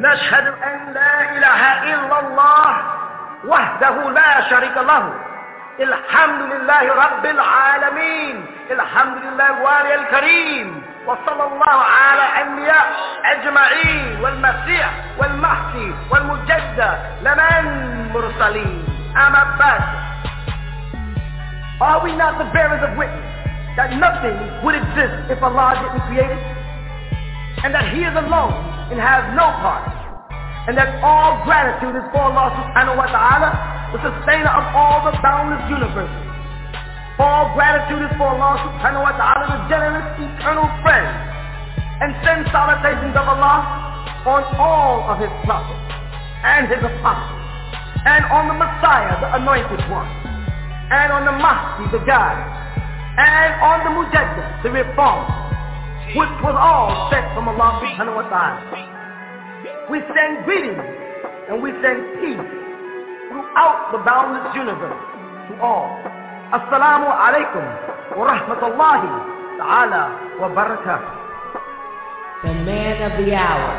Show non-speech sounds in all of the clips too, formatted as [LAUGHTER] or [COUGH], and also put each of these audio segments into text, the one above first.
نشهد أن لا إله إلا الله وحده لا شريك له. الحمد لله رب العالمين. الحمد لله الوالي الكريم. وصلى الله على أنبياء أجمعين. والمسيح والمحسي والمجدد لمن مرسلين أما بعد. Are we not the bearers of witness that nothing would exist if Allah didn't create it? And that He is alone and has no part. And that all gratitude is for Allah subhanahu wa ta'ala, the sustainer of all the boundless universes. All gratitude is for Allah subhanahu wa ta'ala, the generous eternal friend. And send salutations of Allah on all of his prophets and his apostles. And on the Messiah, the anointed one and on the Mahdi, the guide, and on the Mujaddid, the reform, which was all sent from Allah subhanahu wa ta'ala. We send greetings and we send peace throughout the boundless universe to all. Assalamu alaikum wa rahmatullahi ta'ala wa barakatuh. The man of the hour,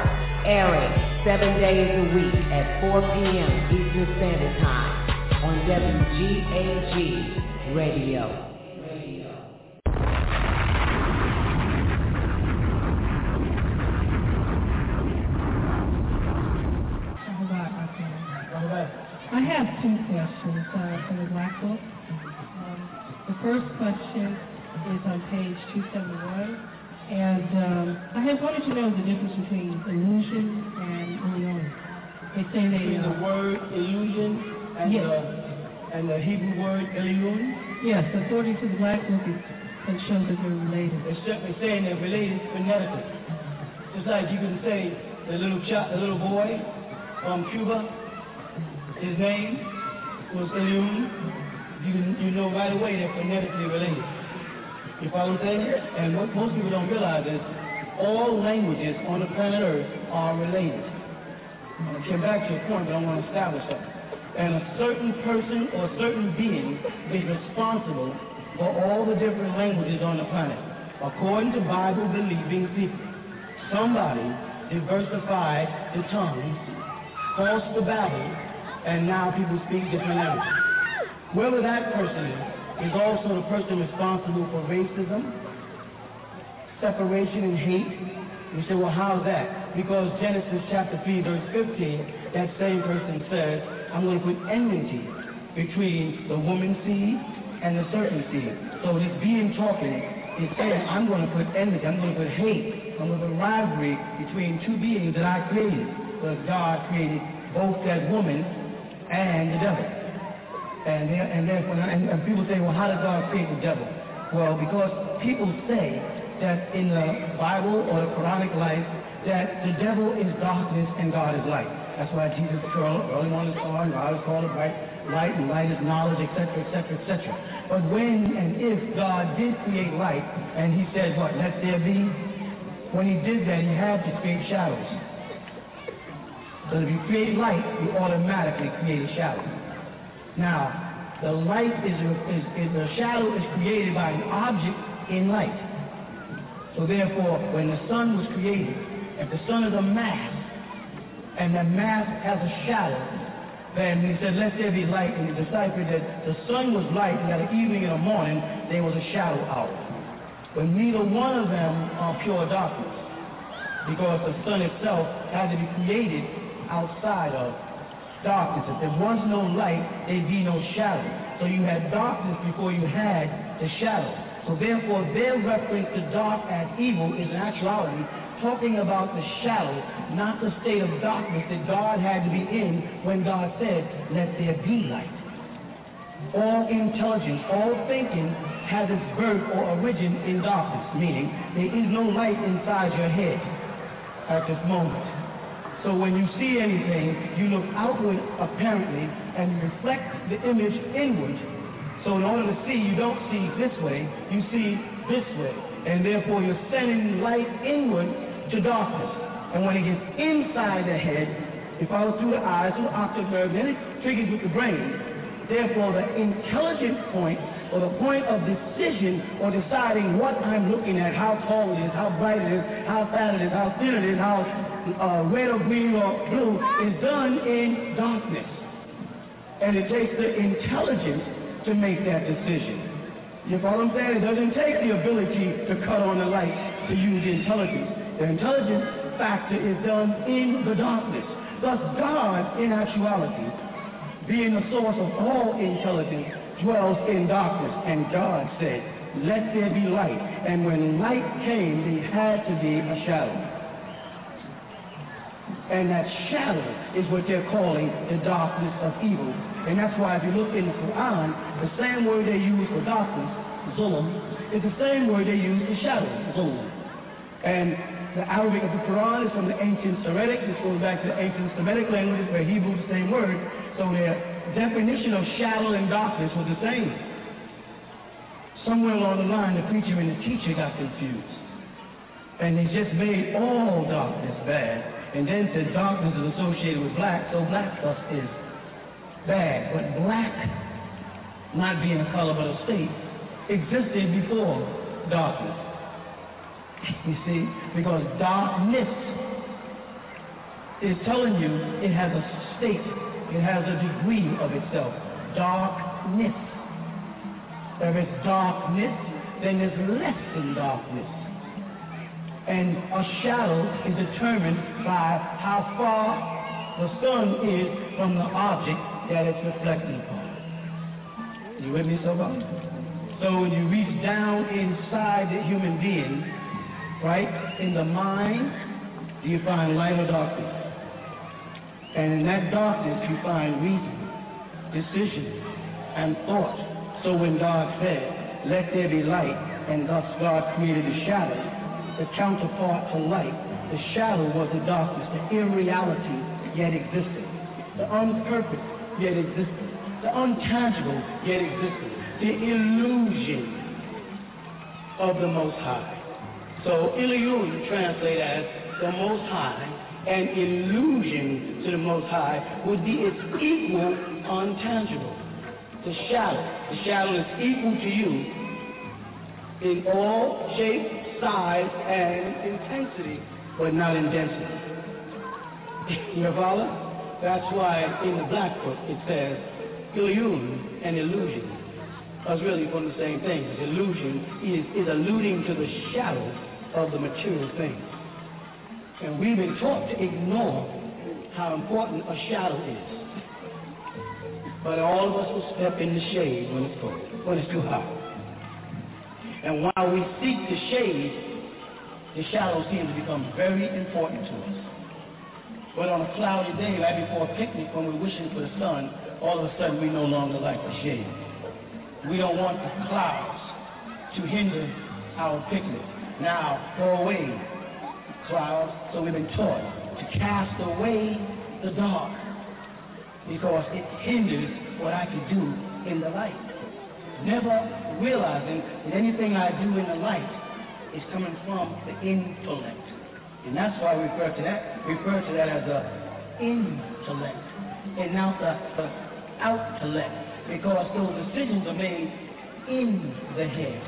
airing seven days a week at 4 p.m. Eastern Standard Time on WGAG Radio. I have two questions uh, from the Black Book. Um, the first question is on page 271, and um, I have wanted to know the difference between illusion and illusion. They say they... Uh, the word illusion and, yes. uh, and the Hebrew word Eliun? Yes, according to the Black Book, it, it shows that they're related. It's certainly saying they're related phonetically. Just like you can say the little child, the little boy from Cuba, his name was Eliun. You, you know right away they're phonetically related. You follow what I'm saying? And what most people don't realize is all languages on the planet Earth are related. I'm going to come back to a point, but I want to establish that and a certain person or certain being is responsible for all the different languages on the planet, according to Bible-believing people. Somebody diversified the tongues, forced the babble, and now people speak different languages. Whoever that person is, is also the person responsible for racism, separation and hate. You say, well, how's that? Because Genesis chapter 3, verse 15, that same person says, I'm going to put enmity between the woman seed and the serpent seed. So this being talking is saying, I'm going to put enmity, I'm going to put hate, I'm going to put rivalry between two beings that I created. Because God created both that woman and the devil. And, and therefore, and, and people say, well, how did God create the devil? Well, because people say that in the Bible or the Quranic life, that the devil is darkness and God is light. That's why Jesus called, early on the star and God is called bright light, and light is knowledge, etc., etc., etc. But when and if God did create light, and he said, what, let there be, when he did that, he had to create shadows. So if you create light, you automatically create a shadow. Now, the light is, is, is the shadow is created by an object in light. So therefore, when the sun was created, if the sun is a mass, and the mass has a shadow. Then he said, let there be light, and he deciphered that the sun was light, and that the evening and the morning, there was a shadow hour. But neither one of them are pure darkness, because the sun itself had to be created outside of darkness. If there was no light, there'd be no shadow. So you had darkness before you had the shadow. So therefore, their reference to dark as evil is in actuality talking about the shadow, not the state of darkness that God had to be in when God said, let there be light. All intelligence, all thinking has its birth or origin in darkness, meaning there is no light inside your head at this moment. So when you see anything, you look outward apparently and reflect the image inward. So in order to see, you don't see this way, you see this way. And therefore you're sending light inward to darkness. And when it gets inside the head, it follows through the eyes, through the optic nerve, then it triggers with the brain. Therefore, the intelligent point or the point of decision or deciding what I'm looking at, how tall it is, how bright it is, how fat it is, how thin it is, how uh, red or green or blue is done in darkness. And it takes the intelligence to make that decision. You follow what I'm saying? It doesn't take the ability to cut on the light to use the intelligence. The intelligence factor is done in the darkness. Thus, God, in actuality, being the source of all intelligence, dwells in darkness. And God said, let there be light. And when light came, there had to be a shadow. And that shadow is what they're calling the darkness of evil. And that's why if you look in the Quran, the same word they use for darkness, zulm, is the same word they use for shadow, zulm. And the Arabic of the Quran is from the ancient Semitic. which goes back to the ancient Semitic languages where Hebrew is the same word. So their definition of shadow and darkness was the same. Somewhere along the line, the preacher and the teacher got confused. And they just made all darkness bad. And then said darkness is associated with black, so black stuff is bad. But black, not being a color but a state, existed before darkness. You see? Because darkness is telling you it has a state, it has a degree of itself. Darkness. There is darkness, then there's less than darkness. And a shadow is determined by how far the sun is from the object that it's reflecting upon. You with me so far? So when you reach down inside the human being, right, in the mind, you find light or darkness. And in that darkness you find reason, decision, and thought. So when God said, let there be light, and thus God created the shadow, the counterpart to light, the shadow was the darkness, the irreality yet existed, the unpurposed yet existed, the untangible yet existed, the illusion of the Most High. So Iliun translate as the Most High, and illusion to the Most High would be its equal untangible the shadow. The shadow is equal to you in all shape, size, and intensity, but not in density. [LAUGHS] That's why in the Black Book it says illusion and illusion. That's really one of the same things. Illusion is, is alluding to the shadow of the material thing. And we've been taught to ignore how important a shadow is. [LAUGHS] But all of us will step in the shade when it's cold, when it's too hot. And while we seek the shade, the shadows seem to become very important to us. But on a cloudy day, right before a picnic, when we're wishing for the sun, all of a sudden we no longer like the shade. We don't want the clouds to hinder our picnic. Now, throw away clouds, so we've been taught to cast away the dark because it hinders what I can do in the light. Never realizing that anything I do in the light is coming from the intellect. And that's why we refer to that, refer to that as the intellect and not the, the outtellect. Because those decisions are made in the head,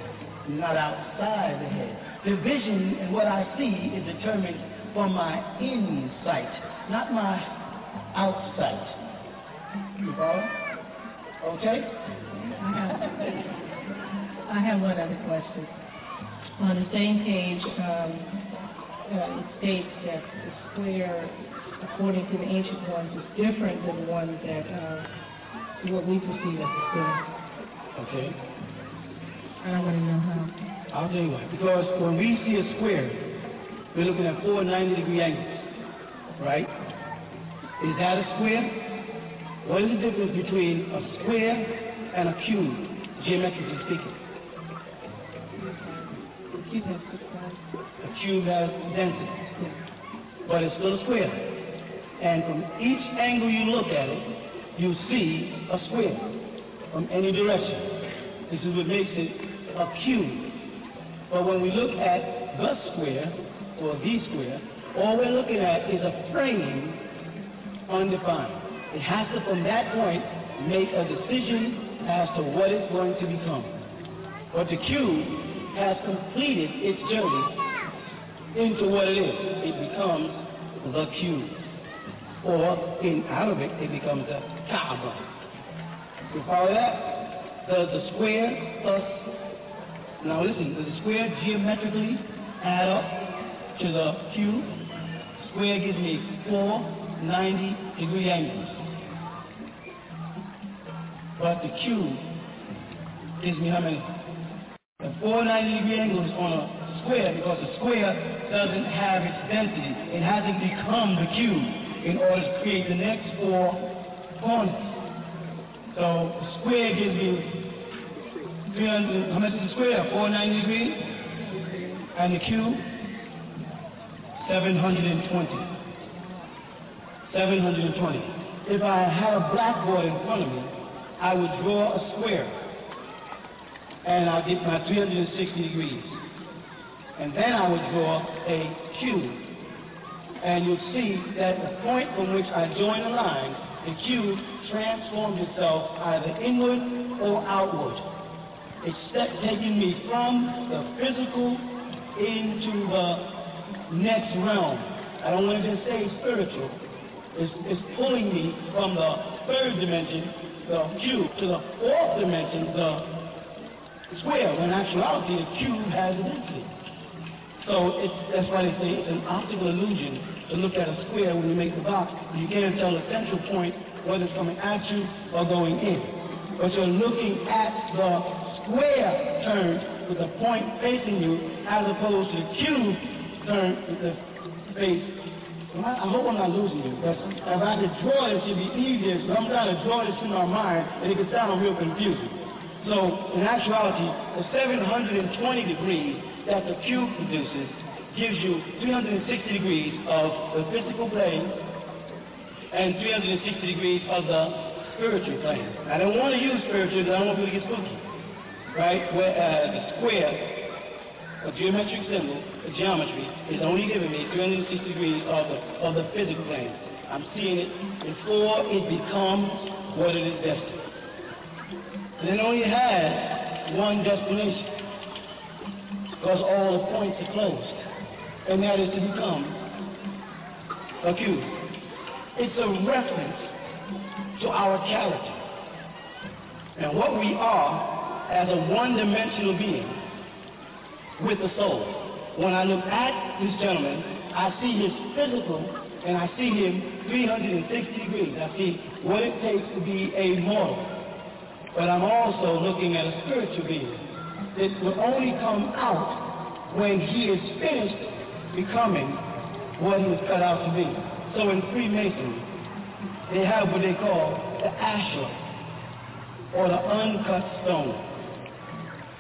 not outside the head. The vision and what I see is determined from my insight, not my outsight. You follow? Okay? [LAUGHS] I have, one other question. On the same page, um, uh, it states that the square, according to the ancient ones, is different than the ones that uh, what we perceive as a square. Okay. I don't want to know how. I'll tell you why. Because when we see a square, we're looking at four 90 degree angles, right? Is that a square? What is the difference between a square and a cube, geometrically speaking? A cube has density, but it's still a square. And from each angle you look at it, you see a square from any direction. This is what makes it a cube. But when we look at the square, or the square, all we're looking at is a frame undefined. It has to, from that point, make a decision as to what it's going to become. But the cube has completed its journey into what it is. It becomes the cube. Or in Arabic, it becomes the Kaaba. You follow that? The, the square plus, now listen, does the square geometrically add up to the cube? Square gives me four 90 degree angles. But the cube gives me how many? The four 90 degree angles on a square because the square doesn't have its density. It hasn't become the cube in order to create the next four corners. So the square gives me 300, how much is the square? 490 degrees? And the cube? 720. 720. If I had a blackboard in front of me, I would draw a square. And I'll get my 360 degrees. And then I would draw a cube. And you'll see that the point from which I join the line, the cube transforms itself either inward or outward. It's taking me from the physical into the next realm. I don't want to just say spiritual. It's, it's pulling me from the third dimension, the cube, to the fourth dimension, the square. When in actuality, a cube has a density. So that's why they say it's an optical illusion to look at a square when you make the box. You can't tell the central point whether it's coming at you or going in. But you're looking at the square turned with the point facing you as opposed to the cube turned with the face. I, I hope I'm not losing you. But if I could draw it, it should be easier. So I'm trying to draw this in my mind, and it can sound real confusing. So in actuality, the 720 degrees that the cube produces gives you 360 degrees of the physical plane and 360 degrees of the spiritual plane. I don't want to use spiritual because I don't want people to get spooky. Right? Where uh, the square, a geometric symbol, a geometry, is only giving me 360 degrees of the, of the physical plane. I'm seeing it before it becomes what it is destined. And it only has one destination because all the points are closed. And that is to become a cube. It's a reference to our character and what we are as a one-dimensional being with a soul. When I look at this gentleman, I see his physical and I see him 360 degrees. I see what it takes to be a mortal. But I'm also looking at a spiritual being. It will only come out when he is finished becoming what he was cut out to be. So in Freemasonry, they have what they call the ashlar, or the uncut stone.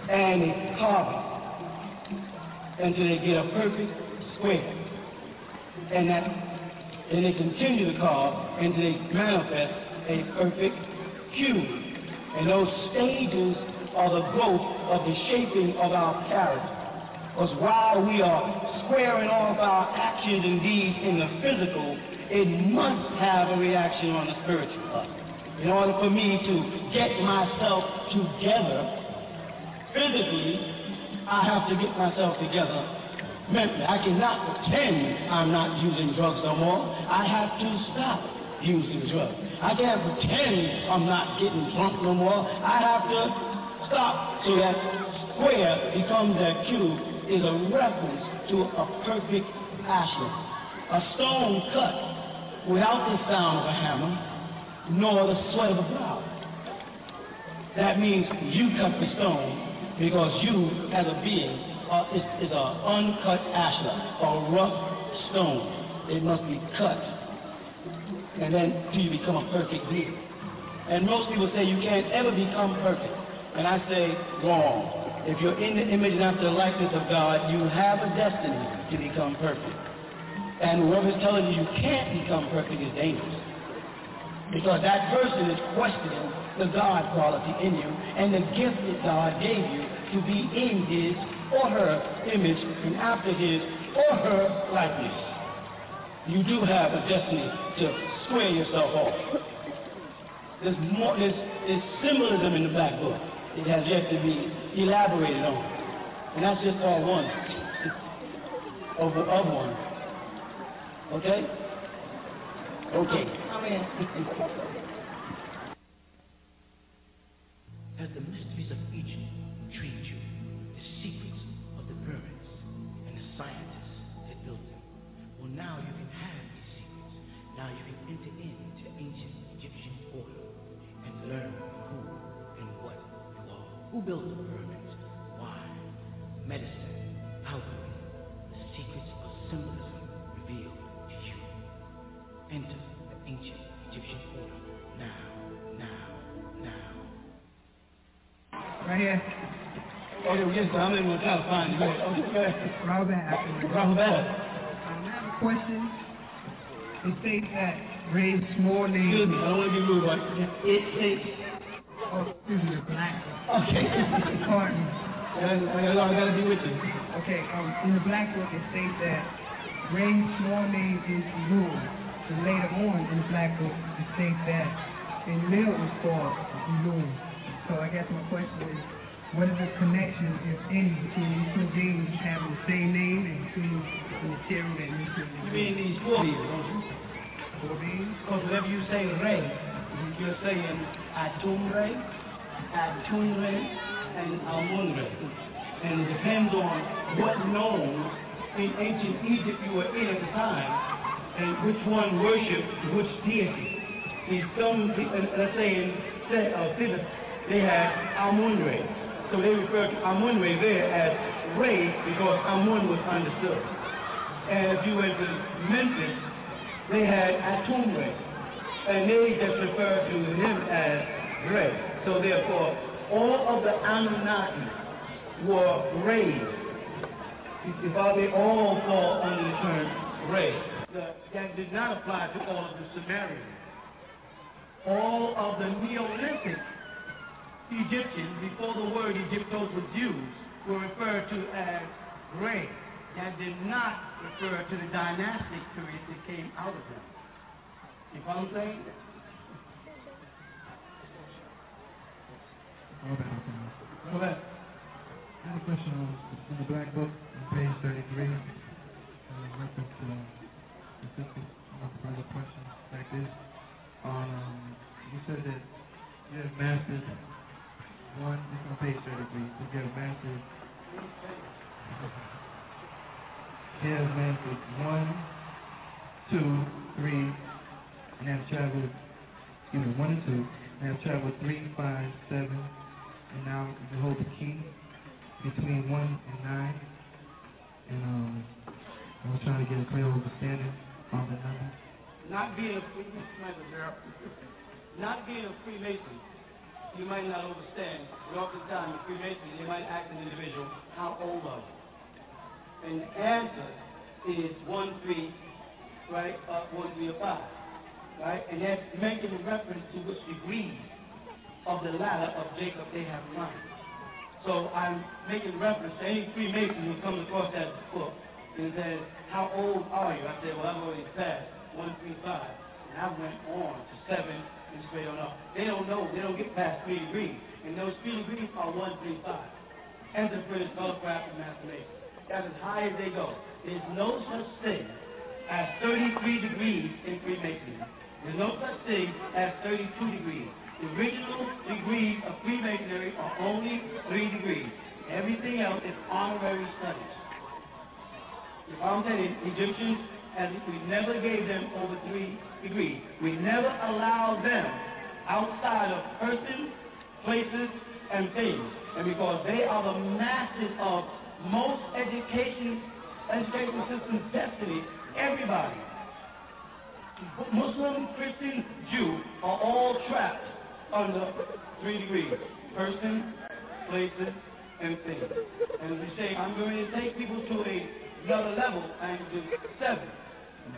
And it until they get a perfect square. And that, they continue to carve until they manifest a perfect cube. And those stages are the growth of the shaping of our character. Because while we are squaring off our actions and deeds in the physical, it must have a reaction on the spiritual level. In order for me to get myself together physically, I have to get myself together mentally. I cannot pretend I'm not using drugs no more. I have to stop using drugs. I can't pretend I'm not getting drunk no more. I have to stop so that square becomes that cube is a reference to a perfect ashlar. A stone cut without the sound of a hammer, nor the sweat of a brow. That means you cut the stone because you, as a being, is, is an uncut ashlar, a rough stone. It must be cut, and then do you become a perfect being. And most people say you can't ever become perfect. And I say, wrong. If you're in the image and after the likeness of God, you have a destiny to become perfect. And whoever's telling you you can't become perfect is dangerous. Because that person is questioning the God quality in you and the gift that God gave you to be in his or her image and after his or her likeness. You do have a destiny to square yourself off. There's more, there's, there's symbolism in the black book. It has yet to be elaborated on. And that's just all one [LAUGHS] of, of one. Okay? Okay. I'm in. As the mysteries of Egypt intrigued you, the secrets of the pyramids, and the scientists that built them, well, now you Now you can enter into ancient Egyptian order and learn who and what you are. Who built the pyramids? Why? Medicine, alchemy, the secrets of symbolism revealed to you. Enter the ancient Egyptian order now, now, now. Right here. Okay, well, yes, sir. I'm in one trying to find you. Okay, go ahead. Robert Apple. Rahul Bell. Um, I have a question. It states that raise small Excuse names. me, I don't want to be rude, it takes. Oh, excuse me, black. Okay. Pardon I gotta- I gotta be with you. Okay, um, in the black book it states that raise small names is rule. And later on in the black book it states that a mill is called Elul. So I guess my question is, what is the connection, if any, between these two beings having the same name and between the material that you in You mean these four beings, don't you? four beings? Because whenever you say ray, you're saying Atum Re, Atum Re, and Amun Re. And it depends on what nome in ancient Egypt you were in at the time, and which one worshipped which deity. See, some, let's say in say, uh, Thibet, they had Amun Re. So they refer to Amun Re there as Ray because Amun was understood. And if you went to Memphis, they had Atum Re. And they just referred to him as Ray. So therefore, all of the Anunnaki were rays. If they all fall under the term ray. That did not apply to all of the Sumerians. All of the Neolithic Egyptians, before the word Egyptos was used, were referred to as ray. That did not refer to the dynastic period that came out of them. You follow what I'm saying? Robert Apple. Go ahead. I have a question on in the black book on page 33. Uh, reference to uh, specific further questions like this. Um, you said that you have mastered one. It's on page 33. So you have mastered. You have one, two, three, and have traveled. Excuse me, one and two, and have traveled three, five, seven, and now you hold the key between one and nine. And um, I was trying to get a clear understanding on the number. Not being a free [LAUGHS] not being a Freemason, you might not understand. But oftentimes, a Freemason, they might ask an individual, how old are you? And the answer is one, three, right, up one, three, or five, right? And that's making a reference to which degree of the ladder of Jacob they have climbed. So I'm making reference to any Freemason who comes across that book and says, how old are you? I said, well, I've already passed one, three, five. And I went on to seven and straight on up. They don't know. They don't get past three degrees. And those three degrees are one, three, five. Enterprise, Fellowcraft, and Master Mason. That's as high as they go. There's no such thing as 33 degrees in Freemasonry. There's no such thing as 32 degrees. The original degrees of Freemasonry are only three degrees. Everything else is honorary studies. If I'm saying Egyptians, and we never gave them over three degrees. We never allowed them outside of persons, places, and things. And because they are the masters of most education, education system's destiny, everybody, Muslim, Christian, Jew, are all trapped under three degrees. Person, places, and things. And we say, I'm going to take people to a another level and do seven.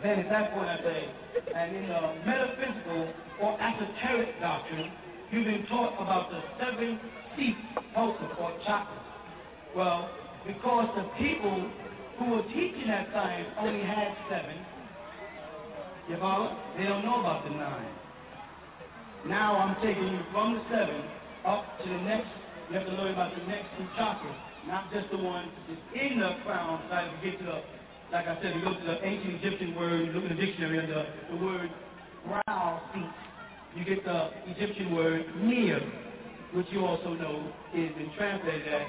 Then at that point I say, and in the metaphysical or esoteric doctrine, you've been taught about the seven seats, pulses, or chakras. Well, because the people who were teaching that science only had seven, you follow? They don't know about the nine. Now I'm taking you from the seven up to the next, you have to learn about the next two chakras, not just the one that's in the crown, trying to get to the like I said, you go to the ancient Egyptian word, you look in the dictionary, and the, word brow seat, you get the Egyptian word near, which you also know is been translated as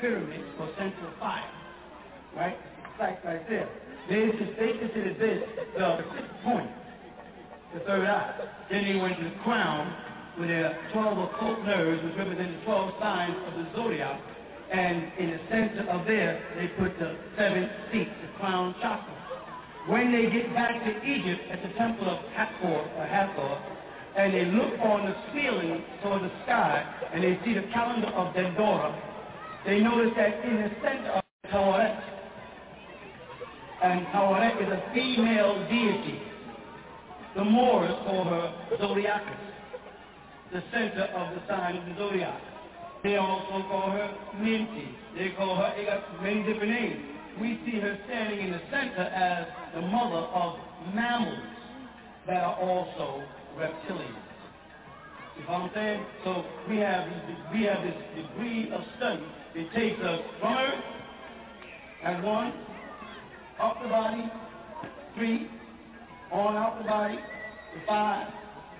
pyramid or central fire. Right? Like right there. They, considered this the sixth point, the third eye. Then they went to the crown with their 12 occult nerves, which represent the 12 signs of the zodiac. And in the center of there, they put the seven seats, the crown chakra. When they get back to Egypt at the temple of Hathor, or Hathor, and they look on the ceiling toward the sky, and they see the calendar of Dendera, they notice that in the center of Taweret, and Taweret is a female deity. The Moors call her Zodiacus, the center of the sign of the zodiac. They also call her Minty. They call her, they got many different names. We see her standing in the center as the mother of mammals that are also reptilians. You what I'm saying? So we have we have this degree of study. It takes us from Earth at one, up the body, three, on out the body, to five,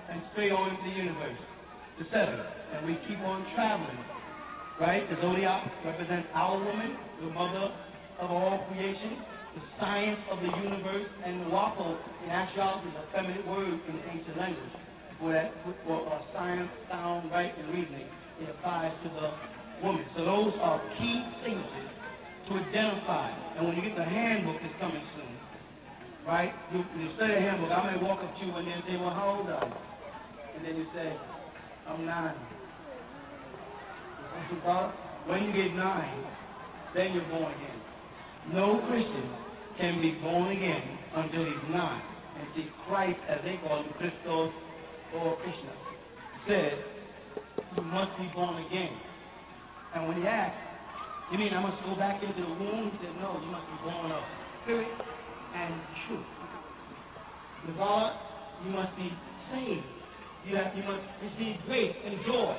and straight on into the universe, to seven. And we keep on traveling. Right? The zodiac represents our woman, the mother of all creation, the science of the universe, and the wapo, in actuality, is a feminine word in the ancient language. For that, for uh, science, sound, right, and reasoning, it applies to the woman. So those are key signatures to identify. And when you get the handbook that's coming soon, right? You, you study the handbook. I may walk up to you and then say, well, how old are you? And then you say, I'm nine. When you get nine, then you're born again. No Christian can be born again until he's nine. And see, Christ, as they call him, Christos or Krishna, said, you must be born again. And when he asked, you mean I must go back into the womb? He said, no, you must be born of spirit and truth. The God, you must be saved. You, have, you must receive grace and joy.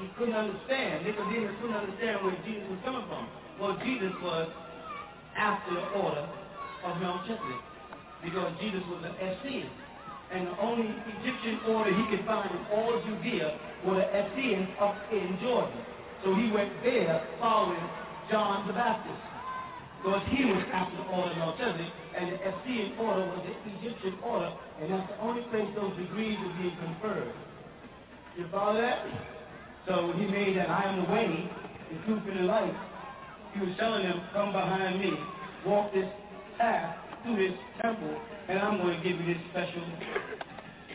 He couldn't understand. Nicodemus couldn't understand where Jesus was coming from. Well, Jesus was after the order of Melchizedek because Jesus was an Essene. And the only Egyptian order he could find in all Judea were the Essenes up in Jordan. So he went there following John the Baptist. Because he was after the order of Melchizedek, and the Essene order was the Egyptian order, and that's the only place those degrees were being conferred. You follow that? So he made that I am the way, the truth, and the life. He was telling them, come behind me, walk this path through this temple, and I'm going to give you this special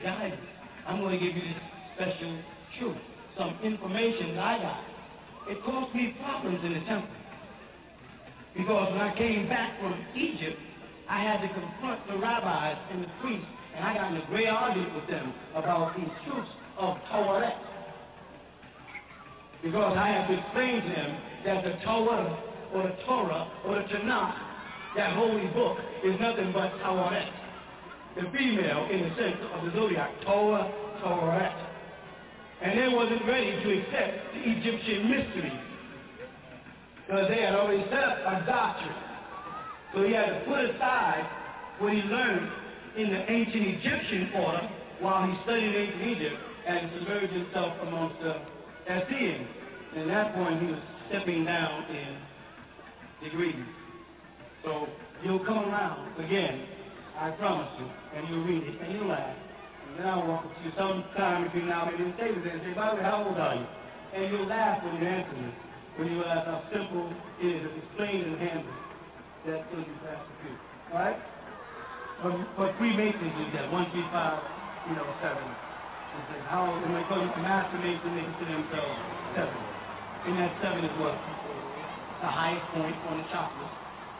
guidance. I'm going to give you this special truth, some information that I got. It caused me problems in the temple. Because when I came back from Egypt, I had to confront the rabbis and the priests, and I got in a great argument with them about these truths of Torah. Because I have to explain to them that the Torah or the Torah or the Tanakh, that holy book, is nothing but Torah. The female in the sense of the zodiac, Torah, Torah. And they wasn't ready to accept the Egyptian mystery. Because they had already set up a doctrine. So he had to put aside what he learned in the ancient Egyptian order while he studied ancient Egypt and submerged himself amongst the as his. And at that point, he was stepping down in degrees. So you'll come around again, I promise you, and you'll read it and you'll laugh. And then I'll walk up to you sometime between now and the day and say, Bobby, how old are you? And you'll laugh when you answer me, when you realize how simple it is. It's explain and handle That what you pass to. All right? But, but Freemasons is that 135, you know, 7. It's like, how am I going to masturbate to they consider themselves seven? And that seven is what? The highest point on the chakras,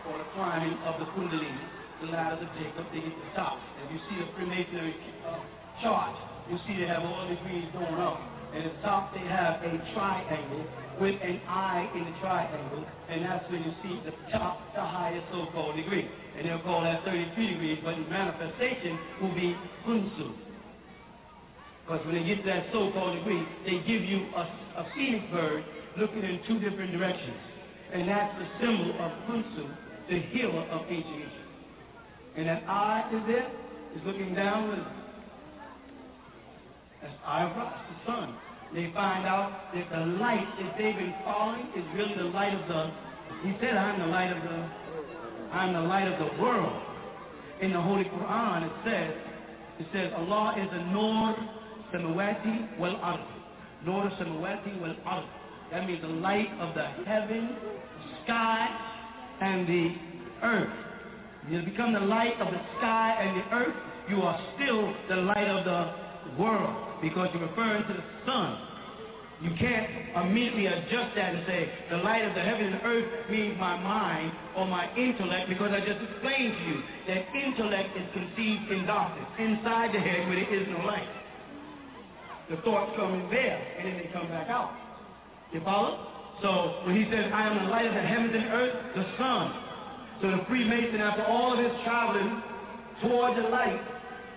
or the climbing of the kundalini, the ladders of Jacob, they get the top. If you see a Freemasonry uh, chart, you see they have all the degrees going up. And at the top, they have a triangle with an eye in the triangle, and that's when you see the top, the highest so-called degree. And they'll call that 33 degrees, but in manifestation will be Khonsu. Because when they get to that so-called degree, they give you a, a phoenix bird looking in two different directions. And that's the symbol of Khonsu the healer of ancient Egypt. And that eye is there, is looking down with That's eye of Ra, the sun. They find out that the light that they've been following is really the light of the, he said, I'm the light of the, I'm the light of the world. In the Holy Quran, it says, it says, Allah is the Nur Ard. Nur Samawati wal Ard. That means the light of the heaven, the sky, and the earth. You become the light of the sky and the earth, you are still the light of the world because you're referring to the sun. You can't immediately adjust that and say the light of the heaven and earth means my mind or my intellect because I just explained to you that intellect is conceived in darkness, inside the head where there is no light. The thoughts come in there and then they come back out. You follow? So when he says, I am the light of the heavens and earth, the sun. So the Freemason, after all of his traveling toward the light,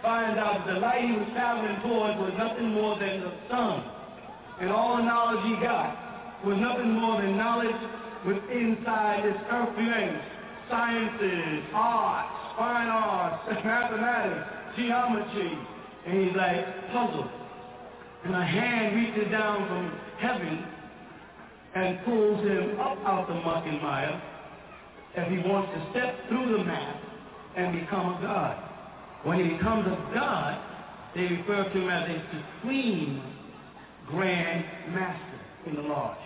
finds out that the light he was traveling towards was nothing more than the sun. And all the knowledge he got was nothing more than knowledge with inside this earthly range. Sciences, arts, fine arts, [LAUGHS] mathematics, geometry. And he's like puzzled. And a hand reaches down from heaven and pulls him up out the muck and mire if he wants to step through the math and become a god. When he becomes a god, they refer to him as a supreme grand master in the lodge,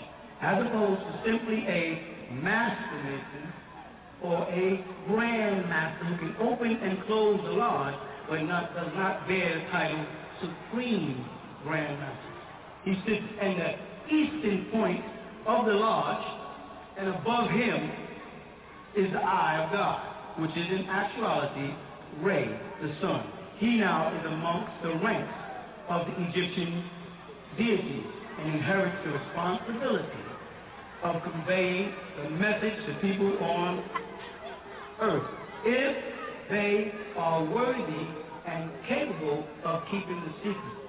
as opposed to simply a master mason or a grand master who can open and close the lodge, but not, does not bear the title supreme He sits in the eastern point of the lodge, and above him is the eye of God, which is in actuality Re, the sun. He now is amongst the ranks of the Egyptian deities and inherits the responsibility of conveying the message to people on earth if they are worthy and capable of keeping the secret.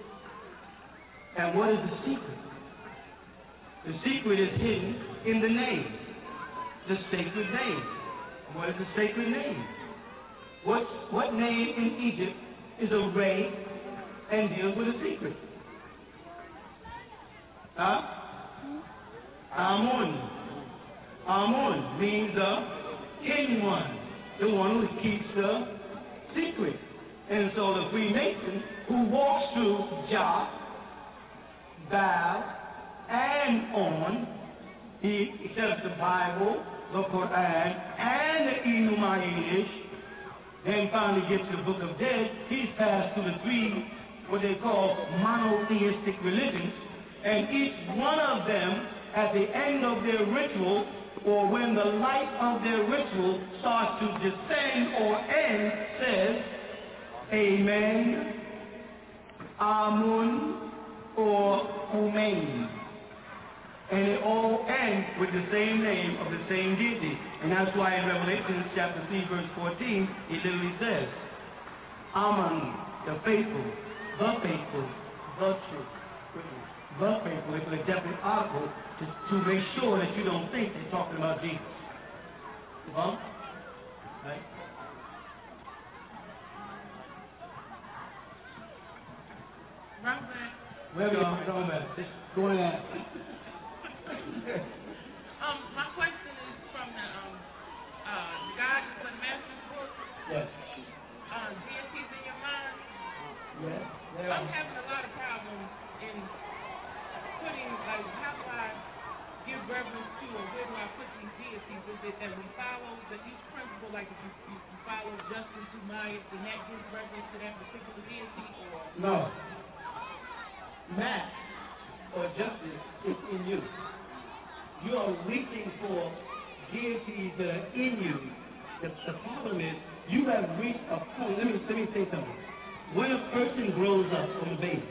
And what is the secret? The secret is hidden in the name, the sacred name. What is the sacred name? What, what name in Egypt is a ray and deals with a secret? Huh? Amun. Amun means the hidden one, the one who keeps the secret. And so the Freemason who walks through Jah, Baal, and on, he accepts the Bible, the Quran, and the Illuminati, and finally gets to the Book of Dead, he's passed through the three, what they call monotheistic religions, and each one of them, at the end of their ritual, or when the light of their ritual starts to descend or end, says, Amen, Amun, or Umain. And it all ends with the same name of the same deity. And that's why in Revelation chapter 3, verse 14, it literally says, Aman, the faithful, the faithful, the truth. The faithful, it's a definite article to, to make sure that you don't think they're talking about Jesus. Well, right? Where we are, back. Just go ahead. Um, my question is from the um, uh, God the Master's book. Yes. Uh, deities in your mind. Yes. I'm having a lot of problems in putting like how do I give reverence to or where do I put these deities? Is it that we follow the each principle, like if you, you, you follow Justin to Maya, then that gives reverence to that particular deity, or No. Maat or justice is in you. You are reaching for deities that are in you. The, the problem is you have reached a point. Let me let me say something. When a person grows up from a baby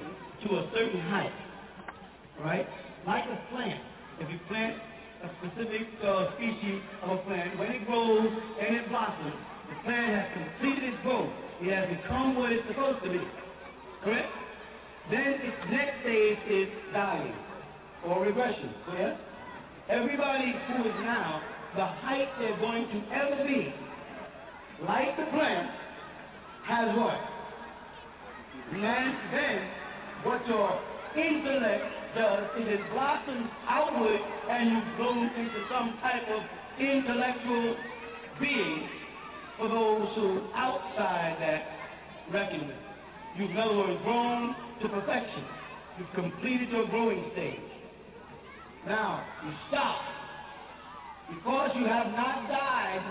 to a certain height, right? Like a plant, if you plant a specific uh, species of a plant, when it grows and it blossoms, the plant has completed its growth. It has become what it's supposed to be. Correct? Then its next stage is dying or regression. Correct? Everybody who is now the height they're going to ever be, like the plant, has what? And then what your intellect does is it blossoms outward and you bloom into some type of intellectual being for those who outside that reckoning. You've in other words grown to perfection. You've completed your growing stage. Now, you stop. Because you have not died,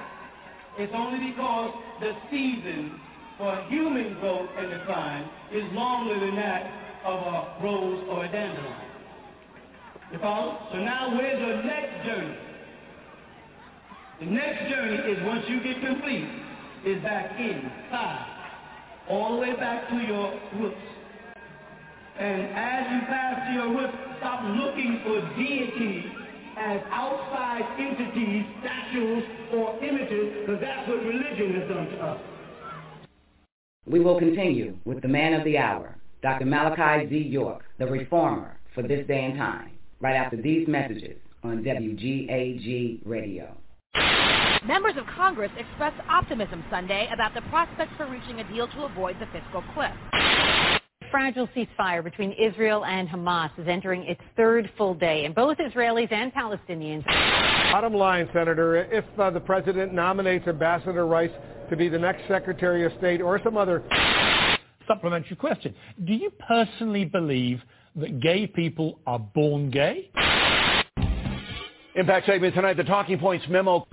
it's only because the season for human growth and decline is longer than that of a rose or a dandelion. You follow? So now where's your next journey? The next journey is once you get complete, is back inside. All the way back to your roots. And as you pass to your roots, stop looking for deity as outside entities, statues, or images, because that's what religion has done to us. We will continue with the man of the hour, Dr. Malachi Z. York, the reformer for this day and time, right after these messages on WGAG Radio. Members of Congress expressed optimism Sunday about the prospects for reaching a deal to avoid the fiscal cliff. Fragile ceasefire between Israel and Hamas is entering its third full day, and both Israelis and Palestinians. Bottom line, Senator, if uh, the president nominates Ambassador Rice to be the next Secretary of State or some other supplementary question, do you personally believe that gay people are born gay? Impact segment tonight, the Talking Points memo.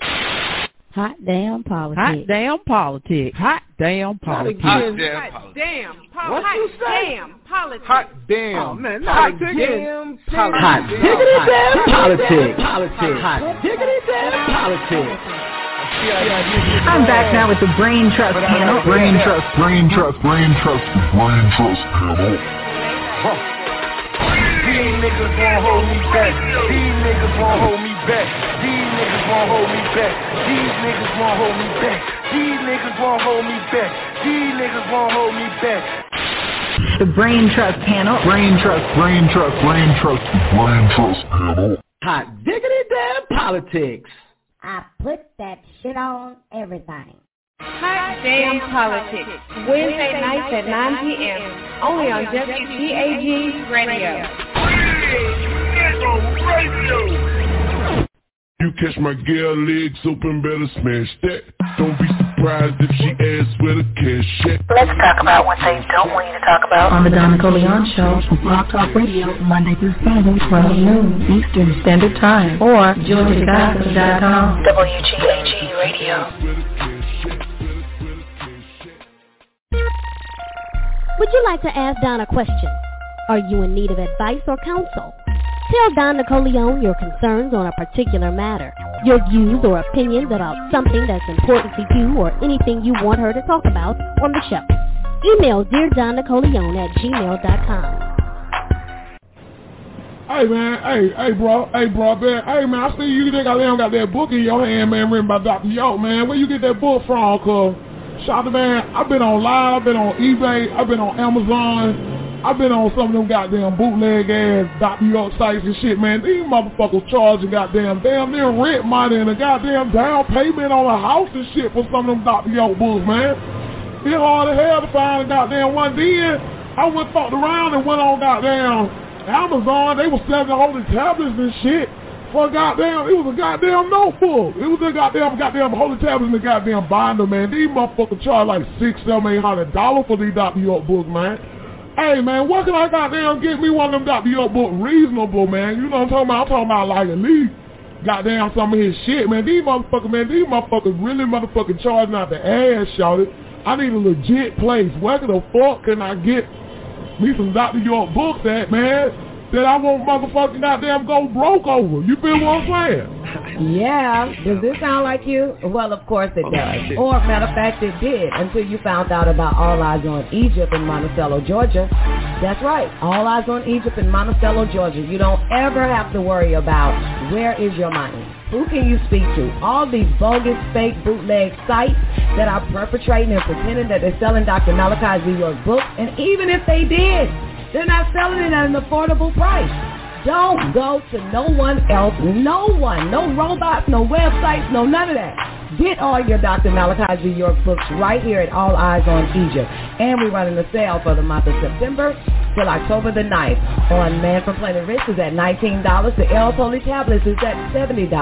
Hot damn politics. Hot damn politics. Hot damn politics. Hot damn politics. Damn What Hot you say? damn politics. Hot damn. Oh, man, hot not damn again. politics. Hot diggity damn politics. Politics. Hot diggity damn politics. I'm back now with the Brain Trust panel. Brain Trust, Brain Trust, Brain Trust, Brain Trust panel. These niggas won't hold me back. These niggas won't hold me back. These niggas won't hold me back. These niggas won't hold me back. These niggas won't hold me back. These niggas won't hold me back. The Brain Trust panel. Brain Trust, Brain Trust, Brain Trust, Brain Trust panel. Hot diggity damn politics. I put that shit on everything. Hot damn politics. Wednesday nights at 9 p.m. Only on WGAG Radio. You catch my girl legs open, better smash that. Don't be surprised if she asks where the cash at. Let's talk about what they don't want you to talk about. On the Donna Coleon Show on Blog Talk Radio, Monday through Friday, 12 noon Eastern Standard Time, or GeorgiaGossip.com. WGAG Radio. Would you like to ask Don a question? Are you in need of advice or counsel? Tell Don Nicoleone your concerns on a particular matter, your views or opinions about something that's important to you or anything you want her to talk about on the show. Email Dear Don Nicoleone at gmail.com. Hey man, hey, hey bro, hey bro, man, hey man, I see you think I got that book in your hand, man, written by Dr. York, man. Where you get that book from, cuz? Shout out, man, I've been online, I've been on eBay, I've been on Amazon, I've been on some of them goddamn bootleg ass Dr. York sites and shit, man. These motherfuckers charging goddamn damn near rent money and a goddamn down payment on a house and shit for some of them Dr. York books, man. It's hard as hell to find a goddamn one. Then I went fucked around and went on goddamn Amazon. They were selling all the tablets and shit for goddamn, it was a goddamn notebook. It was a goddamn, goddamn holy tablets and a goddamn binder, man. These motherfuckers charge like six, seven, eight hundred dollars for these Dr. York books, man. Hey man, what can I goddamn get me one of them Dr. York book reasonable, man? You know what I'm talking about? I'm talking about like at least goddamn some of his shit, man. These motherfuckers, man, these motherfuckers really motherfucking charging out the ass, shouted. I need a legit place. Where the fuck can I get me some Dr. York books at, man? That I won't motherfucking goddamn go broke over. You feel what I'm saying? Yeah. Does this sound like you? Well, of course it does. Or, matter of fact, it did until you found out about All Eyes on Egypt in Monticello, Georgia. That's right. All Eyes on Egypt in Monticello, Georgia. You don't ever have to worry about where is your money. Who can you speak to? All these bogus, fake, bootleg sites that are perpetrating and pretending that they're selling Dr. Malachi Z. York books. And even if they did, they're not selling it at an affordable price. Don't go to no one else, no one, no robots, no websites, no none of that. Get all your Dr. Malachi Z. York books right here at All Eyes on Egypt. And we're running a sale for the month of September till October the 9th. On Man from Planet Rizq is at $19. The L's Holy Tablets is at $70.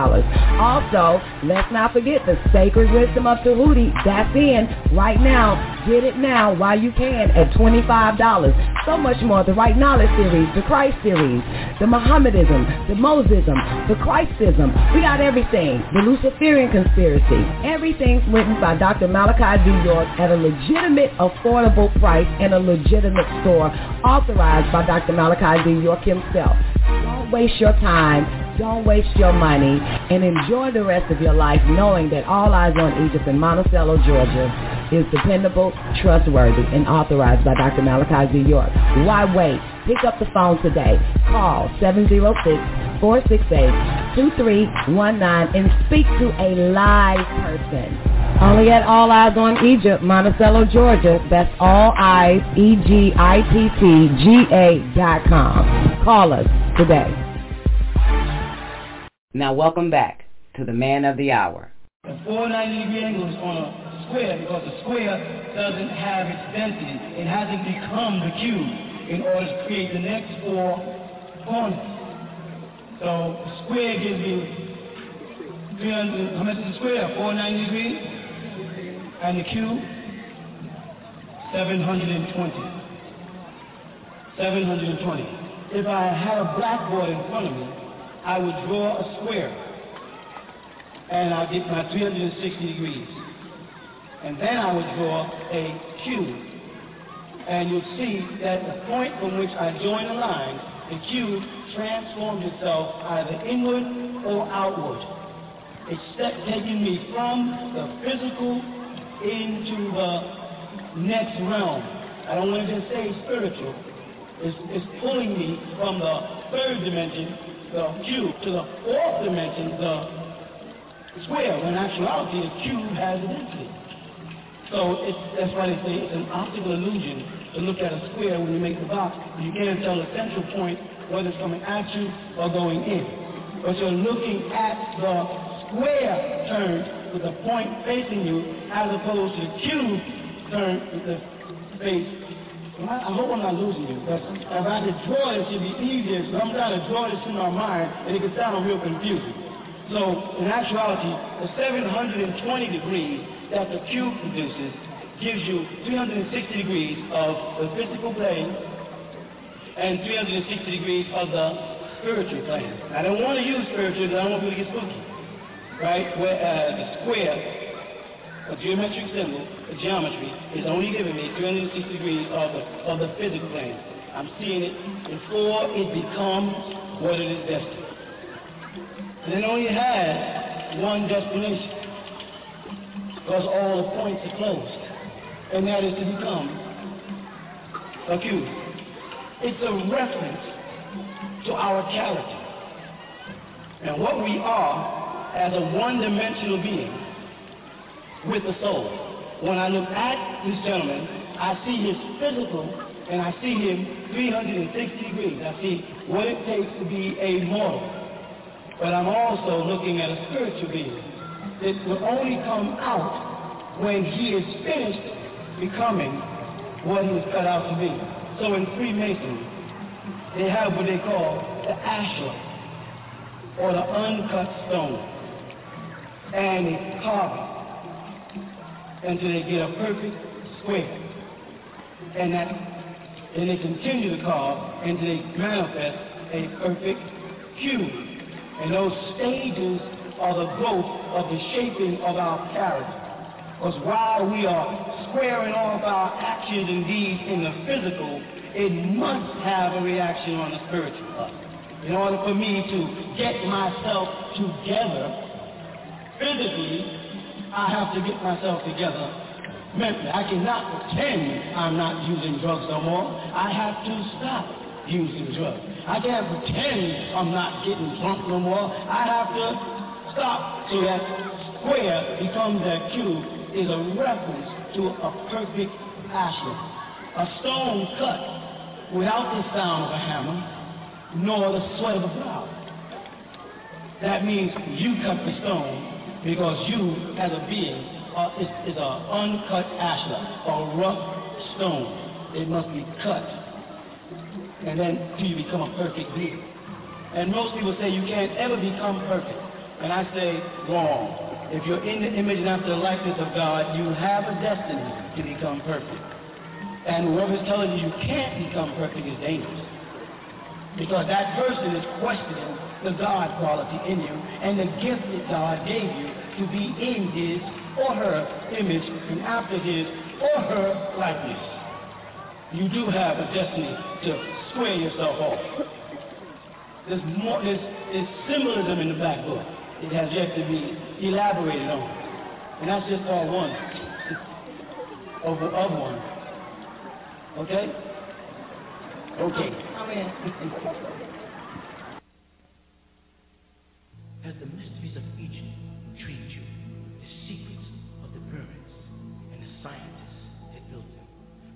Also, let's not forget the Sacred Wisdom of Tahuti. That's in right now. Get it now while you can at $25. So much more. The Right Knowledge series, the Christ series, the Mohammedism, the Mosism, the Christism. We got everything. The Luciferian conspiracy. Everything written by Dr. Malachi Z. York at a legitimate, affordable price in a legitimate store authorized by Dr. Malachi Z. York himself. Don't waste your time. Don't waste your money and enjoy the rest of your life knowing that All Eyes on Egypt in Monticello, Georgia is dependable, trustworthy, and authorized by Dr. Malachi Z. York. Why wait? Pick up the phone today. Call 706-468-2319 and speak to a live person. Only at All Eyes on Egypt, Monticello, Georgia. That's All Eyes, E-G-I-P-T-G-A dot com. Call us today. Now welcome back to the man of the hour. The 490 degree on a square because the square doesn't have its density. It hasn't become the cube in order to create the next four corners. So the square gives you 300, how much is the square? 490 degrees? And the cube? 720. 720. If I had a blackboard in front of me, I would draw a square and I'd get my 360 degrees. And then I would draw a cube. And you'll see that the point from which I join the line, the cube transforms itself either inward or outward. It's taking me from the physical into the next realm. I don't want to just say spiritual. It's, it's pulling me from the third dimension the cube to the fourth dimension, the square, when in actuality the cube has a density. So that's why they say it's an optical illusion to look at a square when you make the box. You can't tell the central point whether it's coming at you or going in. But you're looking at the square turned with the point facing you as opposed to the cube turned with the face I hope I'm not losing you, but if I draw it, it should be easier. So I'm trying to draw this in my mind, and it could sound real confusing. So in actuality, the 720 degrees that the cube produces gives you 360 degrees of the physical plane and 360 degrees of the spiritual plane. I don't want to use spiritual because I don't want people to get spooky, right? Where uh, the square, a geometric symbol, the geometry, is only giving me 360 degrees of the, of the physical plane. I'm seeing it before it becomes what it is destined. And it only has one destination because all the points are closed, and that is to become a cube. It's a reference to our character and what we are as a one-dimensional being with the soul. When I look at this gentleman, I see his physical and I see him 360 degrees. I see what it takes to be a mortal. But I'm also looking at a spiritual being. It will only come out when he is finished becoming what he was cut out to be. So in Freemasonry, they have what they call the ashlar, or the uncut stone. And they carve it until they get a perfect square. And that, they continue to carve until they manifest a perfect cube. And those stages are the growth of the shaping of our character. Because while we are squaring off our actions and deeds in the physical, it must have a reaction on the spiritual level. In order for me to get myself together physically, I have to get myself together mentally. I cannot pretend I'm not using drugs no more. I have to stop using drugs. I can't pretend I'm not getting drunk no more. I have to stop so that square becomes that cube is a reference to a perfect ashlar. A stone cut without the sound of a hammer nor the sweat of a flower. That means you cut the stone because you, as a being, uh, is, is an uncut ashlar, a rough stone. It must be cut. And then till you become a perfect being. And most people say you can't ever become perfect. And I say, wrong. If you're in the image and after the likeness of God, you have a destiny to become perfect. And whoever's telling you you can't become perfect is dangerous. Because that person is questioning the God quality in you and the gift that God gave you to be in his or her image and after his or her likeness. You do have a destiny to square yourself off. There's more there's, there's symbolism in the black book. It has yet to be elaborated on. And that's just all one. [LAUGHS] Of, of one. Okay? Okay. [LAUGHS] As the mysteries of Egypt intrigued you, the secrets of the pyramids and the scientists that built them,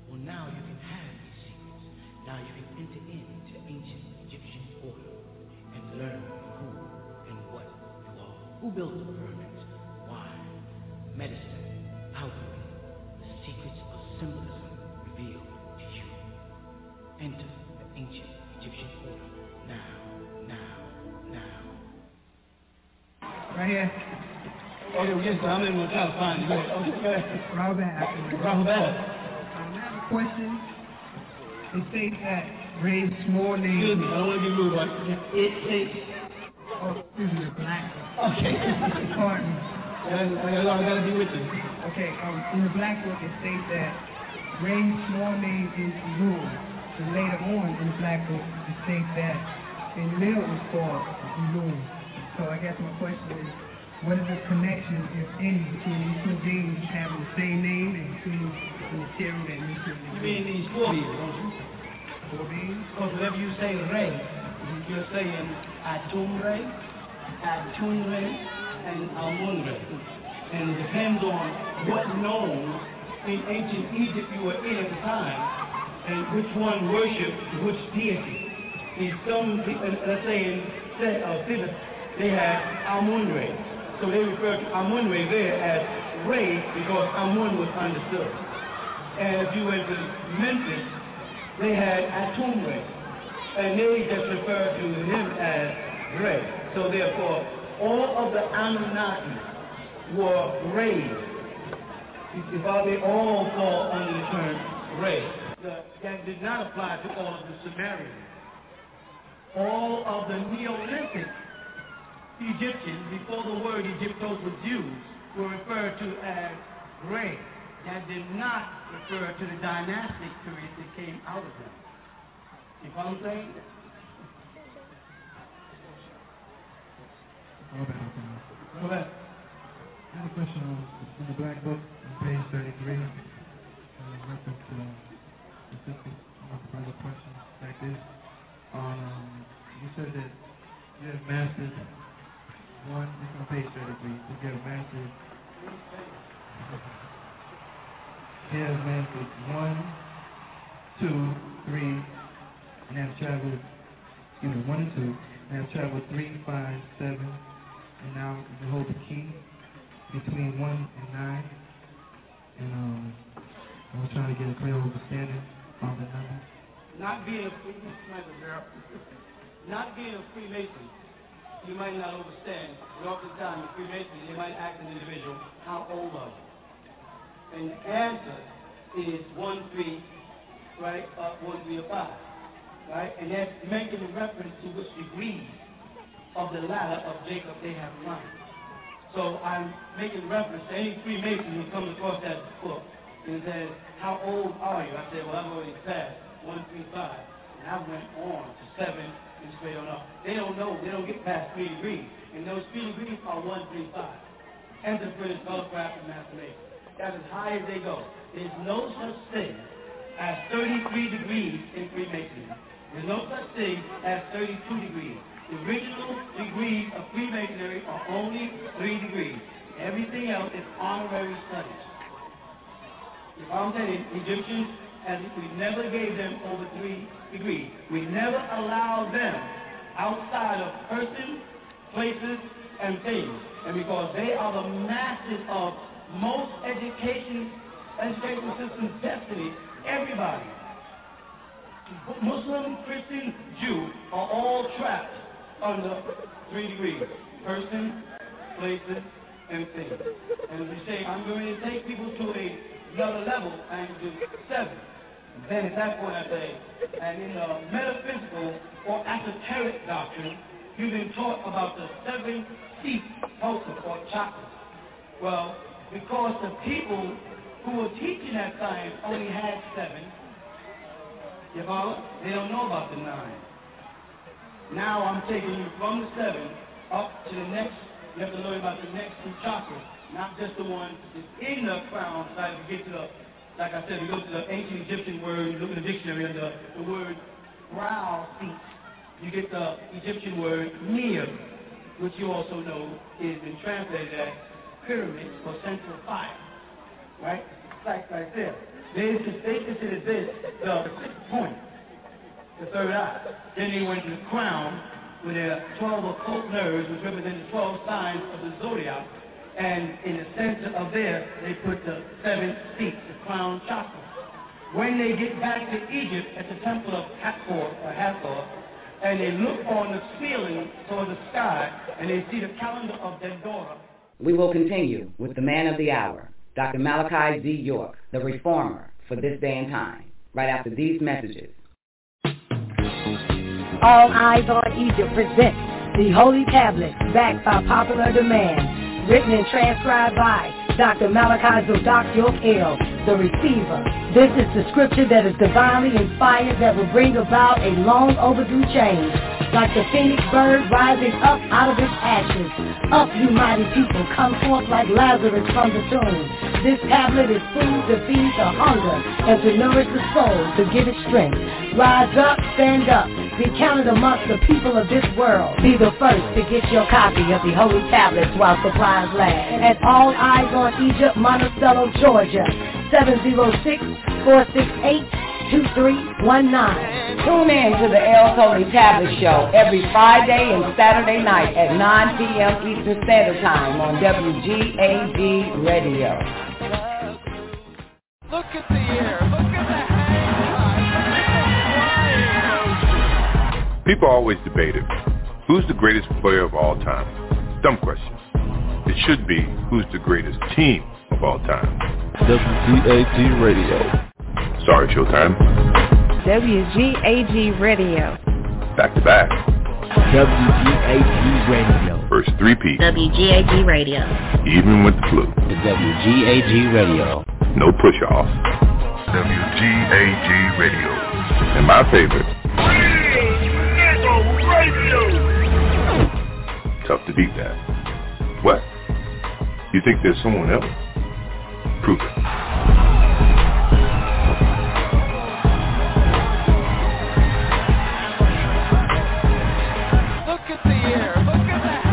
well now you can have these secrets. Now you can enter into ancient Egyptian order and learn who and what you are. Who built the pyramids? Right here. Okay, yes, sir. I'm in my trying to find you. Okay, go ahead. Robert. Robert. Um, I have a question. It states that Re Small name. Excuse me, I don't want to be rude, but it takes. Oh, excuse me, the black. Okay. Pardon me. I gotta be with you. Okay, um, in the black book it states that Re's small name is Lul. And later on in the black book it states that a mill is called Lul. So I guess my question is, what is the connection, if any, between these two beings having the same name and between the material that needs to You mean these four beings, don't you? Four beings? Because whenever you say Re, you're saying Atum Re, Atum Re, and Amun Re. And it depends on what nome in ancient Egypt you were in at the time, and which one worshipped which deity. In some, uh, let's say in uh, they had Amun. So they refer to Amun there as Re because Amun was understood. And if you went to Memphis, they had Atum. And they just referred to him as Re. So therefore, all of the Anunnaki were rays. If they all fall under the term ray. That did not apply to all of the Sumerians. All of the Neolithic Egyptians, before the word Egyptos was used, were referred to as ray. That did not refer to the dynastic period that came out of them. You follow what I'm saying? Go ahead. I have a question on in the black book on page 33. In reference to specific uh, of the brother question like this. Um, you said that you have mastered one. It's on page 33. You have mastered. You have mastered one, two, three, and have traveled. Excuse me, one and two, and have traveled three, five, seven, and now you hold the key between one and nine. And um, I was trying to get a clear understanding on the number. Not being a free, [LAUGHS] not being a Freemason, you might not understand. But oftentimes in Freemasonry, they might ask an individual, how old are you? And the answer is one, three, right, up one, three, or five. Right? And that's making a reference to which degrees of the ladder of Jacob they have climbed. So I'm making reference to any Freemason who comes across that book and says, how old are you? I said, well, I've already passed one, three, five. And I went on to seven and straight on up. They don't know. They don't get past three degrees. And those three degrees are one, three, five. Entered Apprentice Fellowcraft and Master Mason. That's as high as they go. There's no such thing as 33 degrees in Freemasonry. There's no such thing as 32 degrees. The original degrees of Freemasonry are only three degrees. Everything else is honorary studies. If I'm saying Egyptians and we never gave them over three degrees. We never allow them outside of persons, places, and things. And because they are the masters of most education, education system's destiny, everybody, Muslim, Christian, Jew, are all trapped under three degrees. Person, places, and things. And we say, I'm going to take people to another level and do seven. Then at that point I say, and in the metaphysical or esoteric doctrine, you've been taught about the seven seats, pulses or chakras. Well, because the people who were teaching that science only had seven, you follow? They don't know about the nine. Now I'm taking you from the seven up to the next, you have to learn about the next two chakras, not just the one that's in the crown, so you get to the, like I said, we go to the ancient Egyptian word, you look in the dictionary, and the, the word brow seat, you get the Egyptian word near, which you also know is been translated as pyramid or central fire, right? Like right there. They, they considered this the sixth point, the third eye. Then they went to the crown, with their 12 occult nerves, which represent the 12 signs of the zodiac. And in the center of there, they put the seven seats, the crown chakra. When they get back to Egypt at the temple of Hathor, or Hathor, and they look on the ceiling toward the sky, and they see the calendar of Dendera. We will continue with the man of the hour, Dr. Malachi Z. York, the reformer for this day and time, right after these messages. All Eyes on Egypt presents the Holy Tablet, backed by popular demand, written and transcribed by Dr. Malachi Zodok York El, the receiver. This is the scripture that is divinely inspired that will bring about a long overdue change. Like the phoenix bird rising up out of its ashes. Up, you mighty people, come forth like Lazarus from the tomb. This tablet is food to feed the hunger and to nourish the soul to give it strength. Rise up, stand up, be counted amongst the people of this world. Be the first to get your copy of the Holy Tablets while supplies last. At All Eyes on Egypt, Monticello, Georgia, 706-468-2319. Tune in to the L. Holy Tablet Show every Friday and Saturday night at 9 p.m. Eastern Standard Time on WGAG Radio. Look at the air. Look at the People always debate it. Who's the greatest player of all time? Dumb question. It should be who's the greatest team of all time. WGAG Radio. Sorry, Showtime. WGAG Radio. Back to back. WGAG Radio. First three-peat. WGAG Radio. Even with the flu. The WGAG Radio. No push-off. WGAG Radio. And my favorite. Radio. Tough to beat that. What? You think there's someone else? Look at the air. Look at the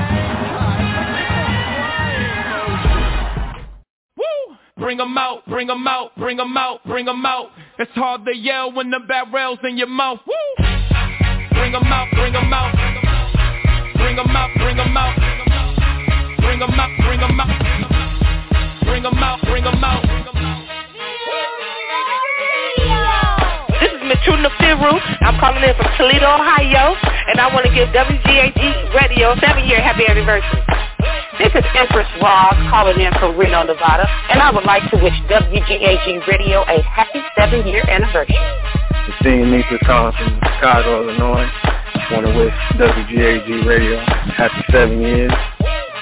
Woo! Bring 'em out, bring 'em out, bring 'em out, bring 'em out. It's hard to yell when the barrel's in your mouth. Woo! Bring 'em out, bring 'em out. Bring 'em out, bring 'em out. Bring 'em out, bring 'em out. Bring 'em out, bring 'em out. This is Matruna Firu. I'm calling in from Toledo, Ohio, and I want to give WGAG Radio a seven-year happy anniversary. This is Empress Ross calling in from Reno, Nevada, and I would like to wish WGAG Radio a happy seven-year anniversary. Christine Nisa calling from Chicago, Illinois. Want to wish WGAG Radio happy seven years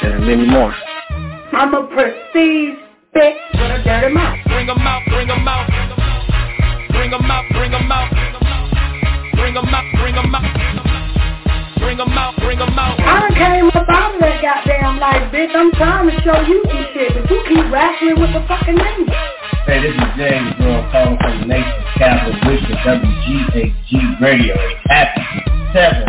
and many more. I'm a prestige bitch with a dirty mouth. Bring 'em out, bring 'em out. Bring 'em out, bring 'em out. Bring 'em out, bring 'em out. Bring 'em out, bring 'em out. I done came up out of that goddamn life, bitch. I'm trying to show you some shit, but you keep wrestling with the fucking name. Hey, this is James Earl calling from the nation's capital, wishing WGAG Radio a happy seven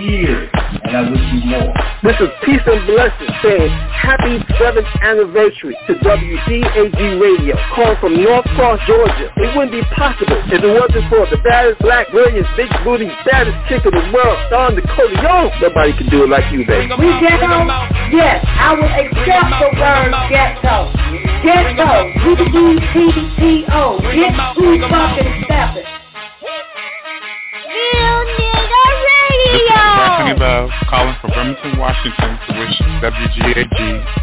years, and I wish you more. This is Peace and Blessings saying happy 7th anniversary to WGAG Radio, calling from North Cross, Georgia. It wouldn't be possible if it wasn't for the baddest black, brilliant, big booty, baddest chick in the world, Don Dakota Young. Nobody can do it like you, baby. We ghetto? Yes, I will accept the word ghetto. Ghetto. G-E-T-T-O. Get who fucking step it. This is Bethany oh. Love calling from Bremerton, Washington to wish WGAG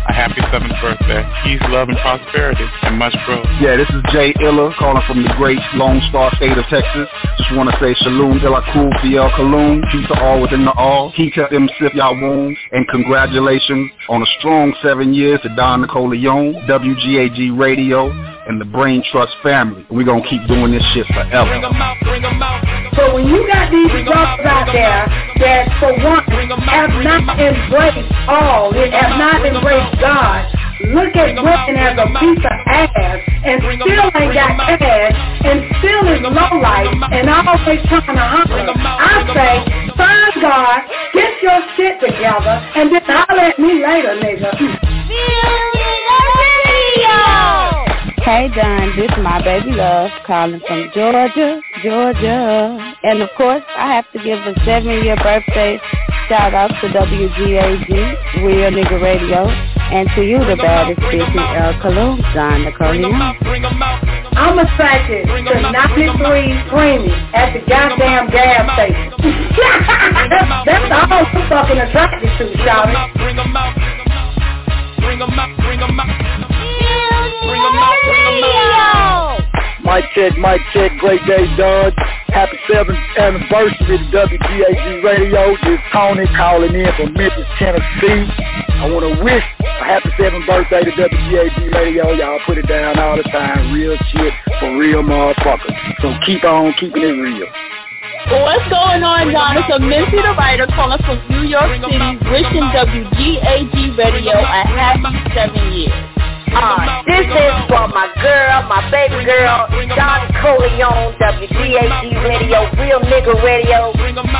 a happy 7th birthday, peace, love, and prosperity, and much growth. Yeah, this is Jay Illa calling from the great Lone Star State of Texas. Just want to say Shalom La Kul Fiel Kalum, peace to all within the all. Kita Im Sif Ya Woon, and congratulations on a strong seven years to Don Nicole Young, WGAG Radio, and the Brain Trust family. We're going to keep doing this shit forever. So when you got these brothers out there that for one have not embraced all, that have not embraced God, look at women as a piece of ass and still ain't got cash and still is low life and always trying to holler. I say, find God, get your shit together, and then holler at me later, nigga. Hey Don, this is my baby love calling from Georgia, Georgia. And of course, I have to give a seven-year birthday shout out to WGAG, Real Nigga Radio, and to you, the baddest bitch in El Cologne, Don Napoleon. I'm attracted to 93 Creamy at the goddamn gas station. [LAUGHS] That's all I'm fucking attracted to, shawty. Bring 'em out, bring 'em out, bring 'em out. Bring 'em out, bring 'em out. Mic check, mic check, great day, Don. Happy 7th anniversary to WGAG Radio. This is Tony calling in from Memphis, Tennessee. I want to wish a happy 7th birthday to WGAG Radio. Y'all put it down all the time. Real shit for real motherfuckers. So keep on keeping it real. What's going on, John? It's a Minty the writer calling from New York City, wishing WGAG Radio a happy seven years. Uh, this is for my girl, my baby girl, Don Coleon, WGAG Radio, Real Nigga Radio.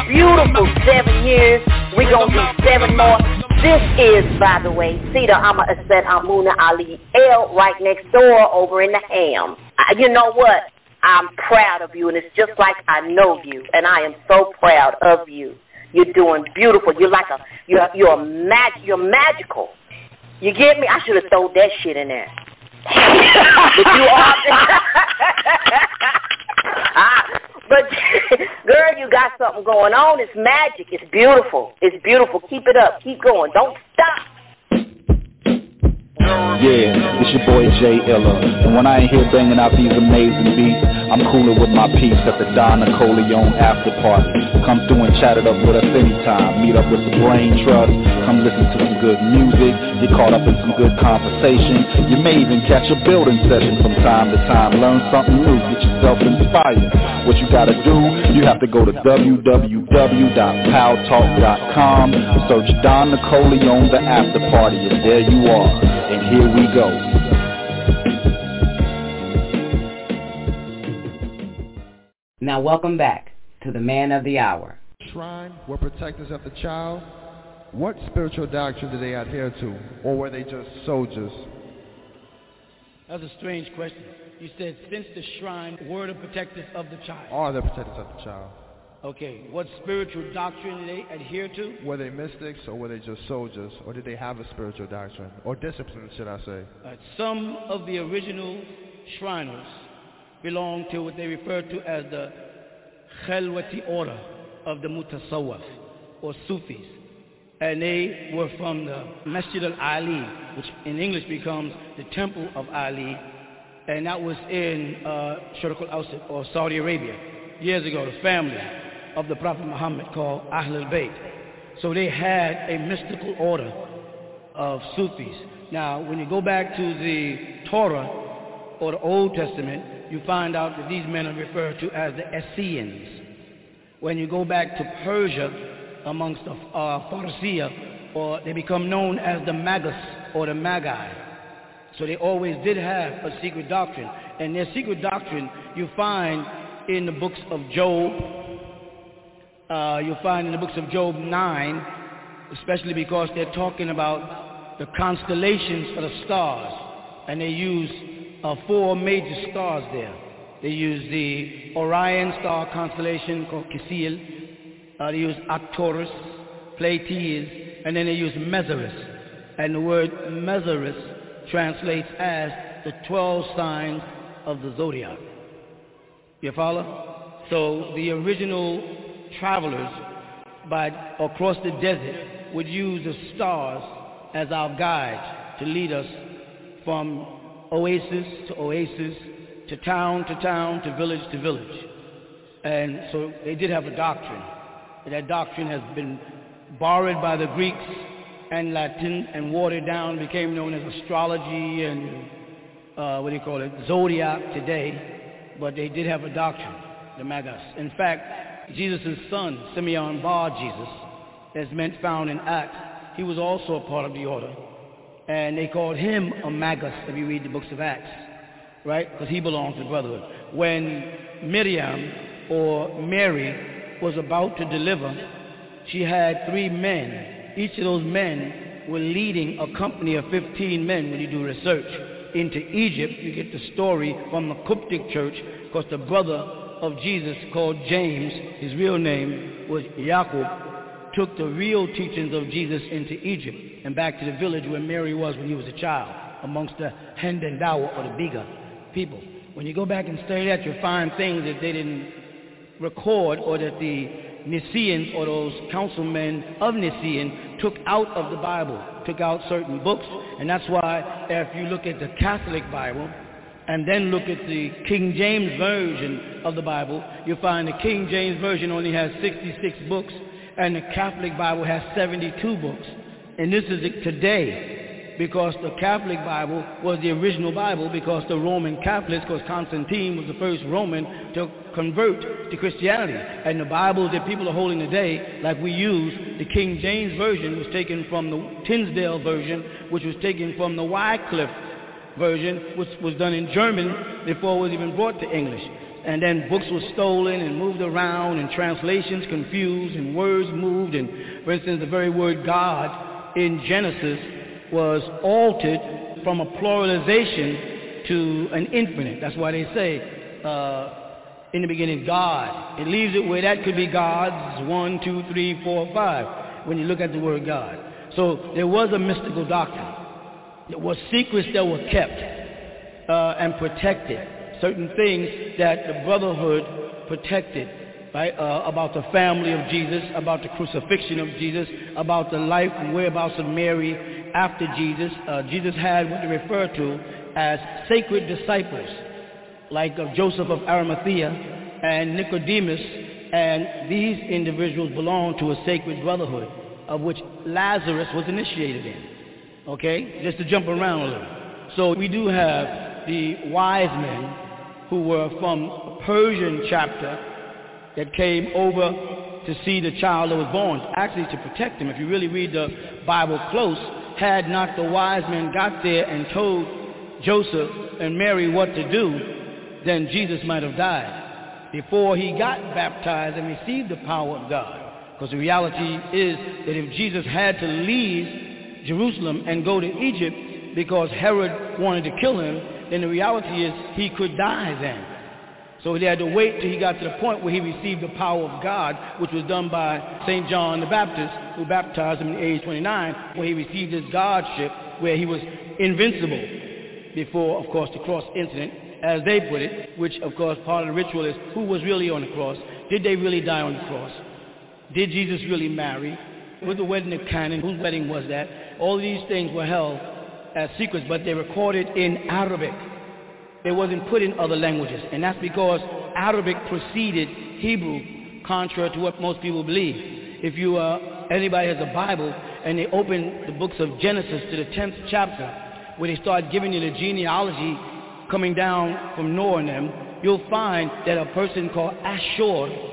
Beautiful seven years. We gonna do seven more. This is, by the way, Cedar Amma Aset Amuna Ali L right next door over in the ham. You know what? I'm proud of you, and it's just like I know you, and I am so proud of you. You're doing beautiful. You're like a you're you're mag you're magical. You get me? I should have thrown that shit in there. but you are. [LAUGHS] Ah, but [LAUGHS] girl, you got something going on. It's magic. It's beautiful. It's beautiful. Keep it up. Keep going. Don't stop. Yeah, it's your boy Jay Illa. And when I ain't here banging out these amazing beats, I'm cooling with my peeps at the Don Napoleon after party. Come through and chat it up with us anytime. Meet up with the Brain Trust. Come listen to some good music. Get caught up in some good conversation. You may even catch a building session from time to time. Learn something new. Get yourself inspired. What you gotta do, you have to go to www.powtalk.com. search Don Napoleon the after party and there you are. And here we go. Now welcome back to the man of the hour. Shrine were protectors of the child. What spiritual doctrine did they adhere to? Or were they just soldiers? That's a strange question. You said, since the shrine were the protectors of the child. Are the protectors of the child? Okay, what spiritual doctrine did they adhere to? Were they mystics or were they just soldiers? Or did they have a spiritual doctrine? Or discipline, should I say? Uh, some of the original Shriners belong to what they refer to as the Khalwati order of the Mutasawwaf, or Sufis. And they were from the Masjid al-Ali, which in English becomes the Temple of Ali, and that was in uh, Sharq al-Awsat, or Saudi Arabia, years ago, the family of the Prophet Muhammad called Ahl al-Bayt. So they had a mystical order of Sufis. Now, when you go back to the Torah or the Old Testament, you find out that these men are referred to as the Essenes. When you go back to Persia, amongst the uh, or they become known as the Magus or the Magi. So they always did have a secret doctrine. And their secret doctrine you find in the books of Job, uh, you'll find in the books of Job 9, especially because they're talking about the constellations of the stars. And they use uh, four major stars there. They use the Orion star constellation called Kisiel. Uh, they use Arcturus, Pleiades, and then they use Mazzaroth. And the word Mazzaroth translates as the 12 signs of the zodiac. You follow? So the original travelers by across the desert would use the stars as our guide to lead us from oasis to oasis, to town to town, to village to village. And so they did have a doctrine. That doctrine has been borrowed by the Greeks and Latin and watered down, became known as astrology and uh, what do you call it, zodiac today. But they did have a doctrine, the Magus. In fact, Jesus' son, Simeon Bar Jesus, as meant found in Acts, he was also a part of the order. And they called him a Magus if you read the books of Acts, right? Because he belonged to the brotherhood. When Miriam or Mary was about to deliver, she had three men. Each of those men were leading a company of 15 men when you do research. Into Egypt, you get the story from the Coptic church because the brother of Jesus called James, his real name was Jacob, took the real teachings of Jesus into Egypt and back to the village where Mary was when he was a child, amongst the Hendendawa or the Beja people. When you go back and study that, you'll find things that they didn't record or that the Nicaeans or those councilmen of Nicene took out of the Bible, took out certain books. And that's why if you look at the Catholic Bible and then look at the King James Version of the Bible, you'll find the King James Version only has 66 books and the Catholic Bible has 72 books. And this is today because the Catholic Bible was the original Bible because the Roman Catholics, because Constantine was the first Roman to convert to Christianity. And the Bibles that people are holding today, like we use, the King James Version was taken from the Tyndale Version, which was taken from the Wycliffe Version, which was done in German before it was even brought to English and then books were stolen and moved around and translations confused and words moved and for instance the very word God in Genesis was altered from a pluralization to an infinite. That's why they say uh, in the beginning God. It leaves it where that could be gods, one, two, three, four, five, when you look at the word God. So there was a mystical doctrine. There were secrets that were kept uh, and protected certain things that the brotherhood protected, right? Uh, about the family of Jesus, about the crucifixion of Jesus, about the life and whereabouts of Mary after Jesus. Uh, Jesus had what they refer to as sacred disciples, like Joseph of Arimathea and Nicodemus, and these individuals belonged to a sacred brotherhood, of which Lazarus was initiated in. Okay? Just to jump around a little. So we do have the wise men who were from a Persian chapter that came over to see the child that was born, actually to protect him. If you really read the Bible close, had not the wise men got there and told Joseph and Mary what to do, then Jesus might have died before he got baptized and received the power of God. Because the reality is that if Jesus had to leave Jerusalem and go to Egypt because Herod wanted to kill him, then the reality is he could die then. So he had to wait till he got to the point where he received the power of God, which was done by St. John the Baptist, who baptized him at age 29, where he received his godship, where he was invincible before, of course, the cross incident, as they put it, which, of course, part of the ritual is who was really on the cross? Did they really die on the cross? Did Jesus really marry? Was the wedding of Cana? Whose wedding was that? All these things were held as secrets, but they're recorded in Arabic. It wasn't put in other languages. And that's because Arabic preceded Hebrew, contrary to what most people believe. If you, uh, anybody has a Bible and they open the books of Genesis to the 10th chapter, where they start giving you the genealogy coming down from Noah and them, you'll find that a person called Ashur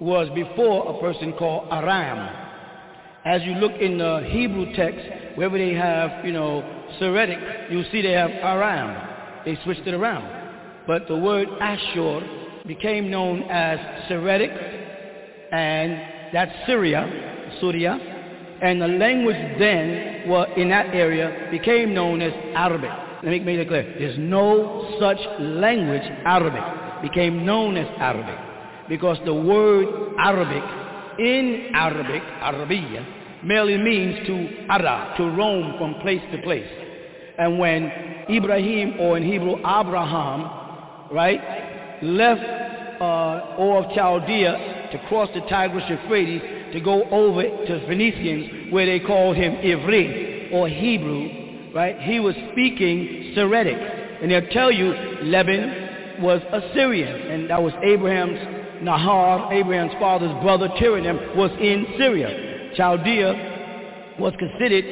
was before a person called Aram. As you look in the Hebrew text, wherever they have, you know, Syriac, you'll see they have Aram. They switched it around. But the word Ashur became known as Syriac and that's Syria, Syria, and the language then was in that area became known as Arabic. Let me make it clear. There's no such language, Arabic, became known as Arabic because the word Arabic in Arabic, Arabiya, merely means to ara, to roam from place to place. And when Ibrahim, or in Hebrew Abraham, right, left uh, Ur of Chaldea to cross the Tigris Euphrates to go over to Phoenicians where they called him Ivri or Hebrew, right? He was speaking Syriac. And they'll tell you Laban was Assyrian and that was Abraham's Nahar, Abraham's father's brother Tiranim was in Syria. Chaldea was considered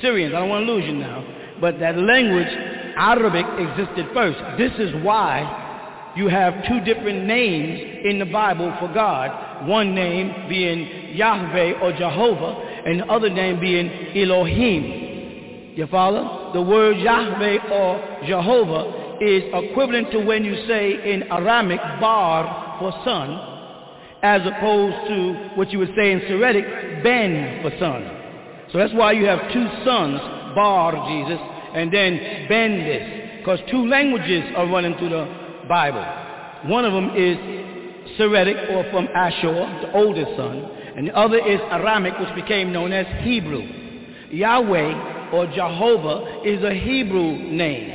Syrians. I don't want to lose you now. But that language, Arabic, existed first. This is why you have two different names in the Bible for God. One name being Yahweh or Jehovah, and the other name being Elohim. You follow? The word Yahweh or Jehovah is equivalent to when you say in Aramic, bar for son, as opposed to what you would say in Syriac, ben for son. So that's why you have two sons, bar Jesus, and then Ben this, because two languages are running through the Bible. One of them is Syriac or from Ashur, the oldest son, and the other is Aramic, which became known as Hebrew. Yahweh or Jehovah is a Hebrew name.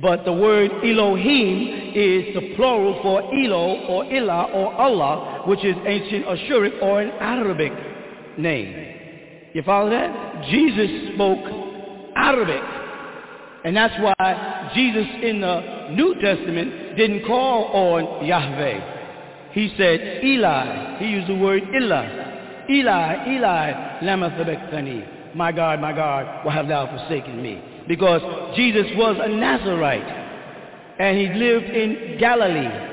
But the word Elohim is the plural for Elo or Ilah or Allah, which is ancient Ashuric or an Arabic name. You follow that? Jesus spoke Arabic. And that's why Jesus in the New Testament didn't call on Yahweh. He said Eli. He used the word Ilah. Eli, Eli, lama sabachthani. My God, my God, why have thou forsaken me? Because Jesus was a Nazarite. And he lived in Galilee.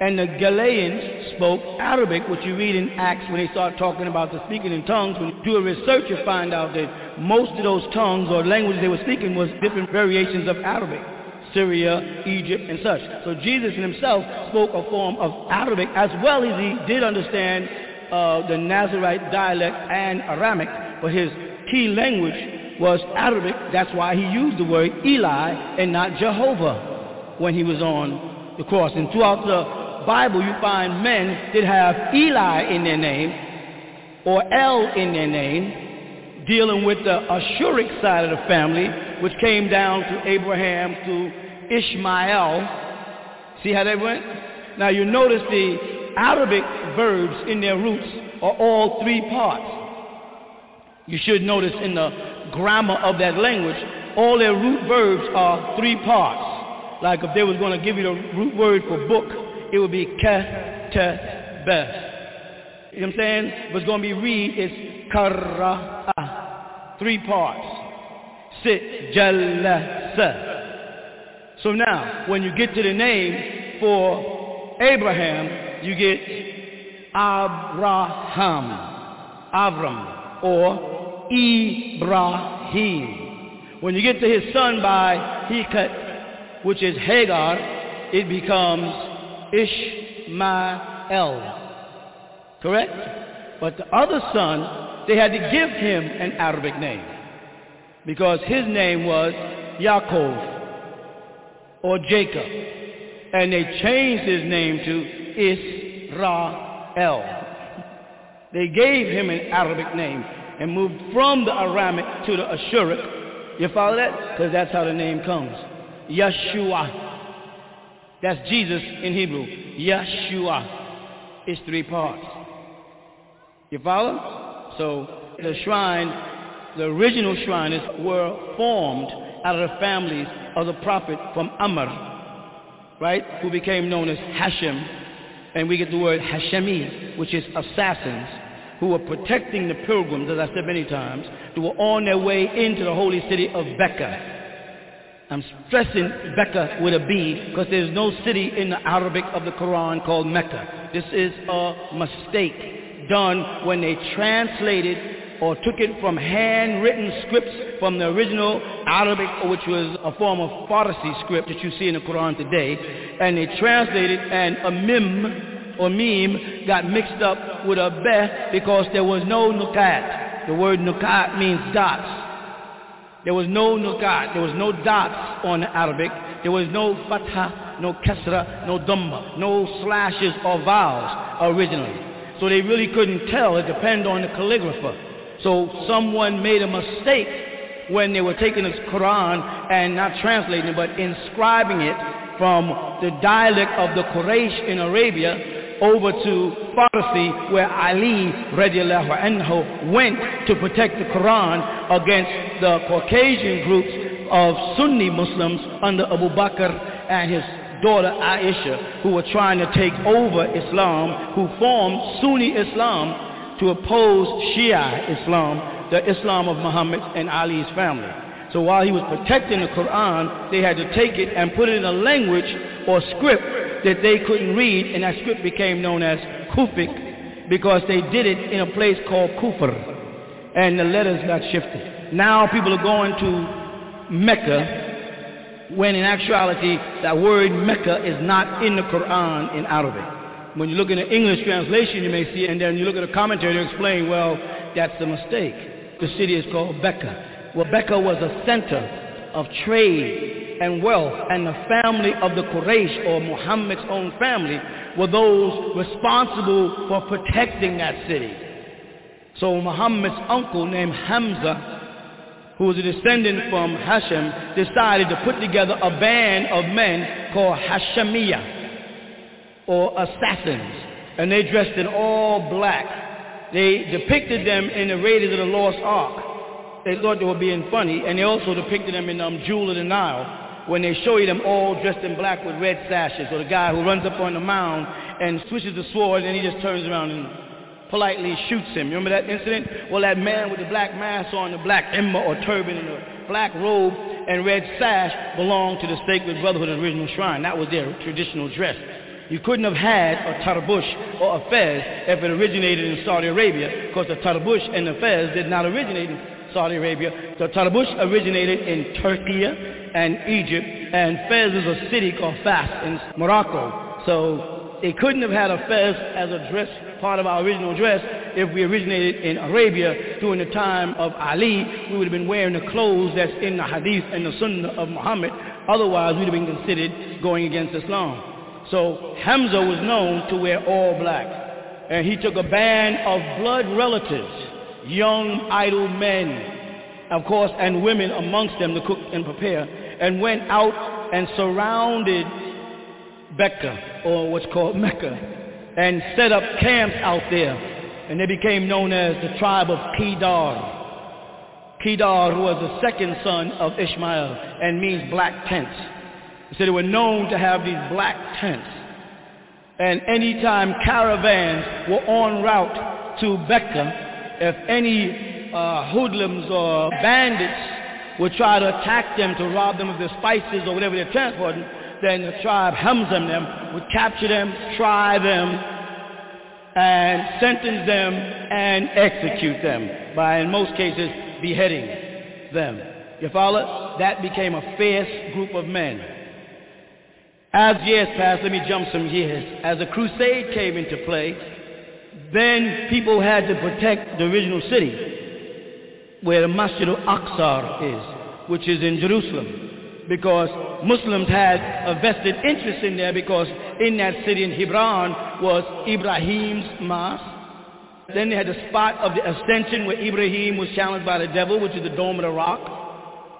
And the Galileans spoke Arabic, which you read in Acts when they start talking about the speaking in tongues. When you do a research, you find out that most of those tongues or languages they were speaking was different variations of Arabic. Syria, Egypt, and such. So Jesus himself spoke a form of Arabic as well as he did understand uh, the Nazarite dialect and Aramic, but his key language was Arabic. That's why he used the word Eli and not Jehovah when he was on the cross. And throughout the Bible, you find men that have Eli in their name or El in their name, dealing with the Ashuric side of the family, which came down to Abraham, to Ishmael. See how they went? Now you notice the Arabic verbs in their roots are all three parts. You should notice in the grammar of that language, all their root verbs are three parts. Like if they was going to give you the root word for book, it would be ka, ta, ba. You know what I'm saying? What's going to be read is kara, three parts. Sit, jalla, sa. So now, when you get to the name for Abraham, you get Abraham, Avram, or Ibrahim. When you get to his son by Hekat, which is Hagar, it becomes Ishmael. Correct? But the other son, they had to give him an Arabic name because his name was Yaakov or Jacob. And they changed his name to Israel. They gave him an Arabic name and moved from the Aramic to the Ashuric. You follow that? Because that's how the name comes. Yeshua. That's Jesus in Hebrew. Yeshua. It's three parts. You follow? So the shrine, the original shrines were formed out of the families of the prophet from Amr, right, who became known as Hashem, and we get the word Hashemi, which is assassins, who were protecting the pilgrims, as I said many times, who were on their way into the holy city of Becca. I'm stressing Becca with a B because there's no city in the Arabic of the Quran called Mecca. This is a mistake done when they translated or took it from handwritten scripts from the original Arabic, which was a form of Farsi script that you see in the Quran today, and they translated and a mim or meme got mixed up with a beh because there was no nukat. The word nukat means dots. There was no nukat. There was no dots on Arabic. There was no fatha, no kasra, no dhamma, no slashes or vowels originally. So they really couldn't tell. It depended on the calligrapher. So someone made a mistake when they were taking the Quran and not translating it, but inscribing it from the dialect of the Quraysh in Arabia over to Farsi where Ali radiallahu anhu went to protect the Quran against the Caucasian groups of Sunni Muslims under Abu Bakr and his daughter Aisha who were trying to take over Islam, who formed Sunni Islam to oppose Shia Islam, the Islam of Muhammad and Ali's family. So while he was protecting the Quran, they had to take it and put it in a language or script that they couldn't read, and that script became known as Kufic because they did it in a place called Kufa, and the letters got shifted. Now people are going to Mecca when in actuality that word Mecca is not in the Quran in Arabic. When you look in the English translation, you may see and then you look at a commentary, to explain, well, that's a mistake. The city is called Becca. Well, Becca was a center of trade and wealth, and the family of the Quraysh, or Muhammad's own family, were those responsible for protecting that city. So Muhammad's uncle named Hamza, who was a descendant from Hashem, decided to put together a band of men called Hashemiyah, or assassins. And they dressed in all black. They depicted them in the Raiders of the Lost Ark. They thought they were being funny, and they also depicted them in um, Jewel of the Nile, when they show you them all dressed in black with red sashes, or the guy who runs up on the mound and switches the sword, and he just turns around and politely shoots him. Remember that incident? Well, that man with the black mask on, the black emma or turban, and the black robe and red sash belonged to the Sacred Brotherhood of the original shrine. That was their traditional dress. You couldn't have had a tarbush or a fez if it originated in Saudi Arabia, because the tarbush and the fez did not originate in Saudi Arabia. The tarbush originated in Turkey and Egypt, and Fez is a city called Fas in Morocco. So they couldn't have had a fez as a dress, part of our original dress, if we originated in Arabia during the time of Ali. We would have been wearing the clothes that's in the hadith and the sunnah of Muhammad. Otherwise, we'd have been considered going against Islam. So Hamza was known to wear all black. And he took a band of blood relatives, young idle men, of course, and women amongst them to cook and prepare, and went out and surrounded Becca, or what's called Mecca, and set up camps out there. And they became known as the tribe of Kedar. Kedar, was the second son of Ishmael, and means black tents. So they were known to have these black tents. And anytime caravans were en route to Becca, if any uh, hoodlums or bandits would try to attack them to rob them of their spices or whatever they're transporting, then the tribe Hamza them would capture them, try them, and sentence them and execute them by, in most cases, beheading them. You follow? That became a fierce group of men. As years passed, let me jump some years. As the crusade came into play, then people had to protect the original city, where the Masjid al-Aqsa is, which is in Jerusalem, because Muslims had a vested interest in there because in that city in Hebron was Ibrahim's mosque. Then they had the spot of the ascension where Ibrahim was challenged by the devil, which is the Dome of the Rock.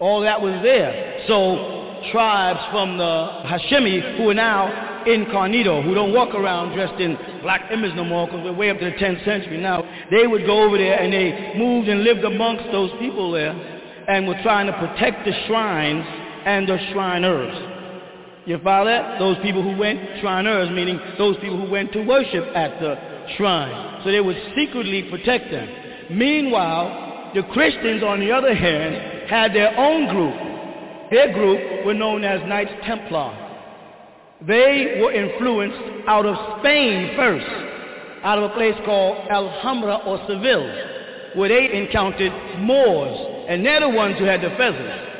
All that was there. So tribes from the Hashemi who are now incognito, who don't walk around dressed in black image no more because we're way up to the 10th century now. They would go over there and they moved and lived amongst those people there and were trying to protect the shrines and the shriners. You follow that? Those people who went, shriners, meaning those people who went to worship at the shrine. So they would secretly protect them. Meanwhile, the Christians, on the other hand, had their own group their group were known as Knights Templar. They were influenced out of Spain first, out of a place called Alhambra or Seville, where they encountered Moors, and they're the ones who had the feathers.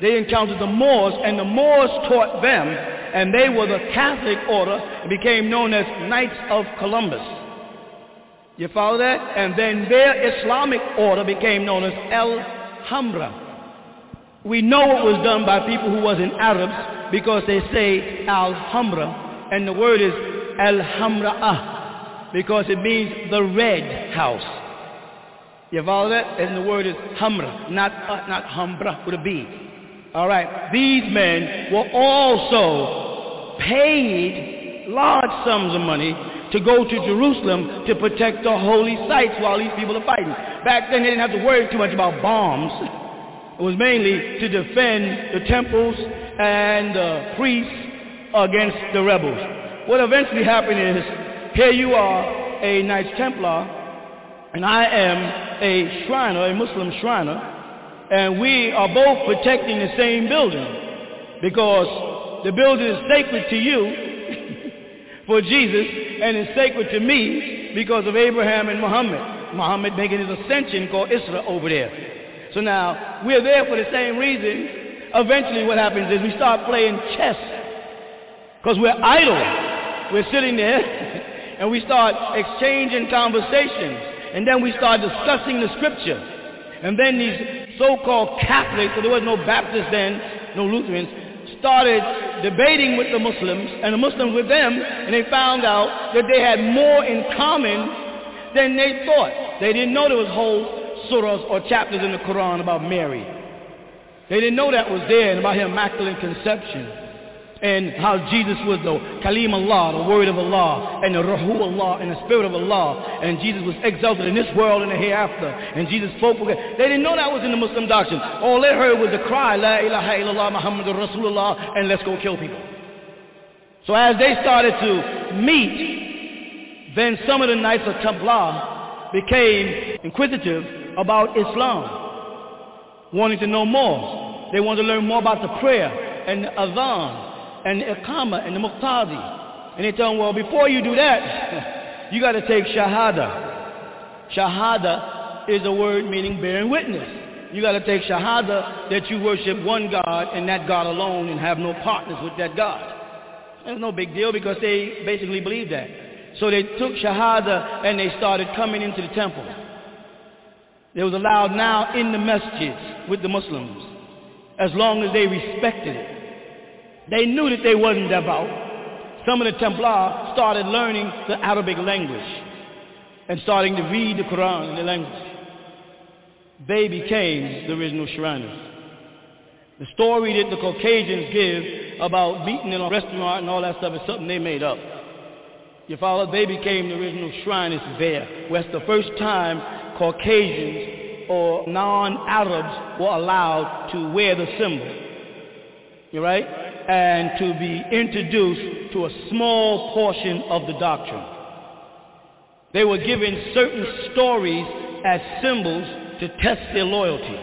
They encountered the Moors, and the Moors taught them and they were the Catholic order and became known as Knights of Columbus. You follow that? And then their Islamic order became known as Al-Hamra. We know it was done by people who wasn't Arabs because they say Al-Hamra, and the word is Al-Hamra'ah because it means the red house. You follow that? And the word is Hamra, not, uh, not Hamra with a B. All right. These men were also paid large sums of money to go to Jerusalem to protect the holy sites while these people are fighting. Back then they didn't have to worry too much about bombs. It was mainly to defend the temples and the priests against the rebels. What eventually happened is, here you are, a Knights Templar, and I am a Shriner, a Muslim Shriner, and we are both protecting the same building because the building is sacred to you [LAUGHS] for Jesus and is sacred to me because of Abraham and Muhammad. Muhammad making his ascension called Isra over there. So now we're there for the same reason. Eventually what happens is we start playing chess because we're idle. We're sitting there [LAUGHS] and we start exchanging conversations and then we start discussing the scripture. And then these so-called Catholics, so there was no Baptists then, no Lutherans, started debating with the Muslims and the Muslims with them, and they found out that they had more in common than they thought. They didn't know there was whole surahs or chapters in the Quran about Mary. They didn't know that was there and about her immaculate conception and how Jesus was the Kalim Allah, the word of Allah, and the Rahu Allah, and the spirit of Allah, and Jesus was exalted in this world and the hereafter, and Jesus spoke God. They didn't know that was in the Muslim doctrine. All they heard was the cry, La ilaha illallah Muhammadur Rasulullah, and let's go kill people. So as they started to meet, then some of the Knights of Templar became inquisitive about Islam, wanting to know more. They wanted to learn more about the prayer and the adhan and the Iqama and the Muqtadi. And they tell them, well, before you do that, [LAUGHS] you got to take Shahada. Shahada is a word meaning bearing witness. You got to take Shahada that you worship one God and that God alone and have no partners with that God. It's no big deal because they basically believe that. So they took Shahada and they started coming into the temple. They was allowed now in the masjids with the Muslims as long as they respected it. They knew that they wasn't devout. Some of the Templar started learning the Arabic language and starting to read the Quran in the language. They became the original Shriners. The story that the Caucasians give about meeting in a restaurant and all that stuff is something they made up. You follow? They became the original Shriners there. It's the first time Caucasians or non-Arabs were allowed to wear the symbol. You right? and to be introduced to a small portion of the doctrine. They were given certain stories as symbols to test their loyalty.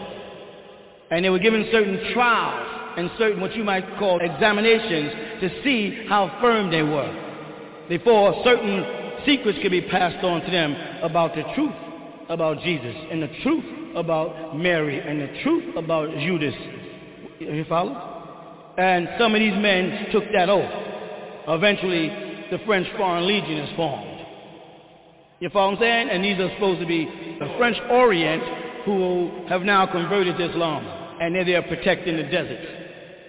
And they were given certain trials and certain what you might call examinations to see how firm they were before certain secrets could be passed on to them about the truth about Jesus and the truth about Mary and the truth about Judas. You follow? And some of these men took that oath. Eventually, the French Foreign Legion is formed. You follow what I'm saying? And these are supposed to be the French Orient who have now converted to Islam. And they're there protecting the deserts.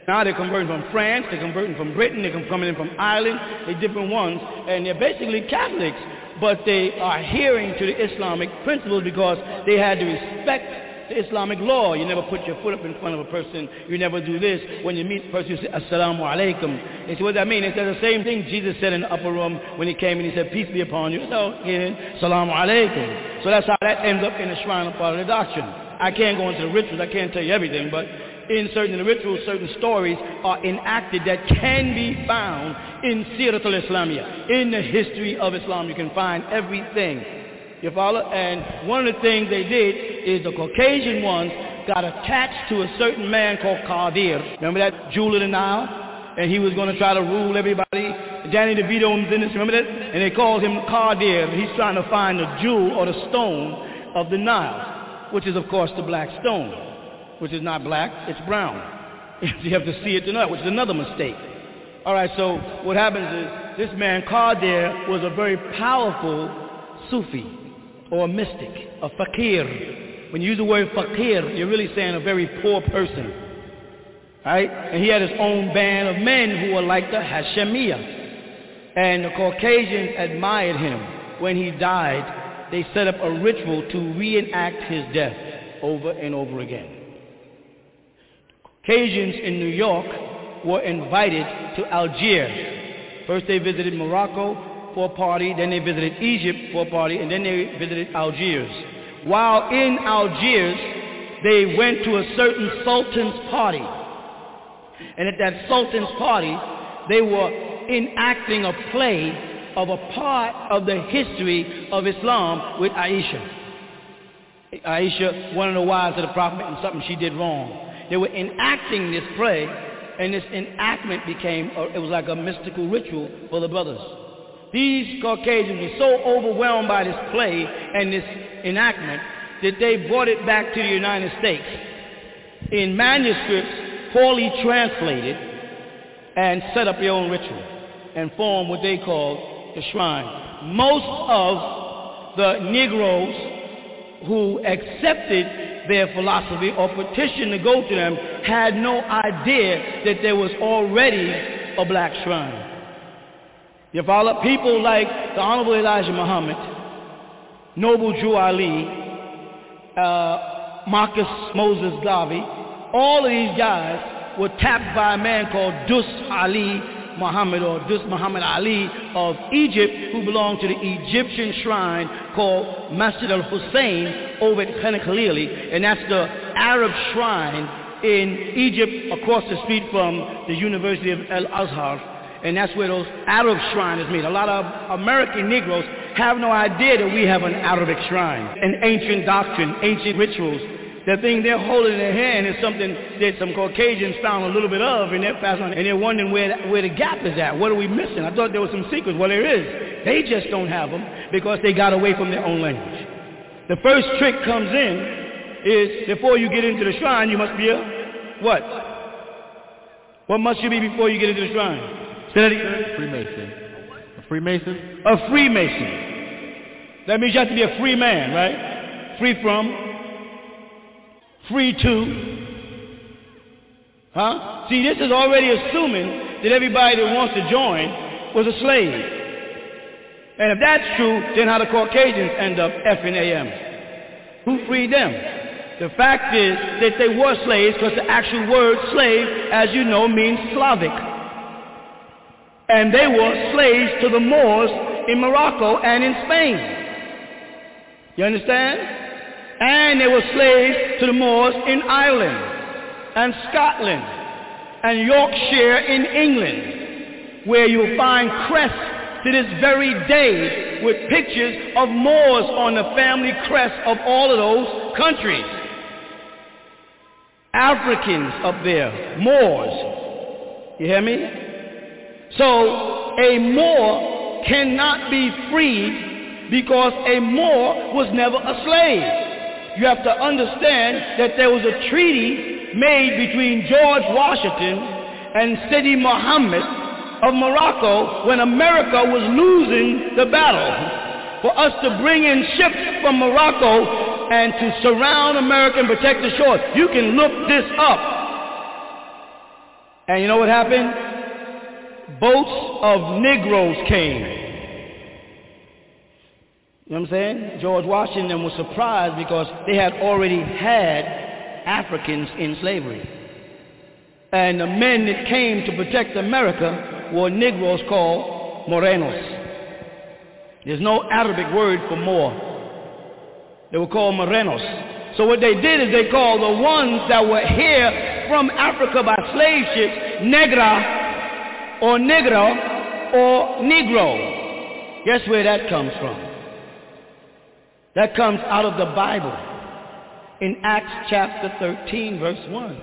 Now they're converting from France, they're converting from Britain, they're coming in from Ireland, they're different ones, and they're basically Catholics, but they are adhering to the Islamic principles because they had to respect the Islamic law. You never put your foot up in front of a person. You never do this. When you meet a person, you say, Assalamu alaikum. They say, what does that mean? They said the same thing Jesus said in the upper room when he came and he said, peace be upon you. So, again, Assalamu alaikum. So that's how that ends up in the shrine of part of the doctrine. I can't go into the rituals. I can't tell you everything, but in certain rituals, certain stories are enacted that can be found in Sirat al-Islamiyah. In the history of Islam, you can find everything you follow? And one of the things they did is the Caucasian ones got attached to a certain man called Qadir. Remember that jewel in the Nile? And he was going to try to rule everybody. Danny DeVito was in this, remember that? And they called him Qadir. He's trying to find the jewel or the stone of the Nile, which is of course the black stone, which is not black, it's brown. [LAUGHS] you have to see it to know, which is another mistake. All right, so what happens is this man Qadir was a very powerful Sufi or mystic, a fakir. When you use the word fakir, you're really saying a very poor person. Right? And he had his own band of men who were like the Hashemiyah. And the Caucasians admired him. When he died, they set up a ritual to reenact his death over and over again. Caucasians in New York were invited to Algiers. First they visited Morocco for a party, then they visited Egypt for a party, and then they visited Algiers. While in Algiers, they went to a certain sultan's party. And at that sultan's party, they were enacting a play of a part of the history of Islam with Aisha. Aisha, one of the wives of the Prophet, and something she did wrong. They were enacting this play, and this enactment became, a, it was like a mystical ritual for the brothers. These Caucasians were so overwhelmed by this play and this enactment that they brought it back to the United States in manuscripts poorly translated and set up their own ritual and form what they called the shrine. Most of the Negroes who accepted their philosophy or petitioned to go to them had no idea that there was already a black shrine. You follow? People like the Honorable Elijah Muhammad, Noble Drew Ali, uh, Marcus Moses Garvey, all of these guys were tapped by a man called Dus Ali Muhammad or this Muhammad Ali of Egypt who belonged to the Egyptian shrine called Masjid al-Hussein over at Khan and that's the Arab shrine in Egypt across the street from the University of Al-Azhar and that's where those Arab shrines meet. A lot of American Negroes have no idea that we have an Arabic shrine, an ancient doctrine, ancient rituals. The thing they're holding in their hand is something that some Caucasians found a little bit of, and they're passing on, and they're wondering where where the gap is at. What are we missing? I thought there was some secrets. Well, there is. They just don't have them because they got away from their own language. The first trick comes in is before you get into the shrine, you must be a what? What must you be before you get into the shrine? Say that again. Freemason. A Freemason? A Freemason. That means you have to be a free man, right? Free from, free to. Huh? See, this is already assuming that everybody that wants to join was a slave. And if that's true, then how the Caucasians end up F&AM? Who freed them? The fact is that they were slaves because the actual word slave, as you know, means Slavic and they were slaves to the Moors in Morocco and in Spain. You understand? And they were slaves to the Moors in Ireland and Scotland and Yorkshire in England, where you'll find crests to this very day with pictures of Moors on the family crest of all of those countries. Africans up there, Moors. You hear me? So a Moor cannot be freed because a Moor was never a slave. You have to understand that there was a treaty made between George Washington and Sidi Muhammad of Morocco when America was losing the battle for us to bring in ships from Morocco and to surround America and protect the shores. You can look this up. And you know what happened? boats of Negroes came. You know what I'm saying? George Washington was surprised because they had already had Africans in slavery. And the men that came to protect America were Negroes called Morenos. There's no Arabic word for Moor. They were called Morenos. So what they did is they called the ones that were here from Africa by slave ships Negra or negro or negro. Guess where that comes from? That comes out of the Bible in Acts chapter 13 verse 1.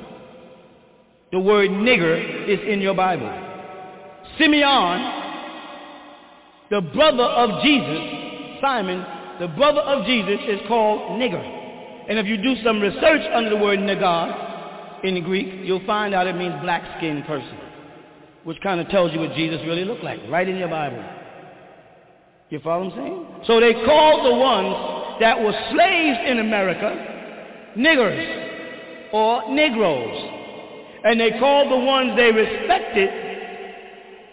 The word nigger is in your Bible. Simeon, the brother of Jesus, Simon, the brother of Jesus is called nigger. And if you do some research under the word nigger in Greek, you'll find out it means black-skinned person which kind of tells you what Jesus really looked like, right in your Bible. You follow what I'm saying? So they called the ones that were slaves in America niggers or Negroes. And they called the ones they respected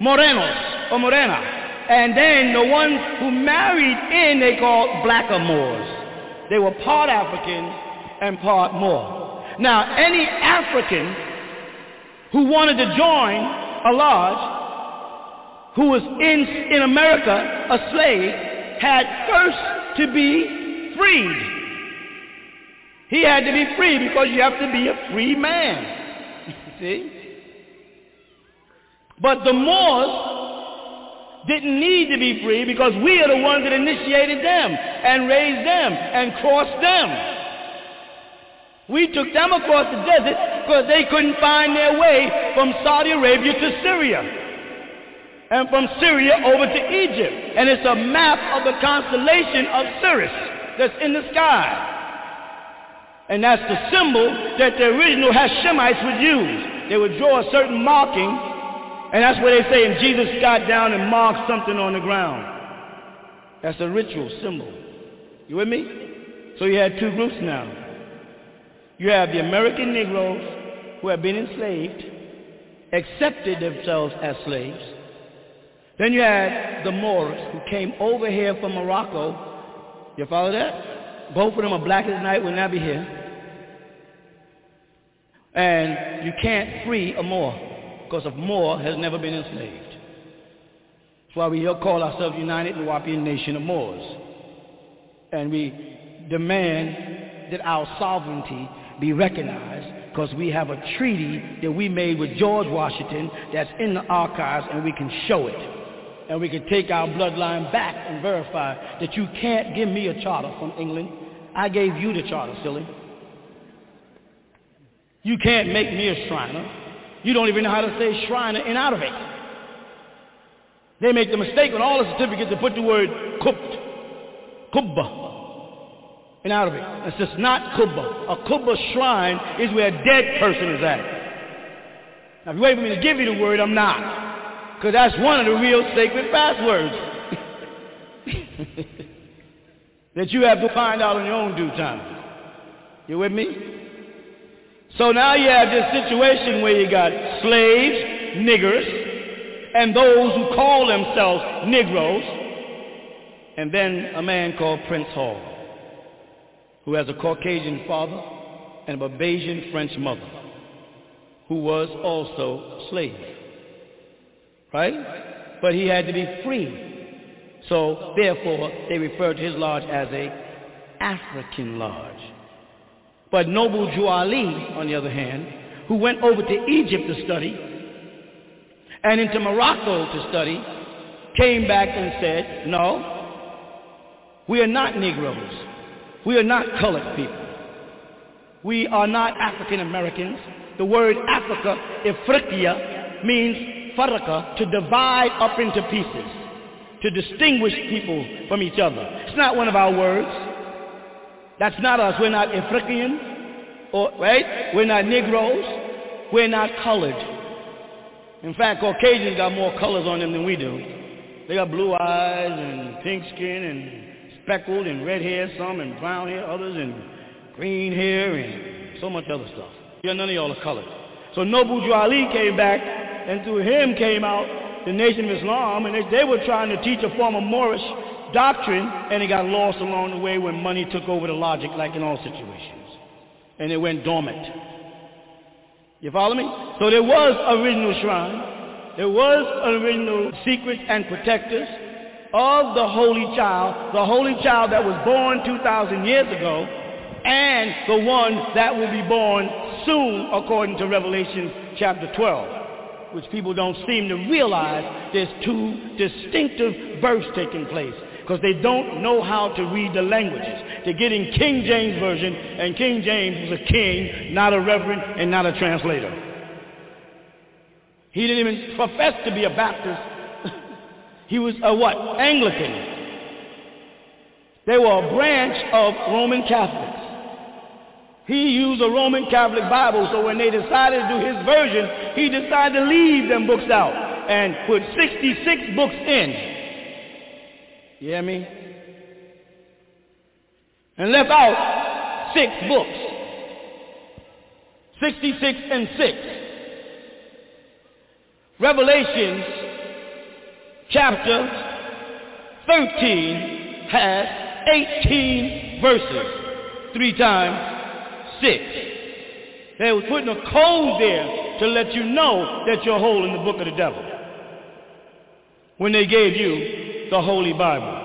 morenos or morena. And then the ones who married in they called blackamoors. They were part African and part Moor. Now, any African who wanted to join a lodge, who was in, in America a slave, had first to be freed. He had to be free because you have to be a free man. See? But the Moors didn't need to be free because we are the ones that initiated them and raised them and crossed them. We took them across the desert because they couldn't find their way from Saudi Arabia to Syria. And from Syria over to Egypt. And it's a map of the constellation of Sirius that's in the sky. And that's the symbol that the original Hashemites would use. They would draw a certain marking, and that's what they say, and Jesus got down and marked something on the ground. That's a ritual symbol. You with me? So you had two groups now. You have the American Negroes who have been enslaved, accepted themselves as slaves. Then you had the Moors who came over here from Morocco. You follow that? Both of them are black as night, will not be here. And you can't free a Moor because a Moor has never been enslaved. That's why we here call ourselves United Nuwaubian Nation of Moors. And we demand that our sovereignty be recognized because we have a treaty that we made with George Washington that's in the archives and we can show it. And we can take our bloodline back and verify that you can't give me a charter from England. I gave you the charter, silly. You can't make me a Shriner. You don't even know how to say Shriner in Arabic. They make the mistake on all the certificates to put the word kubt, kubba, in Arabic. It's just not kubba. A kubba shrine is where a dead person is at. Now, if you wait for me to give you the word, I'm not. Because that's one of the real sacred passwords. [LAUGHS] that you have to find out in your own due time. You with me? So now you have this situation where you got slaves, niggers, and those who call themselves Negroes, and then a man called Prince Hall, who has a Caucasian father and a Barbadian French mother, who was also a slave. Right? But he had to be free. So therefore, they referred to his lodge as a African lodge. But Noble Drew Ali, on the other hand, who went over to Egypt to study and into Morocco to study, came back and said, no, we are not Negroes. We are not colored people. We are not African Americans. The word Africa, Ifriqiya, means faraka, to divide up into pieces, to distinguish people from each other. It's not one of our words. That's not us. We're not African, or, right? We're not Negroes. We're not colored. In fact, Caucasians got more colors on them than we do. They got blue eyes and pink skin and speckled and red hair, some and brown hair, others and green hair and so much other stuff. Yeah, none of y'all are colored. So Noble Drew Ali came back, and through him came out the Nation of Islam, and they, they were trying to teach a form of Moorish doctrine, and it got lost along the way when money took over the logic, like in all situations. And it went dormant. You follow me? So there was original shrine. There was original secrets and protectors of the Holy Child, the Holy Child that was born 2,000 years ago, and the one that will be born soon, according to Revelation chapter 12, which people don't seem to realize there's two distinctive births taking place because they don't know how to read the languages. They're getting King James Version, and King James was a king, not a reverend, and not a translator. He didn't even profess to be a Baptist. [LAUGHS] he was a what? Anglican. They were a branch of Roman Catholics. He used a Roman Catholic Bible, so when they decided to do his version, he decided to leave them books out and put 66 books in. You hear me? And left out six books. 66 and 6. Revelations chapter 13 has 18 verses. Three times six. They were putting a code there to let you know that you're whole in the book of the devil. When they gave you the Holy Bible.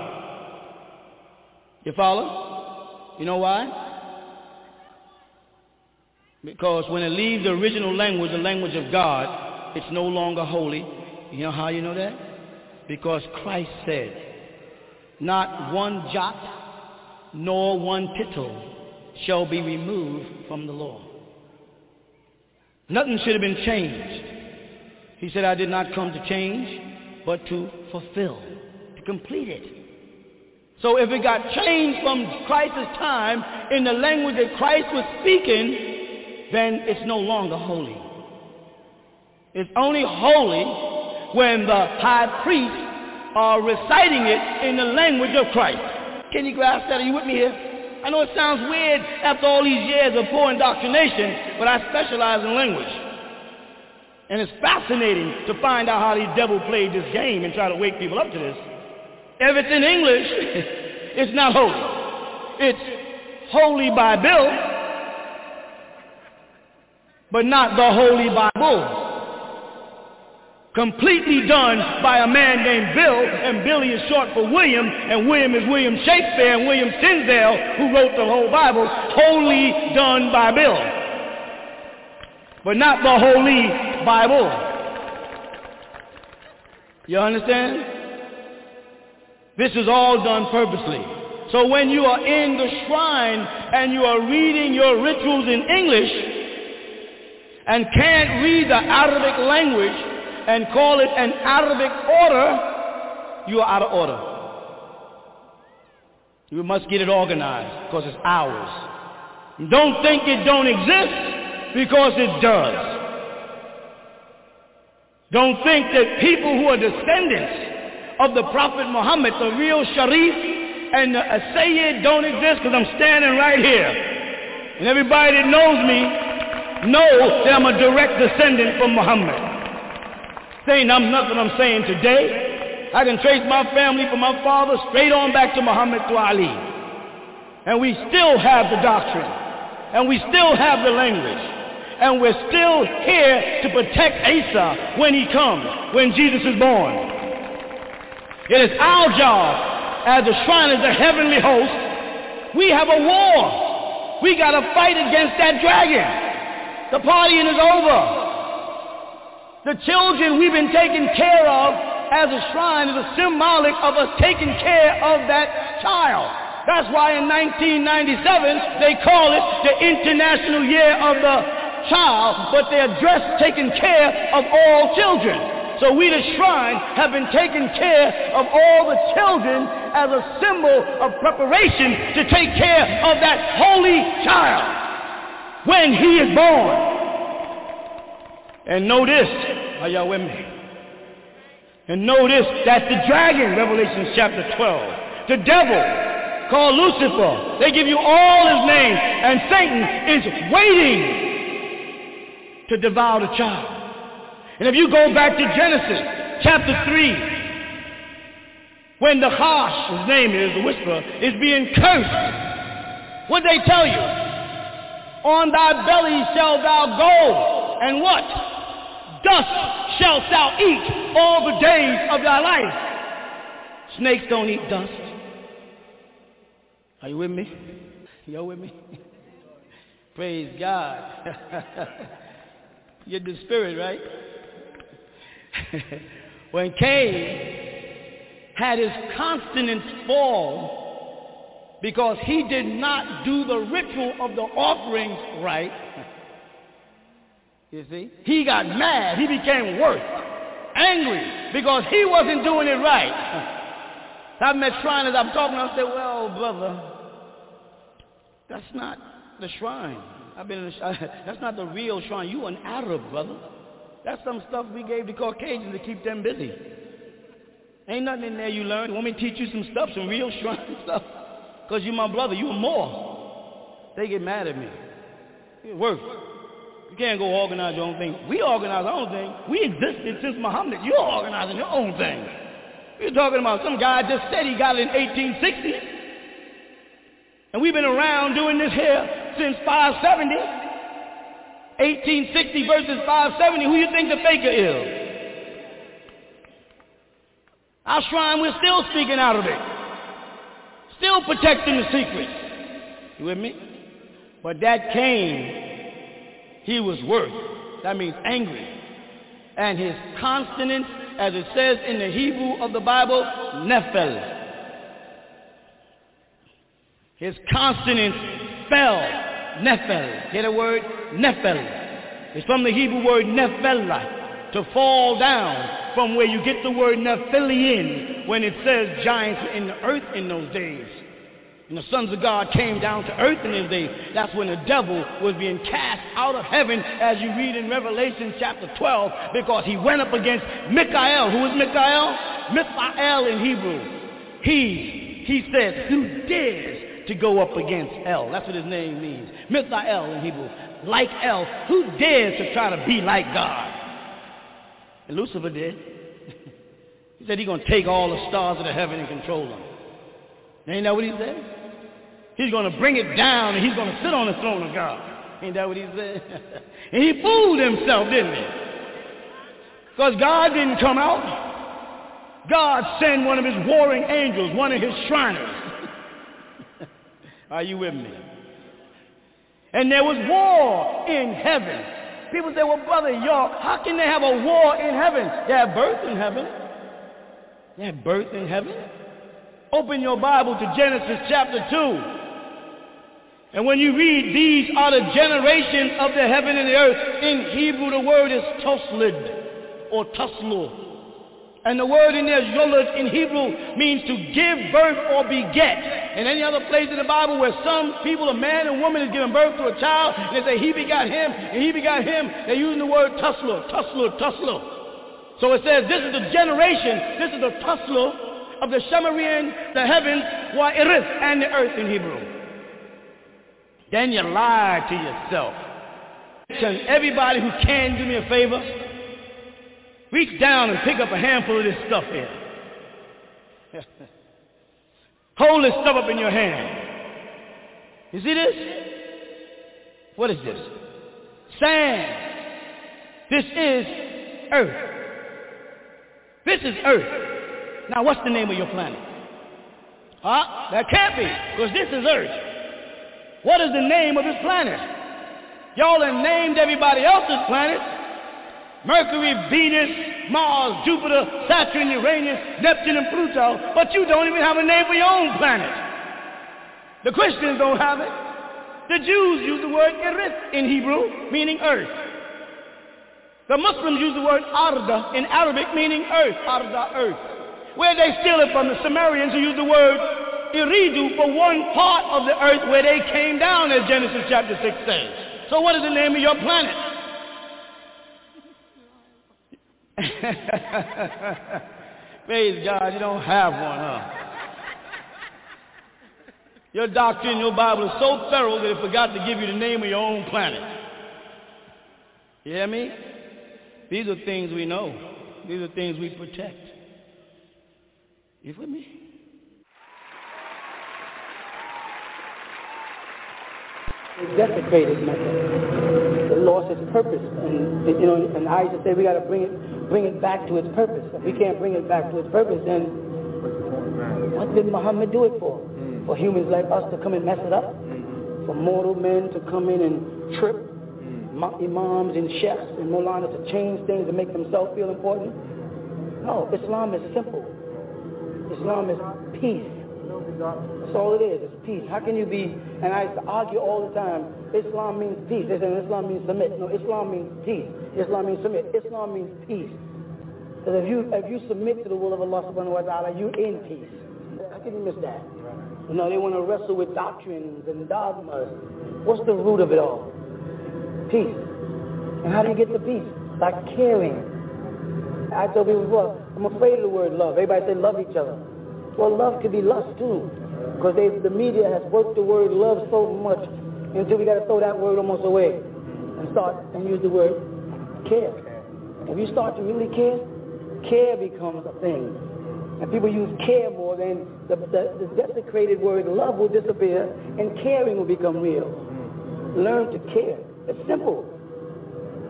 You follow? You know why? Because when it leaves the original language, the language of God, it's no longer holy. You know how you know that? Because Christ said, not one jot nor one tittle shall be removed from the law. Nothing should have been changed. He said, I did not come to change, but to fulfill, to complete it. So if it got changed from Christ's time in the language that Christ was speaking, then it's no longer holy. It's only holy when the high priests are reciting it in the language of Christ. Can you grasp that? Are you with me here? I know it sounds weird after all these years of poor indoctrination, but I specialize in language. And it's fascinating to find out how these devil played this game and try to wake people up to this. If it's in English, [LAUGHS] it's not holy. It's holy by Bill, but not the Holy Bible completely done by a man named Bill, and Billy is short for William, and William is William Shakespeare, and William Tyndale, who wrote the whole Bible, wholly done by Bill. But not the Holy Bible. You understand? This is all done purposely. So when you are in the shrine and you are reading your rituals in English and can't read the Arabic language, and call it an Arabic order, you are out of order. You must get it organized because it's ours. Don't think it don't exist because it does. Don't think that people who are descendants of the Prophet Muhammad, the real Sharif and the Sayyid don't exist because I'm standing right here. And everybody that knows me knows that I'm a direct descendant from Muhammad saying I'm nothing I'm saying today. I can trace my family from my father straight on back to Muhammad to Ali. And we still have the doctrine. And we still have the language. And we're still here to protect Isa when he comes, when Jesus is born. It is our job as the Shriners of heavenly host. We have a war. We got to fight against that dragon. The partying is over. The children we've been taking care of as a shrine is a symbolic of us taking care of that child. That's why in 1997 they call it the International Year of the Child, but they address taking care of all children. So we, the shrine, have been taking care of all the children as a symbol of preparation to take care of that holy child when he is born. And know this, are y'all with me? And know this, that's the dragon, Revelation chapter 12. The devil, called Lucifer. They give you all his name, and Satan is waiting to devour the child. And if you go back to Genesis chapter 3, when the harsh, his name is, the whisperer, is being cursed, what they tell you? On thy belly shall thou go, and what? Dust shalt thou eat all the days of thy life. Snakes don't eat dust. Are you with me? [LAUGHS] You with me? [LAUGHS] Praise God. [LAUGHS] You're the spirit, right? when Cain had his consonants fall because he did not do the ritual of the offerings right, you see? He got mad. He became worse. Angry because he wasn't doing it right. [LAUGHS] I've met shriners, I'm talking, I say, well, brother, that's not the shrine. I've been in the, [LAUGHS] that's not the real shrine. You an Arab, brother. That's some stuff we gave the Caucasians to keep them busy. Ain't nothing in there you learn. Want me to teach you some stuff, some real [LAUGHS] shrine stuff? Because you're my brother. You're Moor. They get mad at me. You can't go organize your own thing. We organize our own thing. We existed since Muhammad. You're organizing your own thing. You're talking about some guy just said he got it in 1860. And we've been around doing this here since 570. 1860 versus 570. Who you think the faker is? Our shrine, we're still speaking out of it. Still protecting the secrets. You with me? But that came, he was worth. That means angry. And his consonants, as it says in the Hebrew of the Bible, nephel. His consonants fell. Nephel. Hear the word? Nephel. It's from the Hebrew word nephela, to fall down, from where you get the word nephilim when it says giants in the earth in those days. And the sons of God came down to earth in those days. That's when the devil was being cast out of heaven, as you read in Revelation chapter 12, because he went up against Michael. Who is Michael? Michael in Hebrew. He, he said, who dares to go up against El? That's what his name means. Michael in Hebrew. Like El. Who dares to try to be like God? And Lucifer did. [LAUGHS] he said he's going to take all the stars of the heaven and control them. Ain't that what he said? He's going to bring it down and he's going to sit on the throne of God. Ain't that what he said? [LAUGHS] and he fooled himself, didn't he? Because God didn't come out. God sent one of his warring angels, one of his shriners. [LAUGHS] Are you with me? And there was war in heaven. People say, well, brother, y'all, how can they have a war in heaven? They have birth in heaven. They have birth in heaven. Open your Bible to Genesis chapter 2. And when you read, these are the generations of the heaven and the earth. In Hebrew, the word is toslid or tuslu. And the word in there, yolad, in Hebrew, means to give birth or beget. In any other place in the Bible where some people, a man and woman, is giving birth to a child, and they say he begot him, and he begot him, they're using the word tuslu, tuslu, tuslu. So it says, this is the generation, this is the tuslu of the Shemarian, the heavens, wa irith, and the earth in Hebrew. Then you lie to yourself. Everybody who can do me a favor, reach down and pick up a handful of this stuff here. [LAUGHS] Hold this stuff up in your hand. You see this? What is this? Sand. This is earth. This is earth. Now what's the name of your planet? Huh? That can't be, because this is earth. What is the name of this planet? Y'all have named everybody else's planets. Mercury, Venus, Mars, Jupiter, Saturn, Uranus, Neptune, and Pluto, but you don't even have a name for your own planet. The Christians don't have it. The Jews use the word Erith in Hebrew, meaning earth. The Muslims use the word Arda in Arabic, meaning earth, Arda, earth. Where they steal it from the Sumerians who use the word Eridu for one part of the earth where they came down, as Genesis chapter 6 says. So what is the name of your planet? [LAUGHS] Praise God, you don't have one, huh? Your doctrine, your Bible is so thorough that it forgot to give you the name of your own planet. You hear me? These are things we know. These are things we protect. You with me? Desecrated method. It lost its purpose, and you know, and I just say we got to bring it, bring it back to its purpose. If we can't bring it back to its purpose, then what did Muhammad do it for? Mm. For humans like us to come and mess it up? Mm-hmm. For mortal men to come in and trip mm. imams and chefs and molanas to change things to make themselves feel important? No, Islam is simple. Islam is peace. That's all it is. It's peace. How can you be, and I used to argue all the time, Islam means peace. They say Islam means submit. No, Islam means peace. Islam means submit. Islam means peace. Because if you, if you submit to the will of Allah subhanahu wa ta'ala, you're in peace. How can you miss that? You know, they want to wrestle with doctrines and dogmas. What's the root of it all? Peace. And how do you get the peace? by caring. I told people before, I'm afraid of the word love. Everybody say love each other. Well, love could be lust too, because the media has worked the word love so much until we got to throw that word almost away and start and use the word care. If you start to really care, care becomes a thing. And people use care more, than the, the, the desecrated word love will disappear and caring will become real. Learn to care. It's simple.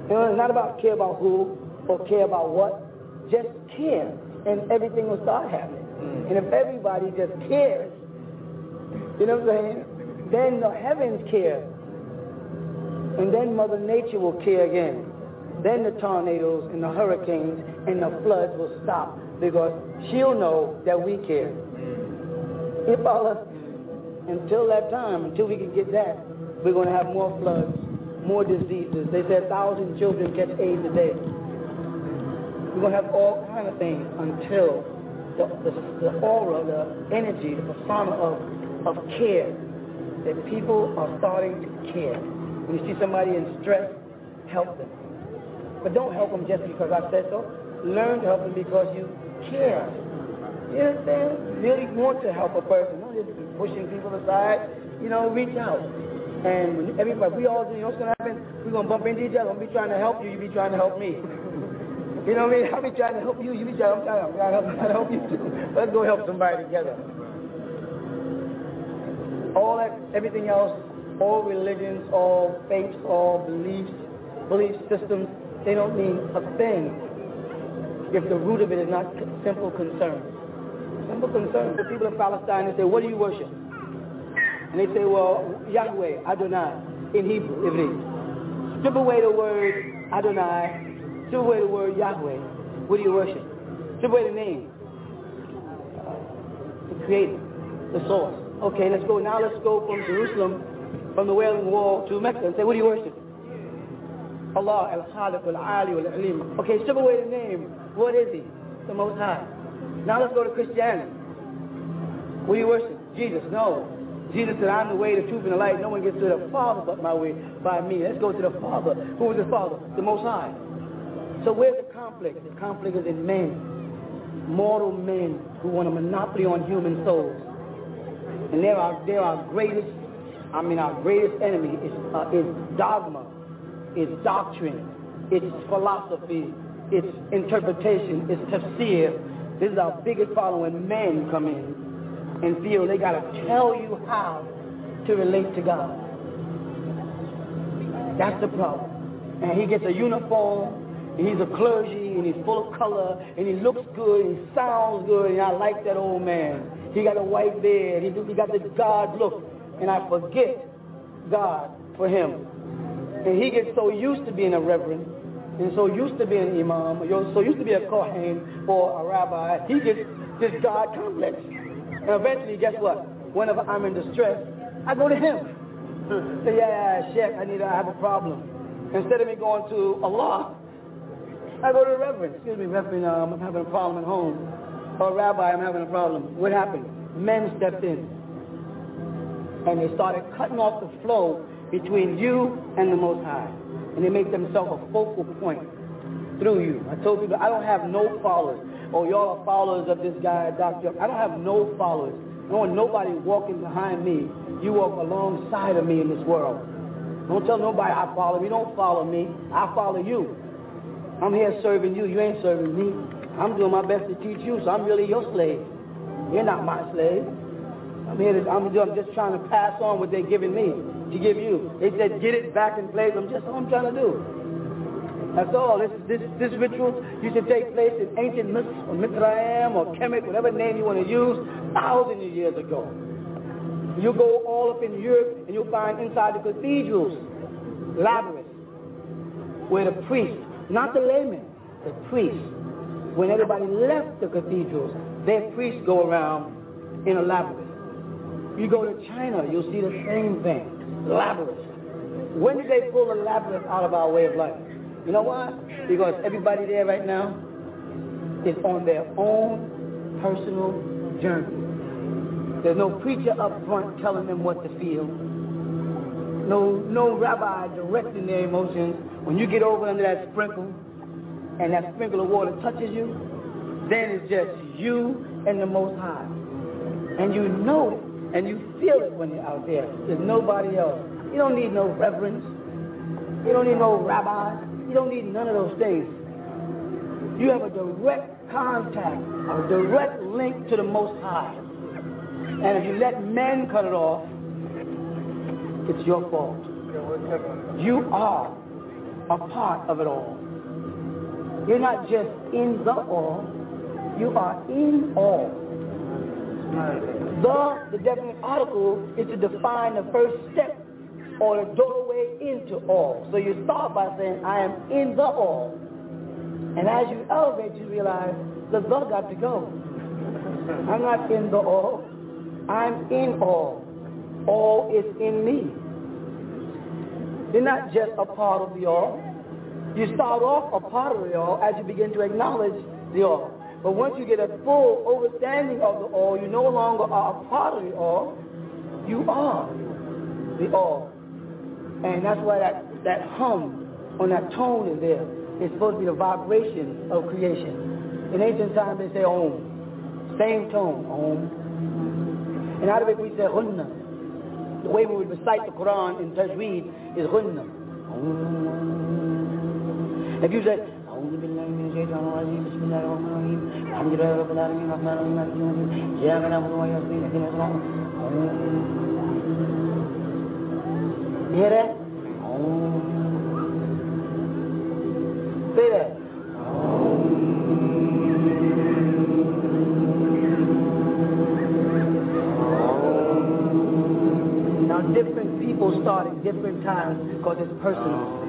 You know, it's not about care about who or care about what. Just care, and everything will start happening. And if everybody just cares, you know what I'm saying? Then the heavens care. And then Mother Nature will care again. Then the tornadoes and the hurricanes and the floods will stop because she'll know that we care. You follow? Until that time, until we can get that, we're going to have more floods, more diseases. They said a thousand children catch AIDS a day. We're going to have all kind of things until the, the, the aura, the energy, the persona of, of care, that people are starting to care. When you see somebody in stress, help them. But don't help them just because I said so. Learn to help them because you care. You understand? Really want to help a person. Not just be pushing people aside. You know, reach out. And everybody, we all do, you know what's going to happen? We're going to bump into each other. I'm going to be trying to help you. You be trying to help me. You know what I mean? I'll be trying to help you. You be trying, I'm trying, I'm trying, to, help, I'm trying to help you too. Let's go help somebody together. All that, everything else, all religions, all faiths, all beliefs, belief systems, they don't mean a thing if the root of it is not simple concern. Simple concern. The people of Palestine, they say, what do you worship? And they say, well, Yahweh, Adonai, in Hebrew, Ibris. Strip away the word Adonai, strip away the word Yahweh. What do you worship? Strip away the name. The creator, the source. Okay, let's go. Now let's go from Jerusalem, from the Wailing Wall to Mecca and say, what do you worship? Allah, Al-Khaliq, Al-Ali, Al-Alim. Okay, strip away the name. What is he? The Most High. Now let's go to Christianity. What do you worship? Jesus. No. Jesus said, I'm the way, the truth, and the light. No one gets to the Father but my way, by me. Let's go to the Father. Who is the Father? The Most High. So where's the conflict? The conflict is in men. Mortal men who want a monopoly on human souls. And they're our, they're our greatest, I mean our greatest enemy is, uh, is dogma, is doctrine, it's philosophy, it's interpretation, it's tafsir. This is our biggest problem when men come in and feel they got to tell you how to relate to God. That's the problem. And he gets a uniform, and he's a clergy, and he's full of color, and he looks good, and he sounds good, and I like that old man. He got a white beard, he, he got this God look, and I forget God for him. And he gets so used to being a reverend, and so used to being an imam, so used to be a kohen or a rabbi, he gets this God complex. And eventually, guess what? Whenever I'm in distress, I go to him. [LAUGHS] Say, yeah, Sheikh, I need, I have a problem. Instead of me going to Allah, I go to the reverend. Excuse me, reverend, um, I'm having a problem at home. Or rabbi, I'm having a problem. What happened? Men stepped in. And they started cutting off the flow between you and the Most High. And they make themselves a focal point through you. I told people, I don't have no followers. Oh, y'all are followers of this guy, Dr. I don't have no followers. I want nobody walking behind me. You walk alongside of me in this world. Don't tell nobody I follow you. Don't follow me. I follow you. I'm here serving you. You ain't serving me. I'm doing my best to teach you, so I'm really your slave. You're not my slave. I'm here to, I'm, I'm just trying to pass on what they're giving me to give you. They said, get it back in place. I'm just, I'm trying to do. That's all. This, this, this ritual used to take place in ancient Mizraim or Kemet, whatever name you want to use, thousands of years ago. You go all up in Europe and you'll find inside the cathedrals, labyrinths, where the priests, not the laymen, the priests, when everybody left the cathedrals, their priests go around in a labyrinth. You go to China, you'll see the same thing, labyrinth. When did they pull the labyrinth out of our way of life? You know why? Because everybody there right now is on their own personal journey. There's no preacher up front telling them what to feel. No, no rabbi directing their emotions. When you get over under that sprinkle, and that sprinkle of water touches you, then it's just you and the Most High. And you know it, and you feel it when you're out there. There's nobody else. You don't need no reverence. You don't need no rabbi. You don't need none of those things. You have a direct contact, a direct link to the Most High. And if you let men cut it off, it's your fault. You are a part of it all. You're not just in the all, you are in all. The, the definite article is to define the first step or the doorway into all. So you start by saying, I am in the all. And as you elevate, you realize the the got to go. I'm not in the all. I'm in all. All is in me. You're not just a part of the all. You start off a part of the all as you begin to acknowledge the all. But once you get a full understanding of the all, you no longer are a part of the all. You are the all. And that's why that, that hum on that tone is there. It's supposed to be the vibration of creation. In ancient times they say Om. Same tone, Om. In Arabic we say Ghunnah. The way we would recite the Quran in Tajweed is Hunna. If you say أعوذ بالله من الشيطان الرجيم بسم الله الرحمن الرحيم الحمد لله رب العالمين الرحمن الرحيم مالك يوم الدين إياك نعبد وإياك نستعين اهدنا الصراط hear that? Say that. Different people start at different times because it's personal.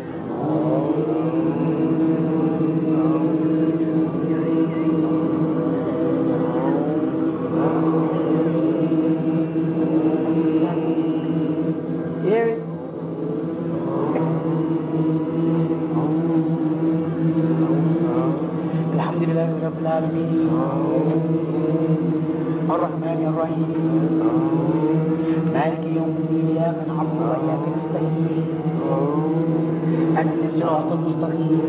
اهدنا الصراط المستقيم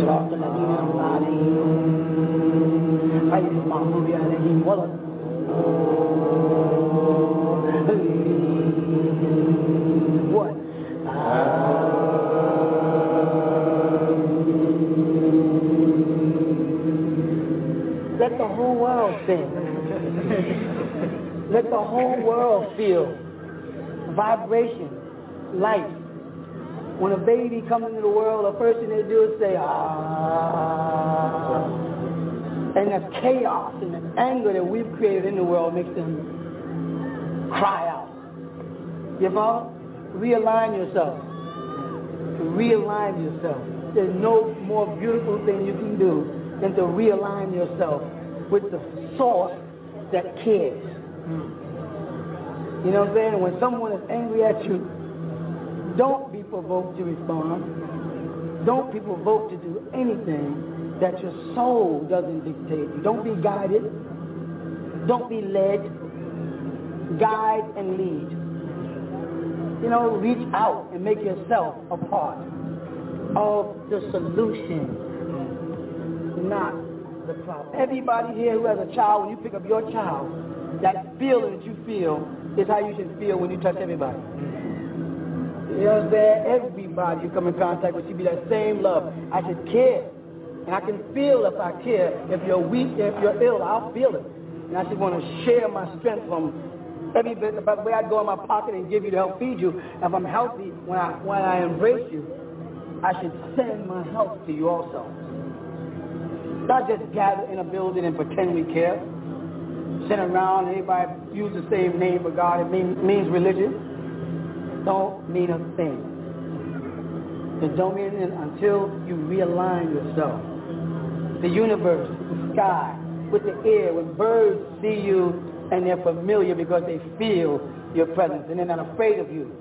صراط الذين انعمت عليهم غير المغضوب عليهم ولا What? Let the whole world sing. Let the whole world feel vibration, life. when a baby comes into the world, the first thing they do is say, ah. And the chaos and the anger that we've created in the world makes them cry out. You follow? Realign yourself. Realign yourself. There's no more beautiful thing you can do than to realign yourself with the source that cares. You know what I'm saying? When someone is angry at you, don't be vote to respond. Don't people vote to do anything that your soul doesn't dictate. Don't be guided. Don't be led. Guide and lead. You know, reach out and make yourself a part of the solution not the problem. Everybody here who has a child, when you pick up your child, that feeling that you feel is how you should feel when you touch everybody. You know what I'm saying? Everybody you come in contact with should be that same love. I should care. And I can feel if I care. If you're weak, if you're ill, I'll feel it. And I should want to share my strength from every bit. By the way I go in my pocket and give you to help feed you, if I'm healthy, when I, when I embrace you, I should send my help to you also. Not just gather in a building and pretend we care. Sit around, and everybody use the same name for God. It mean, means religion. Don't mean a thing. It don't mean anything until you realign yourself. The universe, the sky, with the air, when birds see you and they're familiar because they feel your presence and they're not afraid of you.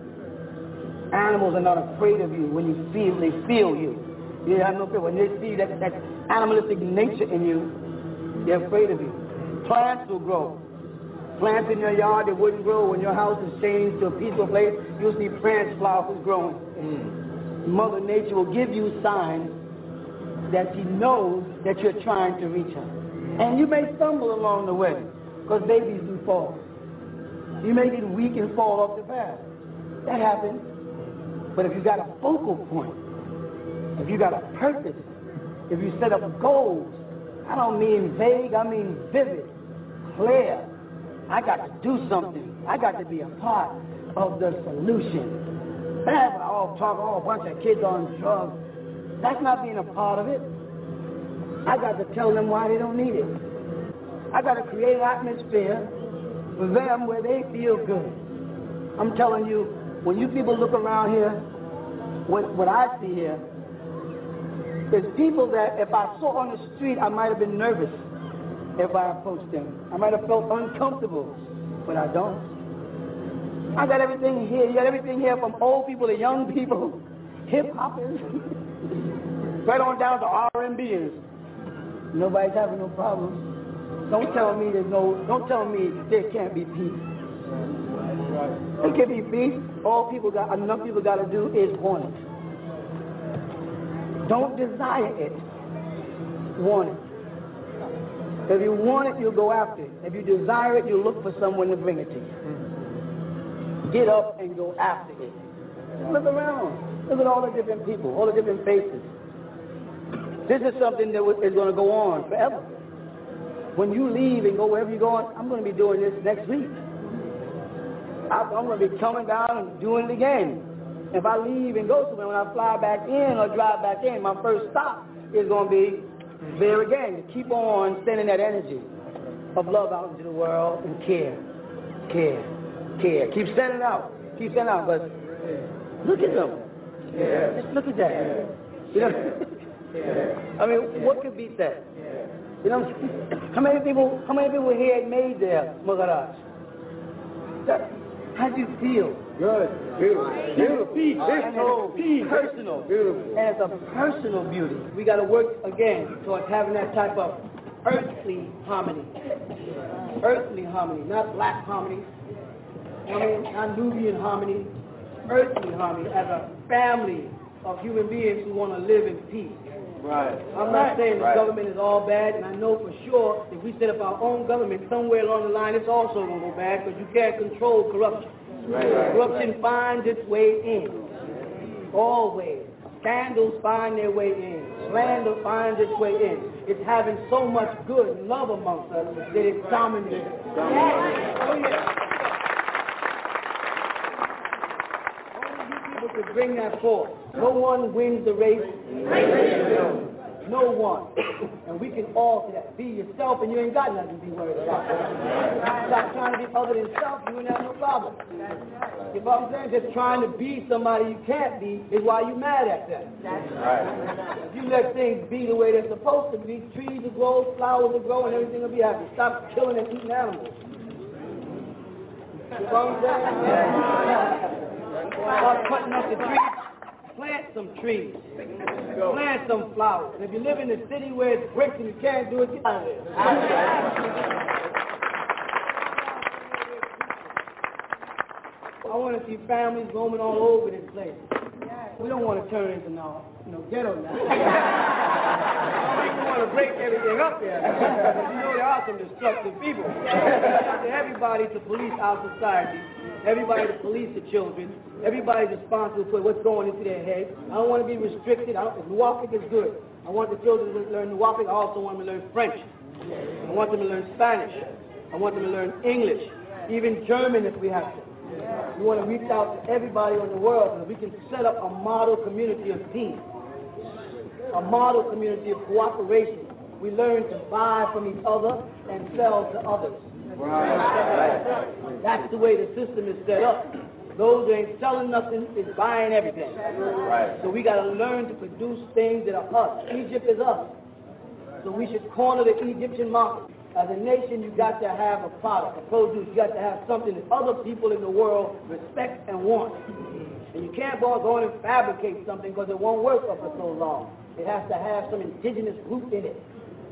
Animals are not afraid of you when you feel, they feel you. You have no fear. When they see that, that animalistic nature in you, they're afraid of you. Plants will grow. Plants in your yard that wouldn't grow when your house is changed to a peaceful place, you'll see plants, flowers growing. Mm. Mother Nature will give you signs that she knows that you're trying to reach her. And you may stumble along the way, because babies do fall. You may get weak and fall off the path. That happens. But if you got a focal point, if you got a purpose, if you set up goals, I don't mean vague, I mean vivid, clear. I got to do something. I got to be a part of the solution. That's all talk, all a bunch of kids on drugs. That's not being a part of it. I got to tell them why they don't need it. I got to create an atmosphere for them where they feel good. I'm telling you, when you people look around here, what, what I see here is people that if I saw on the street, I might have been nervous if I approached them. I might have felt uncomfortable, but I don't. I got everything here. You got everything here from old people to young people, [LAUGHS] hip hoppers, [LAUGHS] right on down to R&Bers. Nobody's having no problems. Don't tell me there's no, don't tell me there can't be peace. There can be peace. All people got, enough people got to do is want it. Don't desire it. Want it. If you want it, you'll go after it. If you desire it, you'll look for someone to bring it to you. Get up and go after it. Look around. Look at all the different people, all the different faces. This is something that is going to go on forever. When you leave and go wherever you're going, I'm going to be doing this next week. I'm going to be coming down and doing it again. If I leave and go somewhere, when I fly back in or drive back in, my first stop is going to be there again. To keep on sending that energy of love out into the world and care, care, care. Keep sending out. Keep sending out. But look at them. Just look at that. You know. [LAUGHS] I mean, what could beat that? You know, how many people? How many people here made their Maharaj? How do you feel? Good. Beautiful. Beautiful. Peace. And it's personal. Beautiful. It's a personal beauty. We got to work again towards having that type of earthly harmony. Earthly harmony, not black harmony. I mean, not Nubian harmony. Earthly harmony as a family of human beings who want to live in peace. Right. I'm not saying the government is all bad, and I know for sure if we set up our own government somewhere along the line, it's also going to go bad because you can't control corruption. Right, corruption finds its way in. Always. Scandals find their way in. Slander finds its way in. It's having so much good love amongst us that it dominates. Oh, yeah. Only you people could bring that forth. No one wins the race. No one. And we can all do that. Be yourself and you ain't got nothing to be worried about. Stop trying to be other than self, you ain't have no problem. You know what I'm saying? Just trying to be somebody you can't be is why you mad at them. If you let things be the way they're supposed to be, trees will grow, flowers will grow, and everything will be happy. Stop killing and eating animals. You know what I'm saying? Stop cutting up the trees. Plant some trees. Plant some flowers. If you live in a city where it's bricks and you can't do it, get out of there. I want to see families roaming all over this place. We don't want to turn into no, you know, ghetto now. [LAUGHS] we want to break everything up there. [LAUGHS] you know there are some destructive people. to [LAUGHS] everybody to police our society, everybody to police the children, everybody's responsible for what's going into their head. I don't want to be restricted. I don't, Nuwaupic is good. I want the children to learn Nuwaupic. I also want them to learn French. I want them to learn Spanish. I want them to learn English, even German if we have to. We want to reach out to everybody in the world so we can set up a model community of peace, a model community of cooperation. We learn to buy from each other and sell to others. That's the way the system is set up. Those who ain't selling nothing is buying everything. So we got to learn to produce things that are us. Egypt is us. So we should corner the Egyptian market. As a nation, you got to have a product, a produce. You got to have something that other people in the world respect and want. And you can't go on and fabricate something because it won't work for so long. It has to have some indigenous root in it.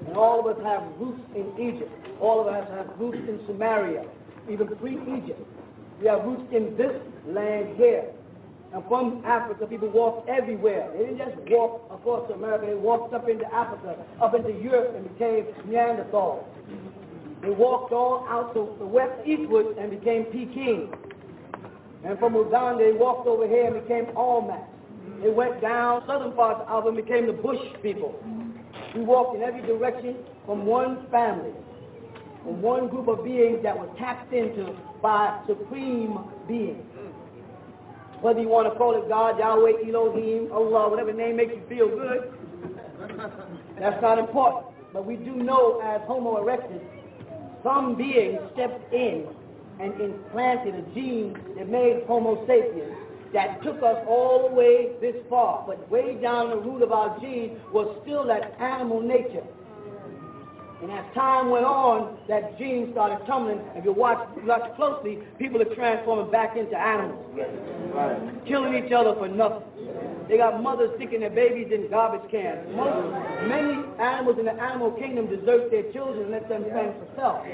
And all of us have roots in Egypt. All of us have roots in Sumeria, even pre-Egypt. We have roots in this land here. And from Africa, people walked everywhere. They didn't just walk across America. They walked up into Africa, up into Europe, and became Neanderthals. They walked all out to the west eastward and became Peking. And from Uganda, they walked over here and became Olmec. They went down southern parts of and became the Bush people. We walked in every direction from one family, from one group of beings that were tapped into by supreme beings. Whether you want to call it God, Yahweh, Elohim, Allah, whatever name makes you feel good, that's not important. But we do know as Homo erectus, some being stepped in and implanted a gene that made Homo sapiens that took us all the way this far. But way down the root of our gene was still that animal nature. And as time went on, that gene started tumbling. If you watch, watch closely, people are transforming back into animals. Right. Killing each other for nothing. They got mothers sticking their babies in garbage cans. Most, many animals in the animal kingdom desert their children and let them fend for self.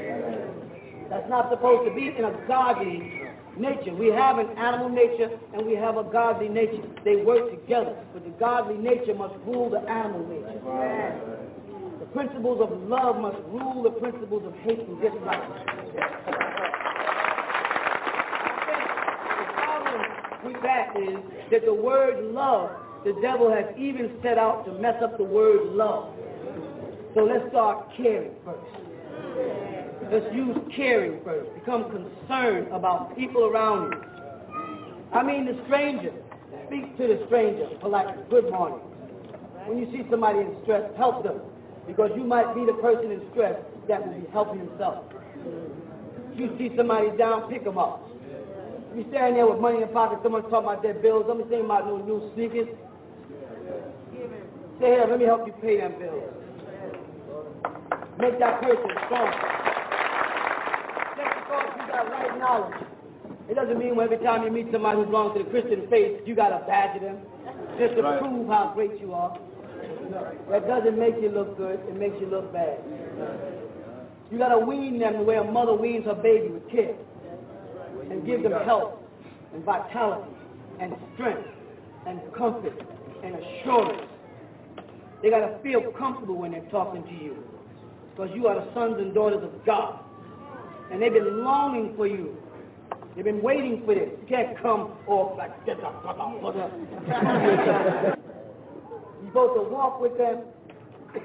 That's not supposed to be in a godly nature. We have an animal nature and we have a godly nature. They work together, but the godly nature must rule the animal nature. The principles of love must rule the principles of hate and dislike. The problem with that is that the word love, the devil has even set out to mess up the word love. So let's start caring first. Let's use caring first. Become concerned about people around you. I mean the stranger. Speak to the stranger politely. Good morning. When you see somebody in stress, help them. Because you might be the person in stress that will be helping himself. If you see somebody down, pick them up. You stand there with money in your pocket, someone's talking about their bills, somebody's saying about no new sneakers. Say, here, let me help you pay them bills. Make that person strong. Because you got right knowledge. It doesn't mean every time you meet somebody who belongs to the Christian faith, you got to badger them just to right. prove how great you are. That doesn't make you look good. It makes you look bad. You got to wean them the way a mother weans her baby with care and give them health and vitality and strength and comfort and assurance. They got to feel comfortable when they're talking to you because you are the sons and daughters of God. And they've been longing for you. They've been waiting for this. [LAUGHS] You can't come off like this. You're supposed to walk with them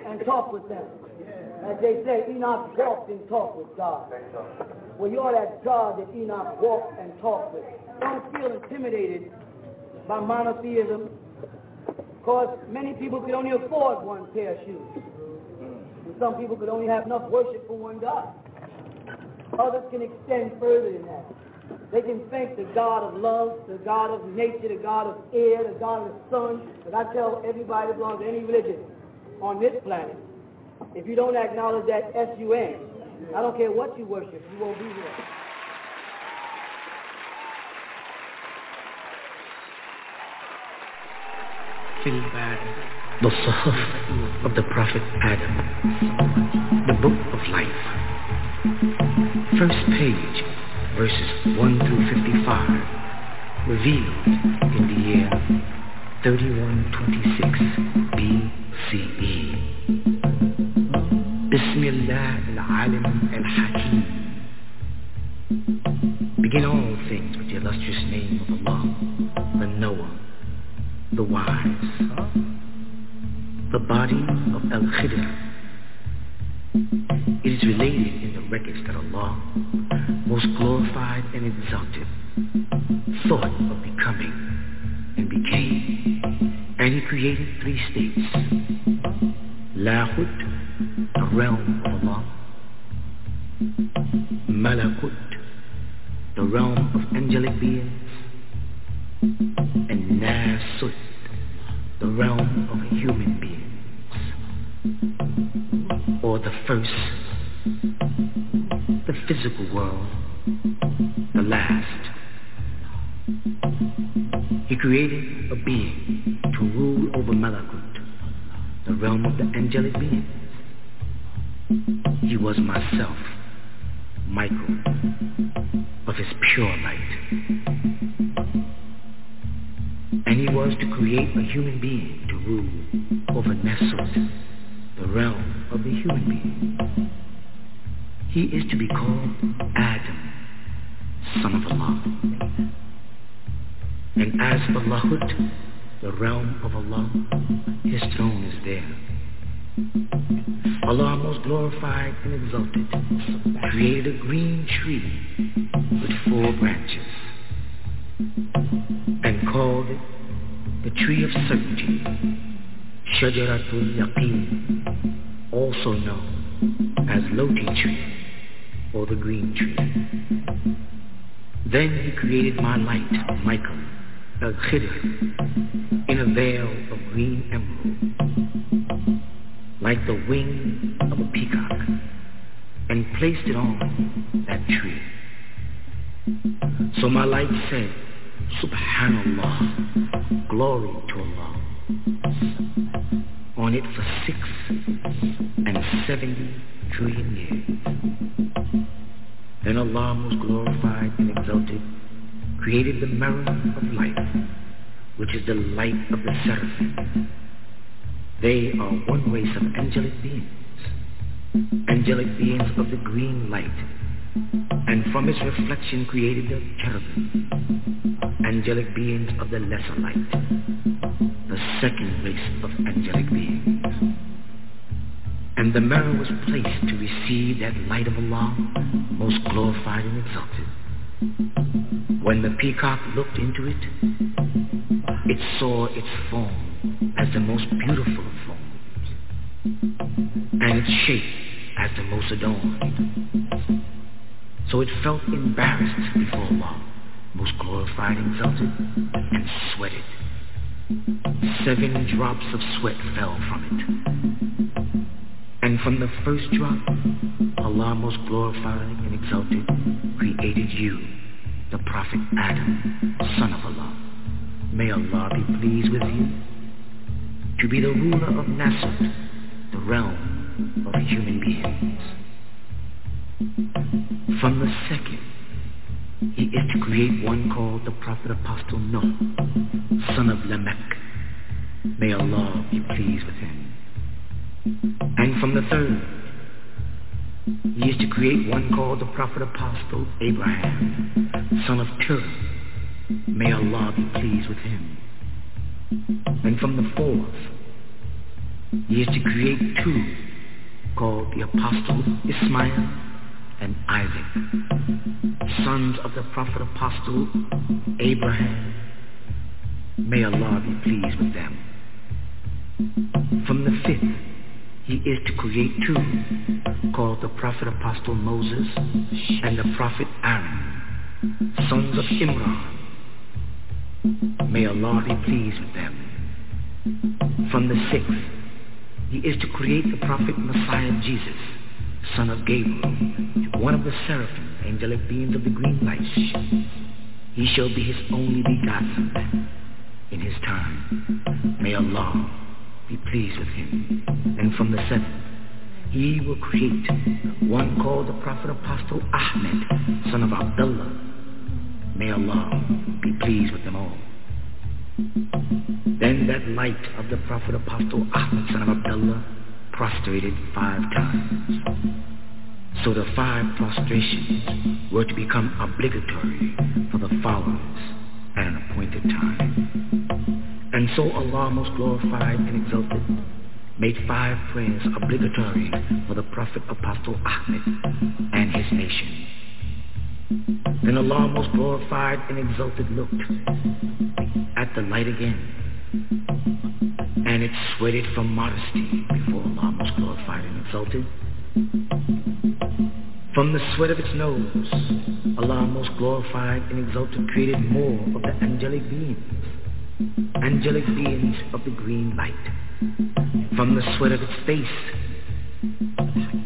and talk with them. As they say, Enoch walked and talked with God. Well, you're that God that Enoch walked and talked with. Don't feel intimidated by monotheism because many people could only afford one pair of shoes. And some people could only have enough worship for one God. Others can extend further than that. They can thank the God of love, the God of nature, the God of air, the God of the sun. But I tell everybody that belongs to any religion on this planet, if you don't acknowledge that S-U-N, I don't care what you worship, you won't be here. the Suhuf of the Prophet Adam, the Book of Life. First page, verses 1 through 55, revealed in the year 3126 BCE. Begin all things with the illustrious name of Allah, the Knower, the Wise. The body of Al-Khidr it is related records that are Allah, most glorified and exalted, thought of becoming and became. And he created three states. Lahut, the realm of Allah. Malakut, the realm of angelic beings. And Nasut, the realm of human beings or the first, the physical world, the last. He created a being to rule over Malakut, the realm of the angelic beings. He was myself, Michael, of his pure light. And he was to create a human being to rule over Nasut, the realm of the human being. He is to be called Adam, son of Allah. And as for Lahut, the realm of Allah, his throne is there. Allah most glorified and exalted created a green tree with four branches and called it the tree of certainty, Shajaratul Yaqeen, also known as Loti tree or the green tree. Then he created my light, Michael, al-Khidr, in a veil of green emerald, like the wing of a peacock, and placed it on that tree. So my light said, Subhanallah, glory to Allah, on it for six and seventy trillion years. Then Allah was glorified and exalted, created the mirror of life, which is the light of the seraphim. They are one race of angelic beings, angelic beings of the green light, and from its reflection created the cherubim, angelic beings of the lesser light, the second race of angelic beings. And the mirror was placed to receive that light of Allah, most glorified and exalted. When the peacock looked into it, it saw its form as the most beautiful of forms, and its shape as the most adorned. So it felt embarrassed before Allah, most glorified and exalted, and sweated. Seven drops of sweat fell from it. And from the first drop, Allah most glorified and exalted created you, the Prophet Adam, son of Allah. May Allah be pleased with you to be the ruler of Nasut, the realm of human beings. From the second, he is to create one called the Prophet Apostle Noah, son of Lamech. May Allah be pleased with him. And from the third, he is to create one called the Prophet Apostle Abraham, son of Terah. May Allah be pleased with him. And from the fourth, he is to create two called the Apostle Ismail and Isaac, sons of the Prophet Apostle Abraham. May Allah be pleased with them. From the fifth, he is to create two called the Prophet Apostle Moses and the Prophet Aaron, sons of Imran. May Allah be pleased with them. From the sixth, he is to create the Prophet Messiah Jesus, son of Gabriel, one of the seraphim, angelic beings of the green light. He shall be his only begotten in his time. May Allah be pleased with him. And from the seventh, he will create one called the Prophet Apostle Ahmed, son of Abdullah. May Allah be pleased with them all. Then that light of the Prophet Apostle Ahmed, son of Abdullah, prostrated five times. So the five prostrations were to become obligatory for the followers at an appointed time. And so Allah most glorified and exalted made five prayers obligatory for the Prophet Apostle Ahmed and his nation. Then Allah most glorified and exalted looked at the light again and it sweated from modesty before Allah most glorified and exalted. From the sweat of its nose, Allah most glorified and exalted created more of the angelic beings, angelic beings of the green light. From the sweat of its face,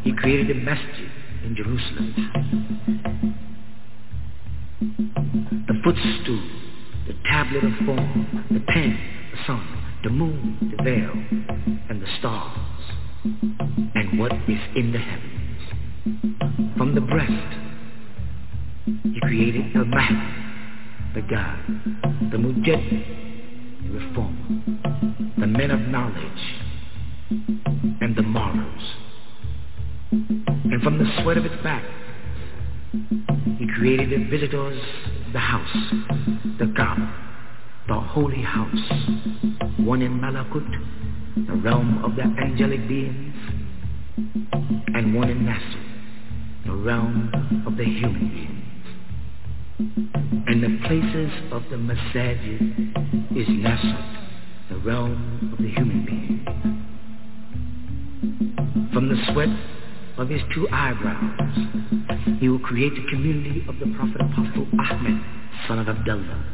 He created a masjid in Jerusalem. The footstool, the tablet of form, the pen, the sun, the moon, the veil, and the stars, and what is in the heavens. From the breast, he created the Mahdi, the God, the Mujad, the reformer, the men of knowledge, and the martyrs. And from the sweat of its back, he created the visitors, the house, the Kaaba, the holy house, one in Malakut, the realm of the angelic beings, and one in Nasut, the realm of the human beings. And the places of the Masajid is Nasut, the realm of the human being. From the sweat of his two eyebrows, he will create the community of the Prophet Apostle Ahmed, son of Abdullah.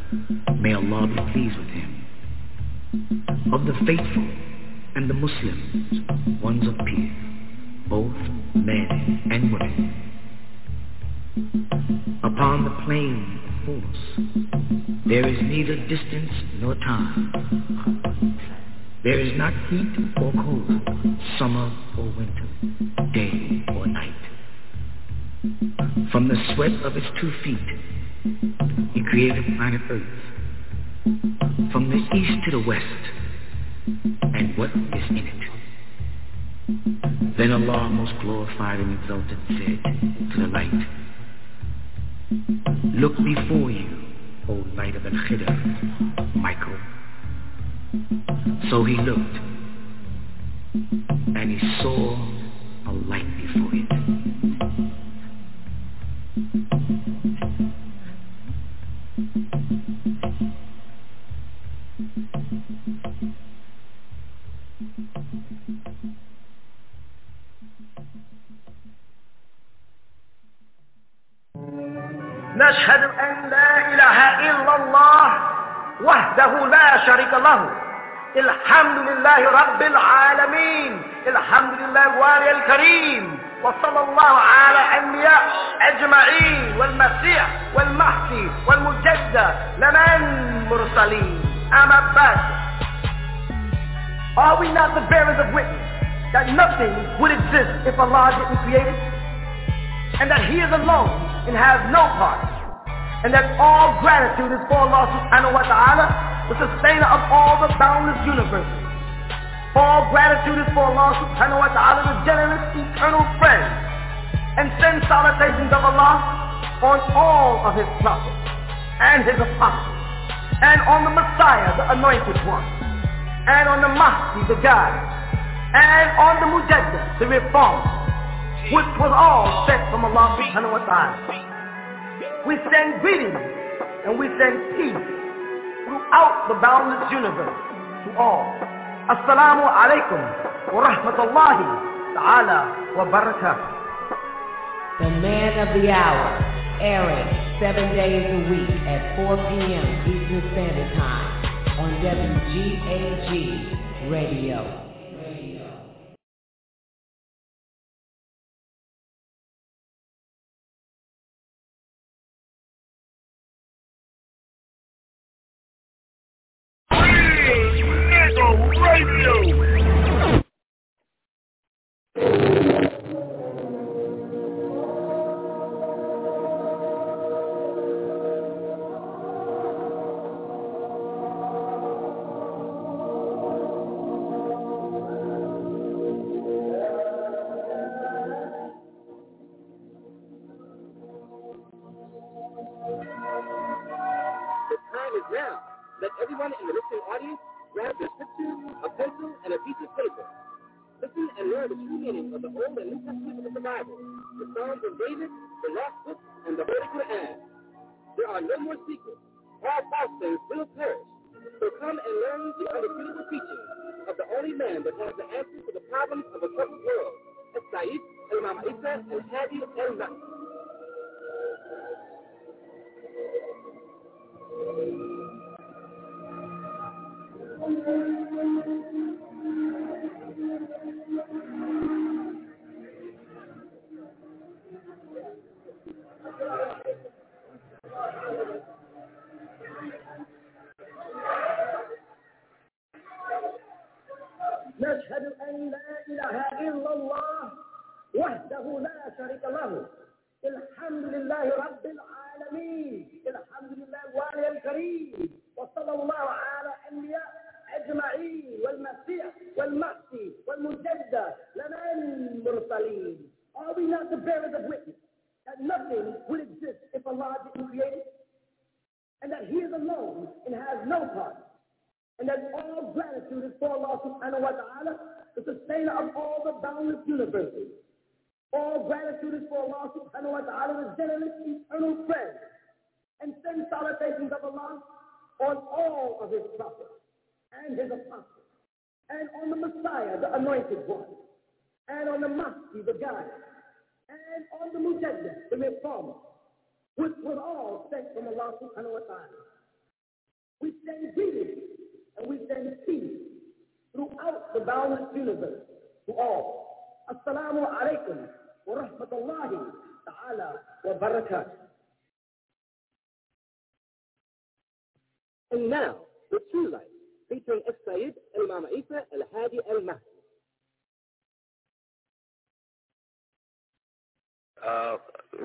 May Allah be pleased with him. Of the faithful and the Muslims, ones of peace, both men and women. Upon the plane of force, there is neither distance nor time. There is not heat or cold, summer or winter, day or night. From the sweat of its two feet, he created planet Earth. From the east to the west, and what is in it. Then Allah most glorified and exalted said to the light, Look before you, O light of Al-Khidr, Michael. So he looked, and he saw a light before it. نشهد أن لا إله إلا الله وحده لا شريك له. الحمد لله رب العالمين. الحمد لله الوالي الكريم. وصلى الله على أنبياء أجمعين والمسيح والمهدي والمجدد. لمن مرسلين أما بعد. Are we not the bearers of witness that nothing would exist if Allah didn't create it? And that He is alone and has no part. And that all gratitude is for Allah subhanahu wa ta'ala, the sustainer of all the boundless universes. All gratitude is for Allah subhanahu wa ta'ala, the generous eternal friend. And send salutations of Allah on all of his prophets and his apostles. And on the Messiah, the anointed one. And on the Mahdi, the guide. And on the Mujaddid, the reformer which was all sent from Allah subhanahu wa ta'ala. We send greetings and we send peace throughout the boundless universe to all. Assalamu alaikum wa rahmatullahi ta'ala wa barakatuh. The man of the hour, airing seven days a week at 4 p.m. Eastern Standard Time on WGAG Radio.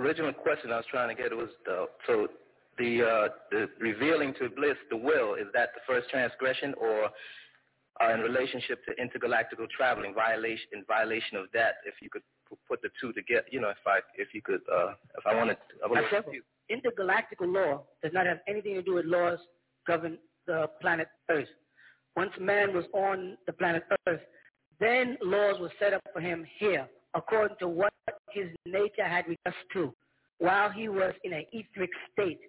Original question I was trying to get was the, so the uh, the revealing to bliss the will is that the first transgression or uh, in relationship to intergalactical traveling violation in violation of that if you could put the two together you know if I if you could uh, if I wanted I would simple. Intergalactical law does not have anything to do with laws govern the planet Earth. Once man was on the planet Earth, then laws were set up for him here according to what his nature had request to. While he was in an etheric state,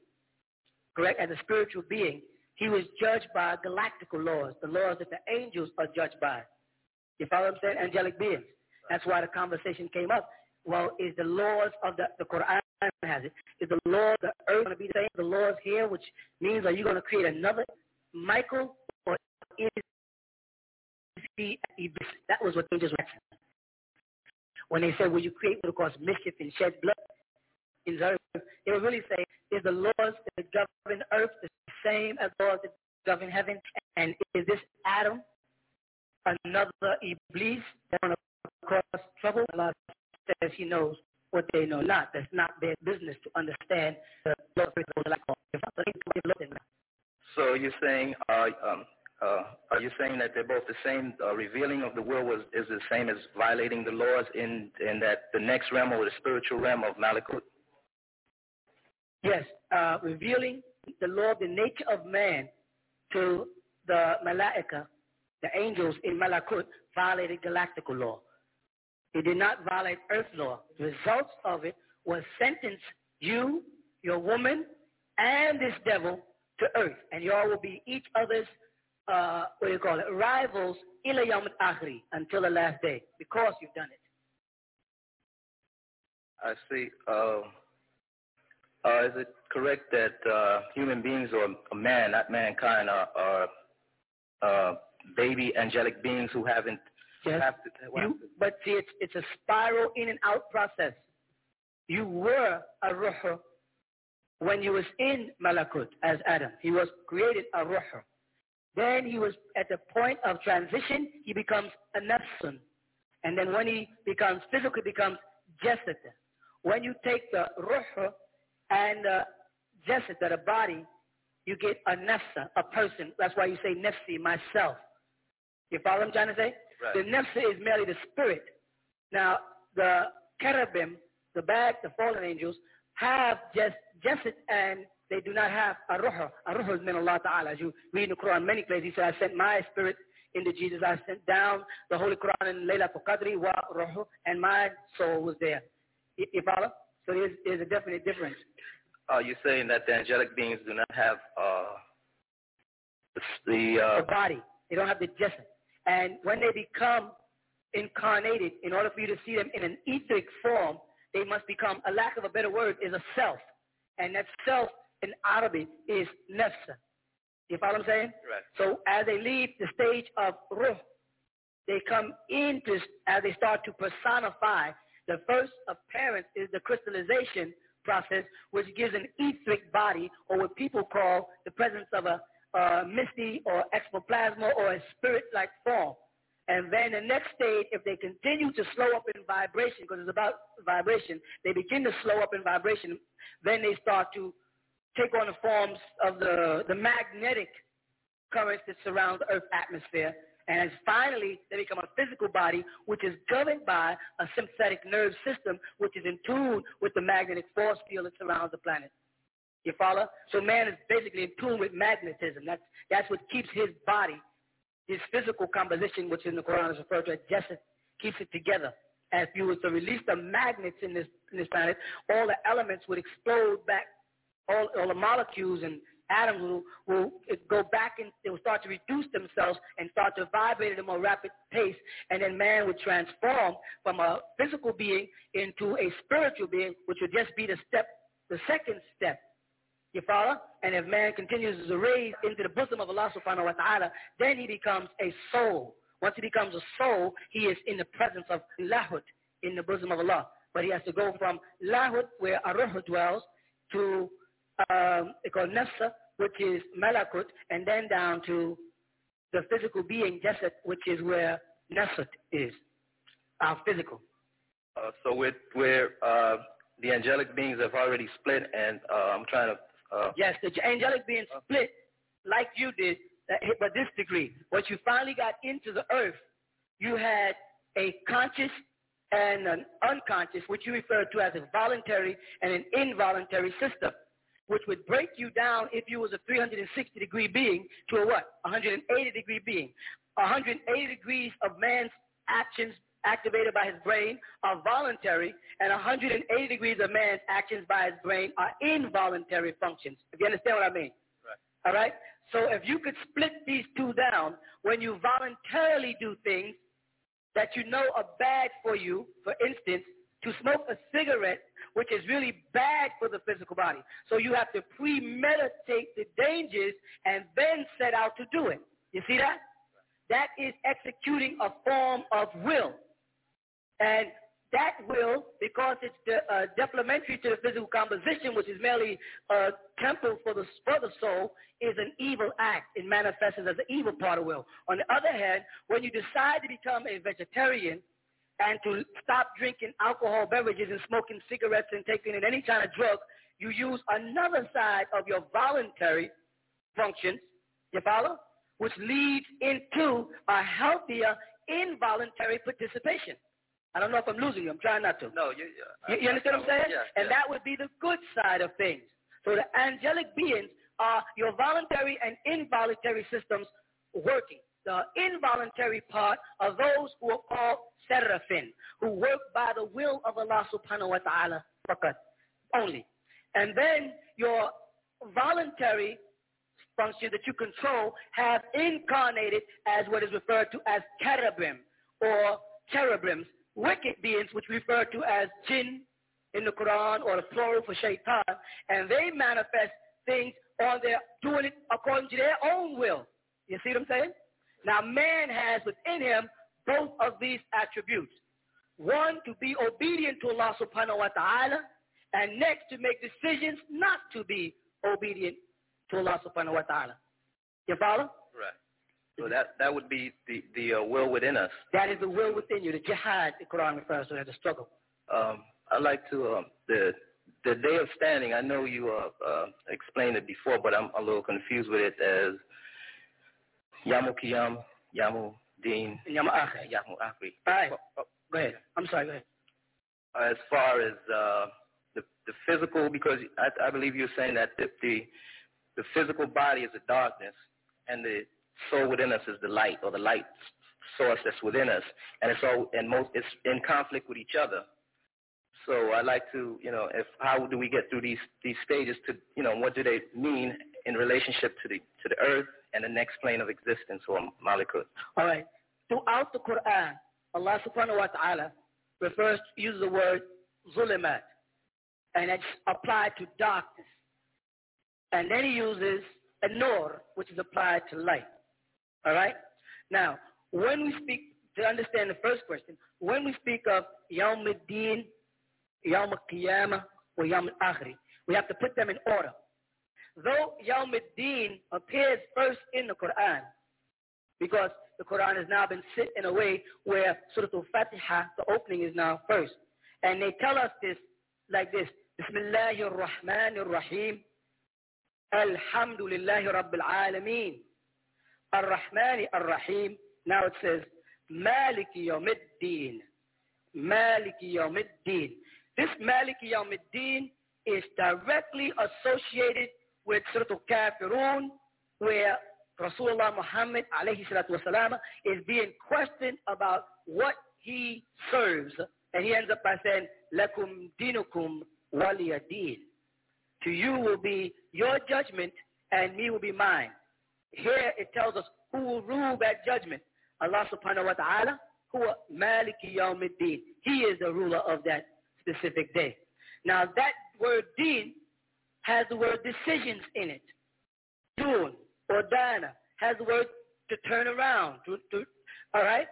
correct, as a spiritual being, he was judged by galactical laws, the laws that the angels are judged by. You follow what I'm saying? Angelic beings. That's why the conversation came up. Well, is the laws of the, the Quran has it, is the law of the earth going to be the same, the laws here, which means are you going to create another Michael or is he that was what angels were asking when they said, will you create what cause mischief and shed blood earth? They would really say, is the laws that govern earth the same as laws that govern heaven? And is this Adam another Iblis that want to cause trouble? Allah says he knows what they know not. That's not their business to understand the laws so you're saying uh, um, uh, are you saying that they're both the same? Uh, revealing of the will was is the same as violating the laws in in that the next realm or the spiritual realm of Malakut? Yes, uh, revealing the law, the nature of man to the Malaika, the angels in Malakut, violated galactical law. It did not violate earth law. The results of it was sentence you, your woman, and this devil to earth, and y'all will be each other's uh, what do you call it, rivals ila akhri until the last day because you've done it. I see. Uh, uh, is it correct that uh, human beings or man, not mankind, are, are uh, baby angelic beings who haven't yes. have to, you, but see, it's, it's a spiral in and out process. You were a ruh when you was in Malakut as Adam. He was created a ruh. Then he was at the point of transition, he becomes a nafsun. And then when he becomes physically becomes jasad. When you take the ruh and uh, jasad, a body, you get a nafsa, a person. That's why you say nafsi, myself. You follow what I'm trying to say? Right. The nafsa is merely the spirit. Now, the cherubim, the bad, the fallen angels, have just jasad and they do not have a ruh. A ruh is min Allah Ta'ala. As you read in the Quran many places, he said, I sent my spirit into Jesus. I sent down the Holy Quran in Laylatul Qadri wa ruh, and my soul was there. You follow? So there's, there's a definite difference. Are you saying that the angelic beings do not have uh, the uh, the body? They don't have the jasad. And when they become incarnated, in order for you to see them in an etheric form, they must become, a lack of a better word, is a self. And that self in Arabic is nafsa. You follow what I'm saying? Right. So as they leave the stage of ruh, they come into, as they start to personify, the first appearance is the crystallization process, which gives an etheric body, or what people call the presence of a, a misty or exoplasma or a spirit-like form. And then the next stage, if they continue to slow up in vibration, because it's about vibration, they begin to slow up in vibration, then they start to take on the forms of the, the magnetic currents that surround the Earth's atmosphere. And as finally, they become a physical body, which is governed by a sympathetic nerve system, which is in tune with the magnetic force field that surrounds the planet. You follow? So man is basically in tune with magnetism. That's that's what keeps his body, his physical composition, which in the Quran is referred to as jasad, keeps it together. As if you were to release the magnets in this in this planet, all the elements would explode back, all, all the molecules and atoms will, will go back and they will start to reduce themselves and start to vibrate at a more rapid pace, and then man would transform from a physical being into a spiritual being, which would just be the step, the second step you follow? And if man continues to raise into the bosom of Allah subhanahu wa ta'ala, then he becomes a soul. Once he becomes a soul, he is in the presence of lahut, in the bosom of Allah. But he has to go from lahut, where aruh dwells, to um, called nafsa, which is malakut, and then down to the physical being, jasad, which is where nasut is, our physical. Uh, so we're, we're uh, the angelic beings have already split, and uh, I'm trying to uh, yes, the angelic being split like you did, but this degree. Once you finally got into the earth, you had a conscious and an unconscious, which you refer to as a voluntary and an involuntary system, which would break you down if you was a 360 degree being to a what? 180 degree being. 180 degrees of man's actions activated by his brain are voluntary, and 180 degrees of man's actions by his brain are involuntary functions. If you understand what I mean? Right. All right? So if you could split these two down, when you voluntarily do things that you know are bad for you, for instance, to smoke a cigarette, which is really bad for the physical body. So you have to premeditate the dangers and then set out to do it. You see that? That is executing a form of will. And that will, because it's de- uh, to the physical composition, which is merely a temple for the, for the soul, is an evil act. It manifests as an evil part of will. On the other hand, when you decide to become a vegetarian and to stop drinking alcohol beverages and smoking cigarettes and taking in any kind of drug, you use another side of your voluntary functions, you follow? Which leads into a healthier involuntary participation. I don't know if I'm losing you. I'm trying not to. No, you. You, you understand what I'm saying? Yeah, and yeah. that would be the good side of things. So the angelic beings are your voluntary and involuntary systems working. The involuntary part are those who are called seraphim, who work by the will of Allah subhanahu wa ta'ala only. And then your voluntary function that you control have incarnated as what is referred to as cherubim or cherubims, wicked beings which we refer to as jinn in the Quran or the plural for shaitan, and they manifest things on their doing it according to their own will. You see what I'm saying? Now man has within him both of these attributes. One, to be obedient to Allah subhanahu wa ta'ala, and next to make decisions not to be obedient to Allah subhanahu wa ta'ala. You follow? Right. So that that would be the the uh, will within us. That is the will within you. The jihad, the Quran refers to as a struggle. Um, I'd like to um, the the day of standing. I know you uh, uh, explained it before, but I'm a little confused with it as Yamu Kiyam, Yamu Deen, Yamu Akhri. Yamu. All right. Go ahead. I'm sorry. Go ahead. As far as uh, the the physical, because I, I believe you're saying that the, the the physical body is the darkness, and the soul within us is the light, or the light source that's within us, and it's all and most it's in conflict with each other. So I'd like to, you know, if how do we get through these these stages to, you know, what do they mean in relationship to the to the earth and the next plane of existence or malakut? All right. Throughout the Quran, Allah subhanahu wa ta'ala refers uses the word zulimat, and it's applied to darkness. And then he uses a nur, which is applied to light. All right? Now, when we speak, to understand the first question, when we speak of Yawm al-Din, Yawm al-Qiyamah, or Yawm al-Akhri, we have to put them in order. Though Yawm appears first in the Quran, because the Quran has now been set in a way where Surah Al-Fatiha, the opening is now first. And they tell us this like this, Bismillahir Rahmanir Rahim, Alhamdulillahi Rabbil Alameen, Ar-Rahmani Ar-Rahim. Now it says, Maliki Yawmiddin, Maliki Yawmiddin. This Maliki Yawmiddin is directly associated with Surah Al-Kafirun, where Rasulullah Muhammad alayhi salatu wasalam is being questioned about what he serves. And he ends up by saying, Lakum dinukum waliyadin. To you will be your judgment and me will be mine. Here it tells us who will rule that judgment. Allah subhanahu wa ta'ala, huwa maliki yawmiddin. He is the ruler of that specific day. Now that word deen has the word decisions in it. Dun or dana has the word to turn around. To, to, all right?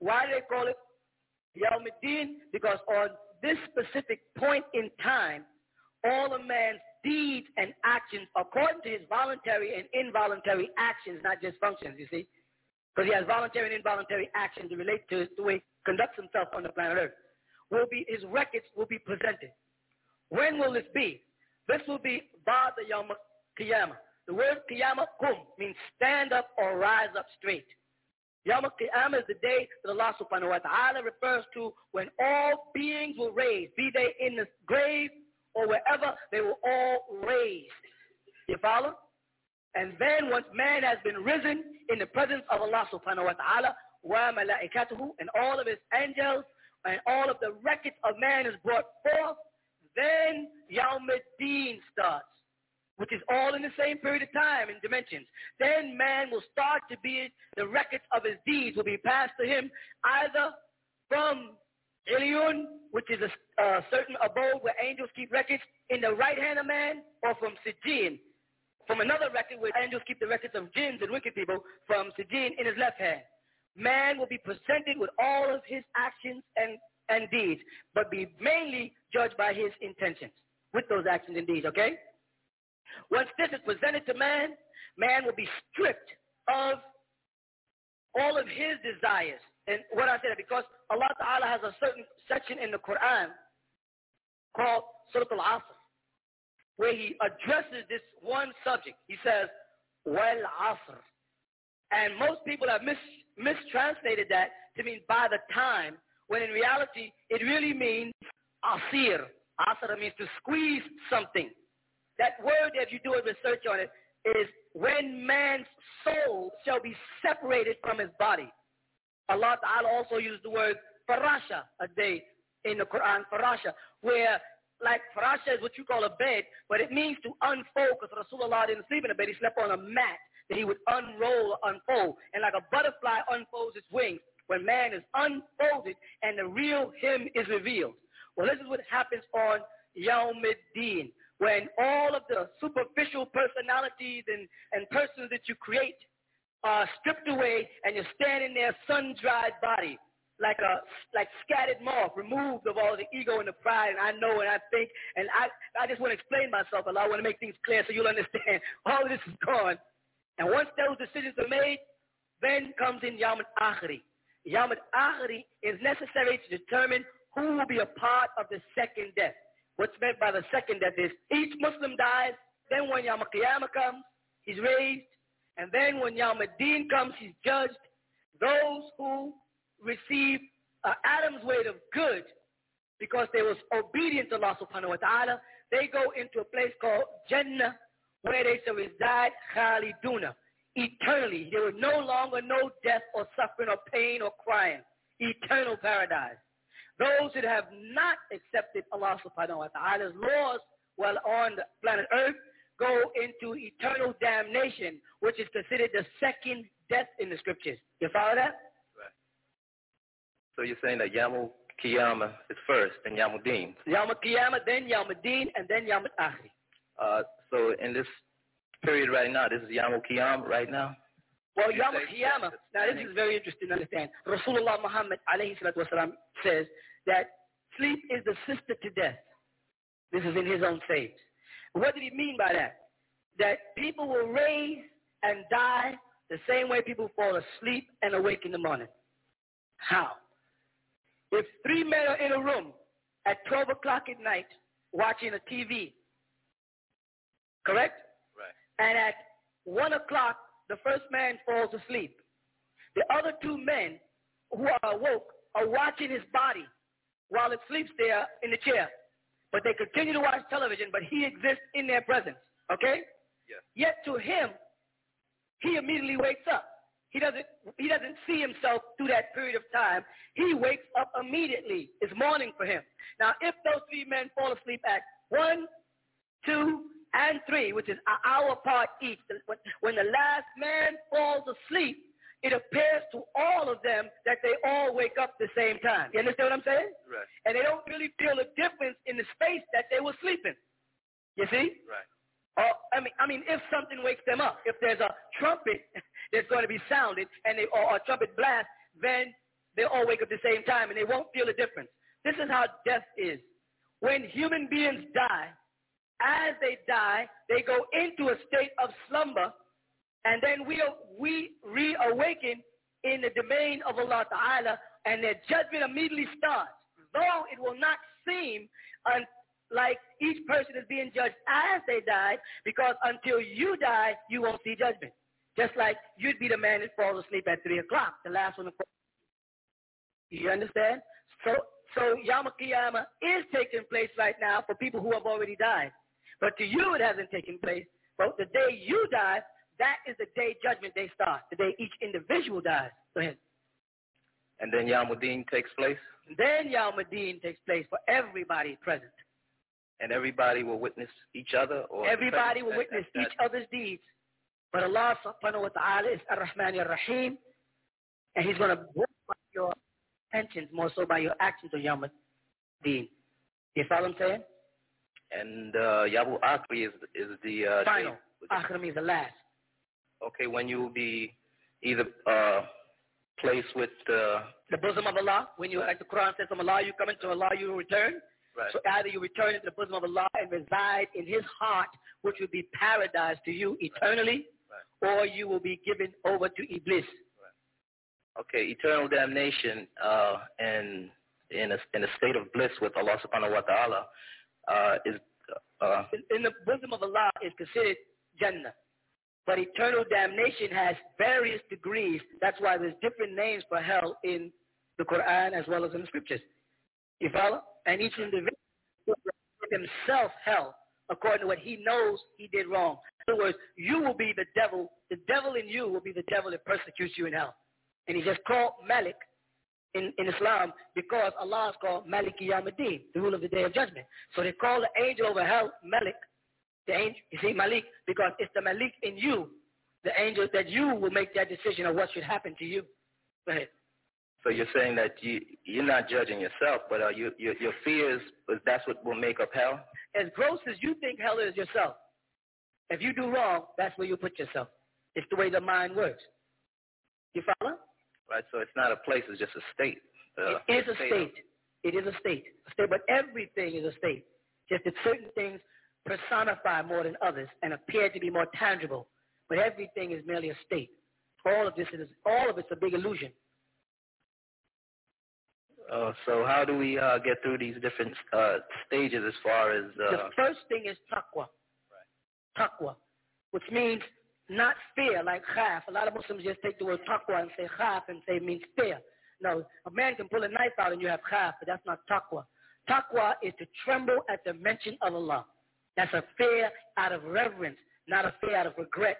Why do they call it Yawmiddin? Because on this specific point in time, all a man's deeds and actions, according to his voluntary and involuntary actions, not just functions, you see, because he has voluntary and involuntary actions to relate to the way he conducts himself on the planet Earth, will be, his records will be presented. When will this be? This will be Ba'da Yawm Qiyamah. The word Qiyamah kum means stand up or rise up straight. Yawm Qiyamah is the day that Allah subhanahu wa ta'ala refers to when all beings will raise, be they in the grave or wherever, they will all raise. You follow? And then once man has been risen in the presence of Allah subhanahu wa ta'ala, wa malaikatuhu, and all of his angels, and all of the records of man is brought forth, then Yawmuddin starts, which is all in the same period of time and dimensions. Then man will start to be, the records of his deeds will be passed to him either from Ilion, which is a certain abode where angels keep records in the right hand of man, or from Sijin, from another record where angels keep the records of jinns and wicked people, from Sijin in his left hand. Man will be presented with all of his actions and, and deeds, but be mainly judged by his intentions with those actions and deeds, okay? Once this is presented to man, man will be stripped of all of his desires. And what I said, because Allah Ta'ala has a certain section in the Quran called Surah Al-Asr, where he addresses this one subject. He says, Wal Asr. And most people have mis- mistranslated that to mean by the time, when in reality, it really means asir. Asr means to squeeze something. That word, if you do a research on it, is when man's soul shall be separated from his body. Allah Ta'ala also used the word farasha a day in the Quran, farasha, where like farasha is what you call a bed, but it means to unfold because Rasulullah didn't sleep in a bed. He slept on a mat that he would unroll or unfold. And like a butterfly unfolds its wings, when man is unfolded and the real him is revealed. Well, this is what happens on Yawmiddin, when all of the superficial personalities and, and persons that you create are stripped away and you're standing there sun-dried body like a like scattered moth, removed of all the ego and the pride, and I know and I think, and I I just want to explain myself a lot. I want to make things clear so you'll understand. [LAUGHS] All of this is gone. And once those decisions are made, then comes in Yom Akhri. Yom Akhri is necessary to determine who will be a part of the second death. What's meant by the second death is each Muslim dies, then when Yom Qiyamah comes, he's raised, and then when Yom Din comes, he's judged. Those who receive uh, atom's weight of good because they was obedient to Allah subhanahu wa ta'ala, they go into a place called Jannah where they shall reside khaliduna, eternally. There was no longer no death or suffering or pain or crying. Eternal paradise. Those that have not accepted Allah subhanahu wa ta'ala's laws while on the planet Earth go into eternal damnation, which is considered the second death in the scriptures. You follow that? Right. So you're saying that Yamul Qiyamah is first, then Yamuddin. Yawm Qiyamah, then Yawmuddin, and then Yawm Akhri. Uh, so in this period right now, this is Yamul Qiyam right now? Well, Qiyamah, now this is very interesting to understand. Rasulullah Muhammad alayhi wasalam says that sleep is the sister to death. This is in his own sayings. What did he mean by that? That people will raise and die the same way people fall asleep and awake in the morning. How? If three men are in a room at 12 o'clock at night watching a TV, correct? And at 1 o'clock, the first man falls asleep. The other two men who are awoke are watching his body while it sleeps there in the chair. but they continue to watch television, but he exists in their presence. Okay? Yeah. Yet to him, he immediately wakes up. He doesn't he doesn't see himself through that period of time. He wakes up immediately. It's morning for him. Now, if those three men fall asleep at one, two, and three, which is an hour apart each, when the last man falls asleep, it appears to all of them that they all wake up the same time. You understand what I'm saying? Right. And they don't really feel a difference in the space that they were sleeping. You see? Right. Or, I mean, I mean, if something wakes them up, if there's a trumpet [LAUGHS] that's going to be sounded and they, or a trumpet blast, then they all wake up at the same time and they won't feel a difference. This is how death is. When human beings die, as they die, they go into a state of slumber, and then we, we reawaken in the domain of Allah Ta'ala, and their judgment immediately starts. Though it will not seem un- like each person is being judged as they die, because until you die, you won't see judgment. Just like you'd be the man that falls asleep at 3 o'clock, the last one. You understand? So, so Yom Kiyama is taking place right now for people who have already died. But to you, it hasn't taken place. But the day you die, that is the day judgment day starts, the day each individual dies. Go ahead. And then Yawmuddin takes place? And then Yawmuddin takes place for everybody present. And everybody will witness each other? or Everybody will witness that, each other's deeds. But Allah subhanahu wa ta'ala is Ar-Rahman Ar-Rahim. And He's going to work your intentions more so by your actions on Yawmuddin. You follow what I'm saying? And uh, Yabu Akri is, is the... Uh, Final. Akri means the last. Okay, when you will be either uh, placed with... Uh, the bosom of Allah. When you, like the Quran says, from Allah you come into Allah you return. Right. So either you return into the bosom of Allah and reside in His heart, which will be paradise to you eternally, right. or you will be given over to Iblis. Right. Okay, eternal damnation uh, and in a, in a state of bliss with Allah subhanahu wa ta'ala uh, is... Uh, in, the bosom of Allah is considered Jannah. But eternal damnation has various degrees. That's why there's different names for hell in the Quran as well as in the scriptures. You follow? And each individual himself hell according to what he knows he did wrong. In other words, you will be the devil. The devil in you will be the devil that persecutes you in hell. And he just called Malik in, in Islam because Allah is called Malik Yawmuddin, the rule of the day of judgment. So they call the angel over hell Malik, the angel, you see, Malik, because it's the Malik in you, the angel that you will make that decision of what should happen to you. Go ahead. So you're saying that you you're not judging yourself, but uh, you, your your fears that's what will make up hell. As gross as you think hell is yourself, if you do wrong, that's where you put yourself. It's the way the mind works. You follow? Right. So it's not a place; it's just a state. Uh, it is a state. state. It is a state. A state, but everything is a state. Just that certain things personify more than others and appear to be more tangible. But everything is merely a state. All of this is all of it's a big illusion. Uh, so how do we uh, get through these different uh, stages as far as... Uh, the first thing is taqwa. Right. Taqwa, which means not fear, like khaf. A lot of Muslims just take the word taqwa and say khaf and say it means fear. No, a man can pull a knife out and you have khaf, but that's not taqwa. Taqwa is to tremble at the mention of Allah. That's a fear out of reverence, not a fear out of regret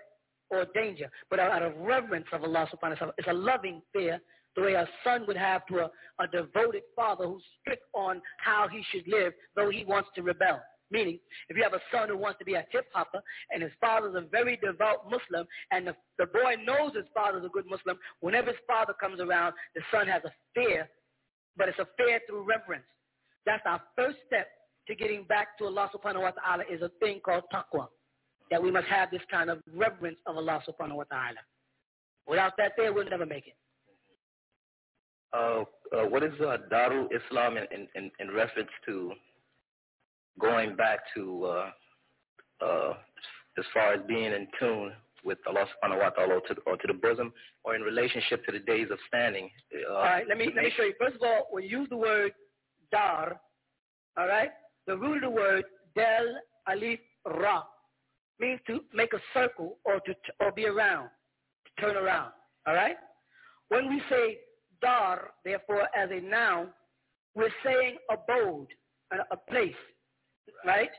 or danger, but out of reverence of Allah subhanahu wa ta'ala. It's a loving fear the way a son would have to a, a devoted father who's strict on how he should live, though he wants to rebel. Meaning, if you have a son who wants to be a hip hopper and his father's a very devout Muslim and the, the boy knows his father's a good Muslim, whenever his father comes around, the son has a fear, but it's a fear through reverence. That's our first step to getting back to Allah subhanahu wa ta'ala is a thing called taqwa. That we must have this kind of reverence of Allah subhanahu wa ta'ala. Without that there, we'll never make it. Uh, uh, what is uh, Darul Islam in, in, in reference to going back to uh, uh, as far as being in tune with Allah subhanahu wa ta'ala or to, or to the bosom or in relationship to the days of standing? Uh, all right, let me, let me show you. First of all, when you use the word dar, all right, the root of the word del alif ra means to make a circle or to or be around, to turn around, all right? When we say dar, therefore, as a noun, we're saying abode, a, a place, right?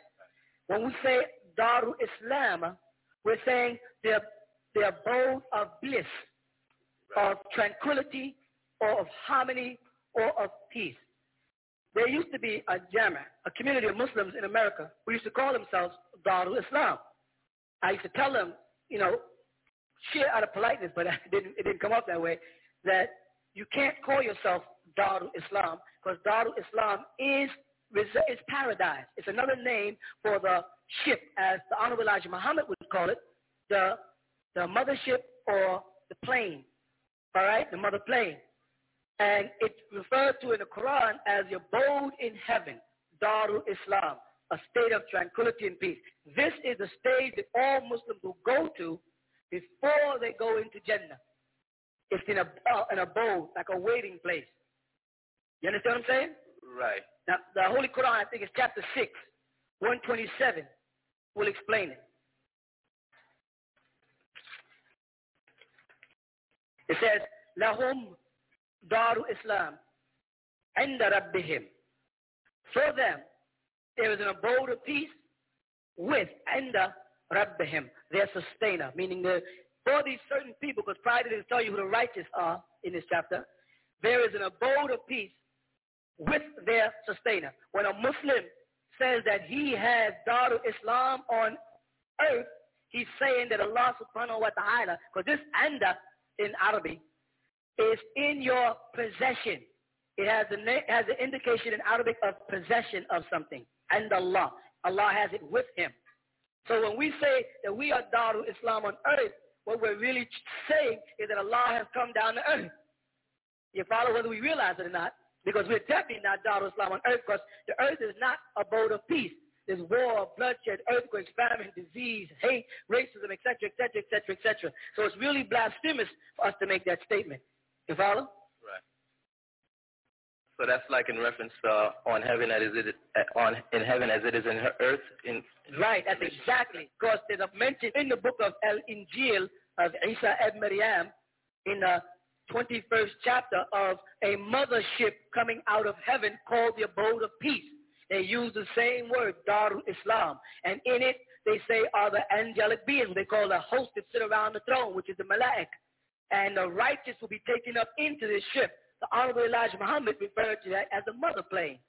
When we say Darul Islam, we're saying the, the abode of bliss, of tranquility, or of harmony, or of peace. There used to be a Jama, a community of Muslims in America who used to call themselves Darul Islam. I used to tell them, you know, share out of politeness, but [LAUGHS] it didn't, it didn't come up that way, that you can't call yourself Darul Islam because Darul Islam is is paradise. It's another name for the ship, as the Honorable Elijah Muhammad would call it, the the mothership or the plane. All right, the mother plane. And it's referred to in the Quran as the abode in heaven, Darul Islam, a state of tranquility and peace. This is the stage that all Muslims will go to before they go into Jannah. It's in a, uh, an abode, like a waiting place. You understand what I'm saying? Right. Now, the Holy Quran, I think it's chapter 6, 127. We'll explain it. It says, Lahum Daru Islam and Rabbihim. For them, there is an abode of peace with Anda Rabbihim, their sustainer, meaning the, for these certain people, because prior to this, tell you who the righteous are in this chapter, there is an abode of peace with their sustainer. When a Muslim says that he has Darul Islam on earth, he's saying that Allah subhanahu wa ta'ala, because this anda in Arabic is in your possession. It has an has an indication in Arabic of possession of something. And Allah. Allah has it with him. So when we say that we are Darul Islam on earth, what we're really saying is that Allah has come down to earth. You follow whether we realize it or not? Because we're definitely not Darul Islam on earth because the earth is not a abode of peace. There's war, bloodshed, earthquakes, famine, disease, hate, racism, etc., etc., etc., etc. So it's really blasphemous for us to make that statement. You follow? Right. So that's like in reference uh, on heaven as it is uh, on in heaven as it is in earth. In right. That's exactly because there's a mention in the book of El Injil of Isa ibn Maryam in the 21st chapter of a mothership coming out of heaven called the abode of peace. They use the same word, Darul Islam. And in it, they say are the angelic beings. They call the host that sit around the throne, which is the Malaik and the righteous will be taken up into this ship. The Honorable Elijah Muhammad referred to that as a mother plane.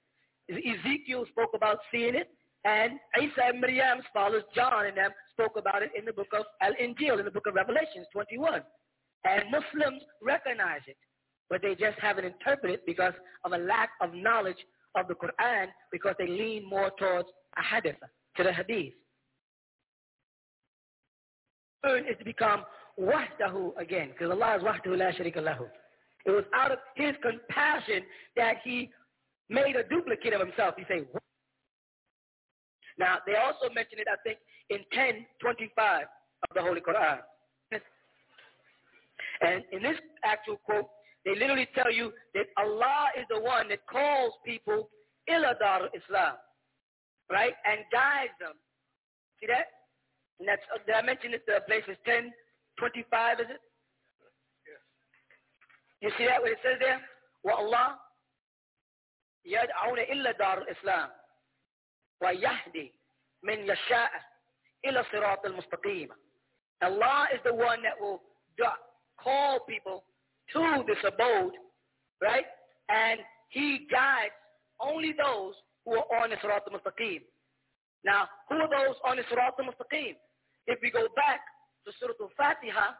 Ezekiel spoke about seeing it, and Isa and Miriam's fathers, John and them, spoke about it in the book of Al-Injil, in the book of Revelations 21. And Muslims recognize it, but they just haven't interpreted it because of a lack of knowledge of the Quran because they lean more towards a hadith, to the hadith. Third is to become wahdahu again, because Allah is wahdahu la sharika lahu. It was out of his compassion that he made a duplicate of himself. He said, now they also mention it, I think, in 1025 of the Holy Quran. And in this actual quote, they literally tell you that Allah is the one that calls people ila dar Islam, right, and guides them. See that? And that's, uh, did I mention it? The place is 10, 25, is it? You see that what it says there? وَاللَّهِ يَدْعُونَ إِلَّا دَارُ الْإِسْلَامِ وَيَهْدِي مِنْ يَشَاءَ إِلَى صِرَاطِ الْمُسْتَقِيمِ Allah is the one that will call people to this abode, right? And he guides only those who are on the Sirat al-Mustaqim. Now, who are those on the Sirat al-Mustaqim? If we go back to Surah Al-Fatiha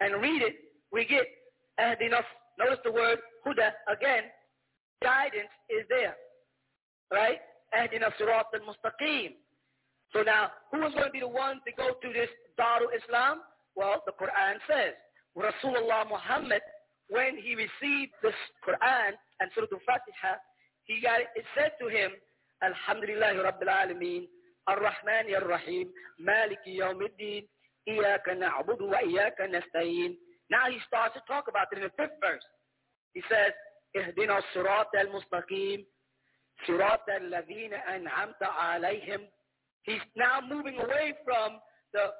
and read it, we get enough. Notice the word huda again. Guidance is there, right? Ahdina surat al-mustaqim. So now, who is going to be the ones to go to this Darul Islam? Well, the Quran says, Rasulullah Muhammad, when he received this Quran and Surah Al-Fatiha, he got, it said to him, Alhamdulillah Rabbil Alameen, Ar-Rahman Ar-Rahim, Maliki Yawmiddin, Iyaka na'budu wa Iyaka nasta'in. Now he starts to talk about it in the fifth verse. He says, اهدنا الصراط المستقيم صراط الذين أنعمت عليهم He's now moving away from the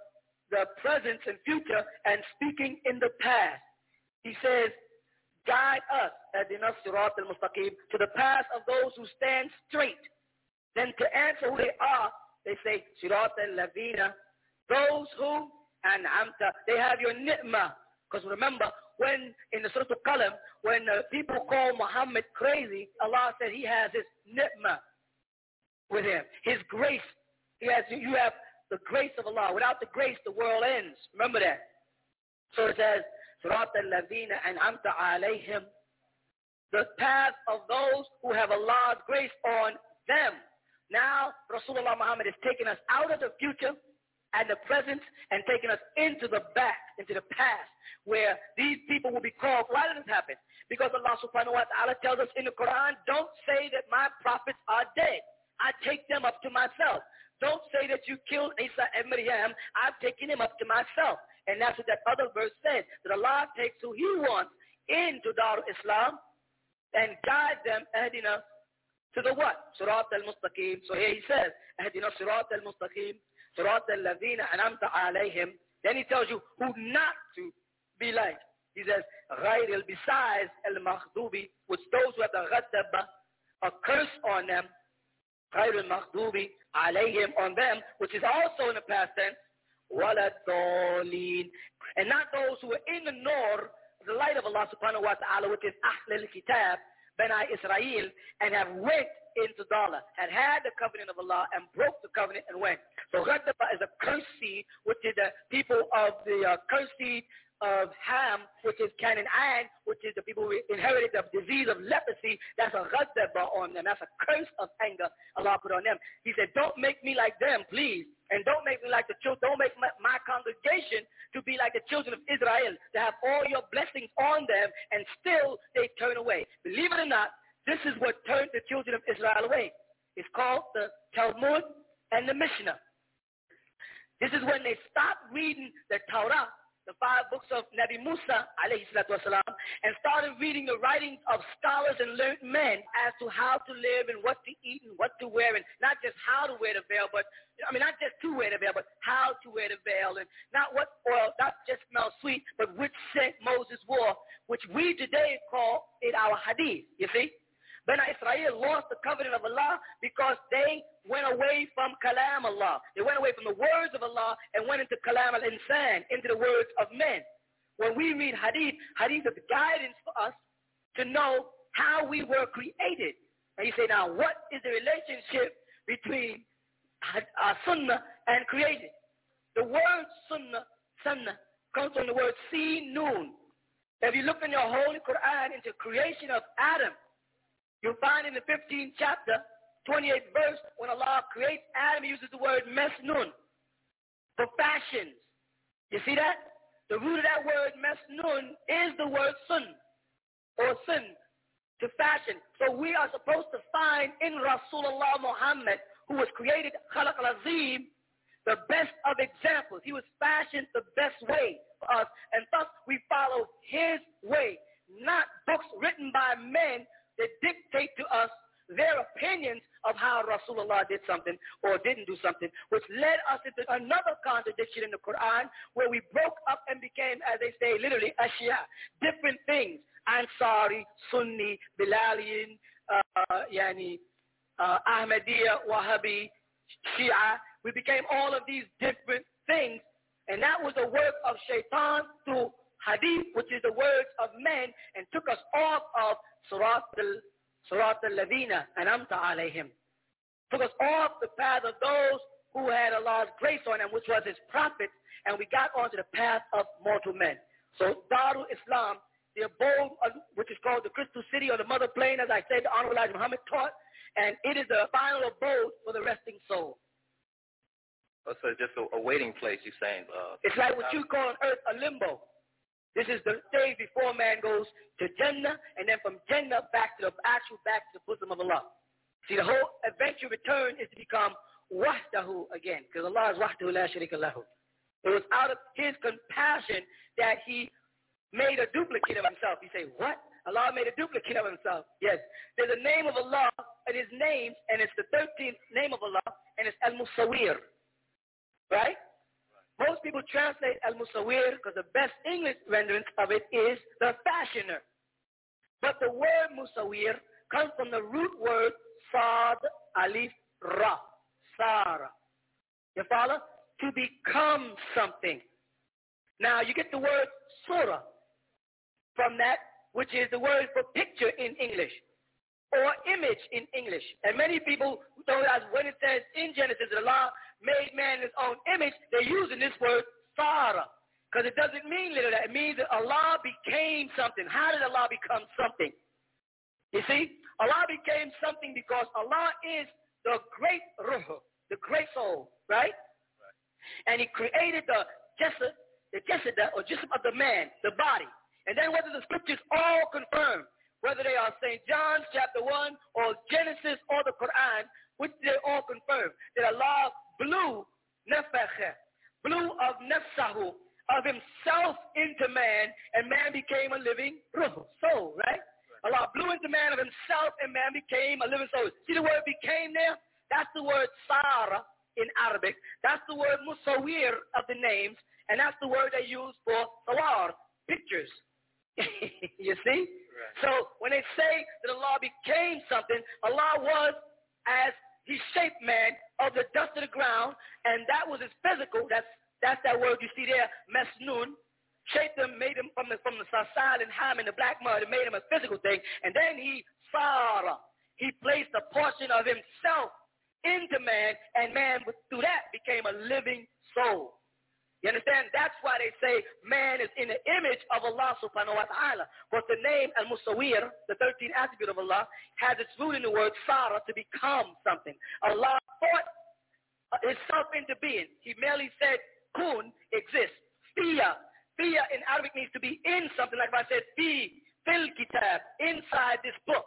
the present and future and speaking in the past. He says, guide us, Adina Sirat al-Mustaqim, to the path of those who stand straight. Then to answer who they are, they say, Sirat al-Ladina, those who, and Amta, they have your ni'mah. Because remember, when in the Surah Al-Qalam, when uh, people call Muhammad crazy, Allah said he has his ni'mah with him, his grace. He has, you have the grace of Allah. Without the grace, the world ends. Remember that. So it says, Surat al-Ladina an'amta alayhim. The path of those who have Allah's grace on them. Now, Rasulullah Muhammad is taking us out of the future and the present and taking us into the back, into the past, where these people will be called. Why did this happen? Because Allah subhanahu wa ta'ala tells us in the Quran, don't say that my prophets are dead. I take them up to myself. Don't say that you killed Isa and Maryam. I've taken him up to myself. And that's what that other verse says, that Allah takes who he wants into Darul Islam and guide them, Ahdina, to the what? Sirat al-Mustaqim. So here he says, Ahdina Sirat al-Mustaqim, Sirat al-Ladina anamta alayhim. Then he tells you who not to be like. He says, غَيْرِ besides al-Maghdubi, which those who have the ghadaba, a curse on them, غير المغضوب عليهم on them, which is also in the past tense, ولا الضالين. And not those who are in the nur, the light of Allah subhanahu wa ta'ala, which is Ahl al-Kitab, Bani Israel, and have went into Dala, had had the covenant of Allah and broke the covenant and went. So Ghadaba is a cursed seed, which is the people of the uh, cursed seed of Ham, which is Canaan which is the people who inherited the disease of leprosy. That's a ghadaba on them. That's a curse of anger Allah put on them. He said, don't make me like them, please. And don't make me like the children. Don't make my, my congregation to be like the children of Israel, to have all your blessings on them, and still they turn away. Believe it or not, this is what turned the children of Israel away. It's called the Talmud and the Mishnah. This is when they stopped reading the Torah the five books of Nabi Musa alayhi wasalam, and started reading the writings of scholars and learned men as to how to live and what to eat and what to wear and not just how to wear the veil, but I mean not just to wear the veil, but how to wear the veil and not what oil, not just smell sweet, but which scent Moses wore, which we today call it our hadith, you see? Bani Israel lost the covenant of Allah because they went away from Kalam Allah. They went away from the words of Allah and went into Kalam al-Insan, into the words of men. When we read Hadith, Hadith is guidance for us to know how we were created. And you say, now, what is the relationship between uh, Sunnah and created? The word Sunnah, Sunnah, comes from the word noon. If you look in your Holy Quran into creation of Adam, You'll find in the 15th chapter, 28th verse, when Allah creates Adam, he uses the word mesnun for fashions. You see that? The root of that word mesnun is the word sun or sin to fashion. So we are supposed to find in Rasulullah Muhammad, who was created, Khalaq al-Azim, the best of examples. He was fashioned the best way for us, and thus we follow his way, not books written by men that dictate to us their opinions of how Rasulullah did something or didn't do something, which led us into another contradiction in the Quran where we broke up and became, as they say, literally ashia, different things. Ansari, Sunni, Bilalian, uh, yani, uh, Ahmadiyya, Wahhabi, Shia. We became all of these different things. And that was the work of shaitan through hadith, which is the words of men, and took us off of Surat al Sirat al-Ladina anamta alayhim. Took us off the path of those who had Allah's grace on them, which was his prophets, and we got onto the path of mortal men. So Darul Islam, the abode, of, which is called the Crystal City or the Mother Plain, as I said, the Honorable Elijah Muhammad taught, and it is the final abode for the resting soul. Oh, so just a, a waiting place, you're saying? Uh, it's like what you call on earth a limbo. This is the stage before man goes to Jannah, and then from Jannah back to the actual back to the bosom of Allah. See, the whole eventual return is to become wahdahu again, because Allah is wahdahu la sharika lahu. It was out of his compassion that he made a duplicate of himself. You say, what? Allah made a duplicate of himself. Yes. There's a name of Allah and his name, and it's the 13th name of Allah, and it's Al-Musawir. Right? Most people translate al-musawir because the best English rendering of it is the fashioner. But the word musawir comes from the root word sad alif Ra, Sara. You follow? To become something. Now you get the word surah from that, which is the word for picture in English or image in English. And many people know that when it says in Genesis Allah made man in his own image, they're using this word Sarah. Because it doesn't mean literally that. It means that Allah became something. How did Allah become something? You see, Allah became something because Allah is the great ruh, the great soul, right? And he created the jasad, the jasad or jism of the man, the body. And then whether the scriptures all confirm whether they are St. John's chapter 1 or Genesis or the Quran, which they all confirm that Allah blew nefeche, blew of nefsahu, of himself into man, and man became a living ruh, soul, right? Allah blew into man of himself, and man became a living soul. See the word became there? That's the word Sarah in Arabic. That's the word musawir of the names, and that's the word they use for sawar, pictures. [LAUGHS] you see? Right. So when they say that Allah became something, Allah was as he shaped man of the dust of the ground, and that was his physical. That's that's that word you see there, mesnun. Shaped him, made him from the from the and ham in the black mud, and made him a physical thing. And then he sara. He placed a portion of himself into man, and man through that became a living soul. You understand? That's why they say man is in the image of Allah subhanahu wa ta'ala. But the name al-Musawir, the 13th attribute of Allah, has its root in the word Sarah, to become something. Allah thought himself into being. He merely said, kun, exists. Fiya. Fiya in Arabic means to be in something, like I said, fi, fil kitab, inside this book.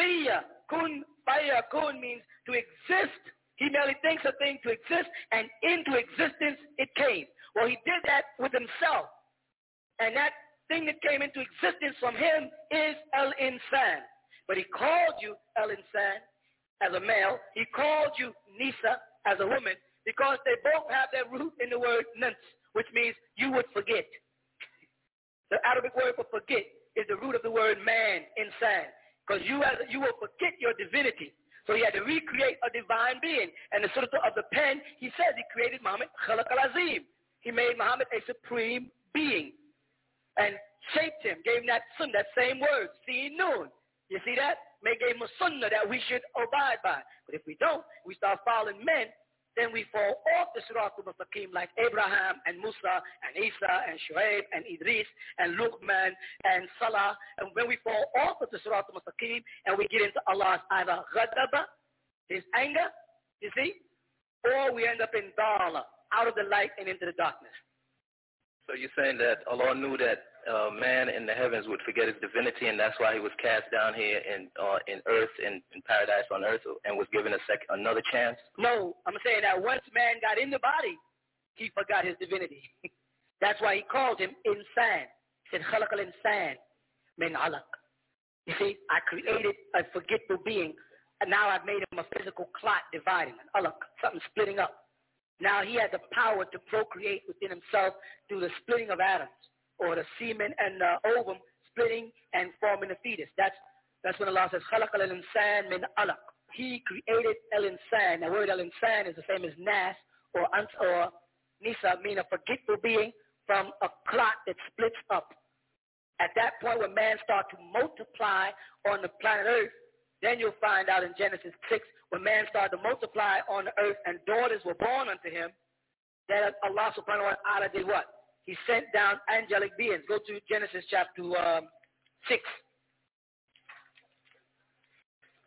Fiya, kun, faya, kun means to exist he merely thinks a thing to exist, and into existence it came. Well, he did that with himself. And that thing that came into existence from him is El-Insan. But he called you El-Insan as a male. He called you Nisa as a woman because they both have their root in the word nants, which means you would forget. The Arabic word for forget is the root of the word man, insan. Because you, you will forget your divinity. So he had to recreate a divine being. And the surah of the pen, he says he created Muhammad khalaq al-azim. He made Muhammad a supreme being and shaped him, gave him that sun, that same word, see noon. You see that? May gave him a sunnah that we should abide by. But if we don't, we start following men, then we fall off the Sirat al-Mustaqim like Abraham and Musa and Isa and Shuaib and Idris and Luqman and Salah. And when we fall off of the Sirat al-Mustaqim and we get into Allah's either ghadaba, his anger, you see, or we end up in dala, out of the light and into the darkness. So you're saying that Allah knew that uh, man in the heavens would forget his divinity, and that's why he was cast down here in uh, in earth, in, in paradise on earth, and was given a sec- another chance? No, I'm saying that once man got in the body, he forgot his divinity. [LAUGHS] that's why he called him insan. He said, خلق الإنسان من علق. You see, I created a forgetful being, and now I've made him a physical clot dividing, an alaq, something splitting up. Now he had the power to procreate within himself through the splitting of atoms or the semen and the ovum splitting and forming a fetus. That's that's when Allah says, خَلَقَ الْإِنسَانِ مِنْ alaq. He created el-insan. The word el-insan is the same as nas or ant or nisa, meaning a forgetful being from a clot that splits up. At that point when man starts to multiply on the planet Earth, then you'll find out in Genesis 6, when man started to multiply on the earth and daughters were born unto him, that Allah subhanahu wa ta'ala did what? He sent down angelic beings. Go to Genesis chapter um, 6.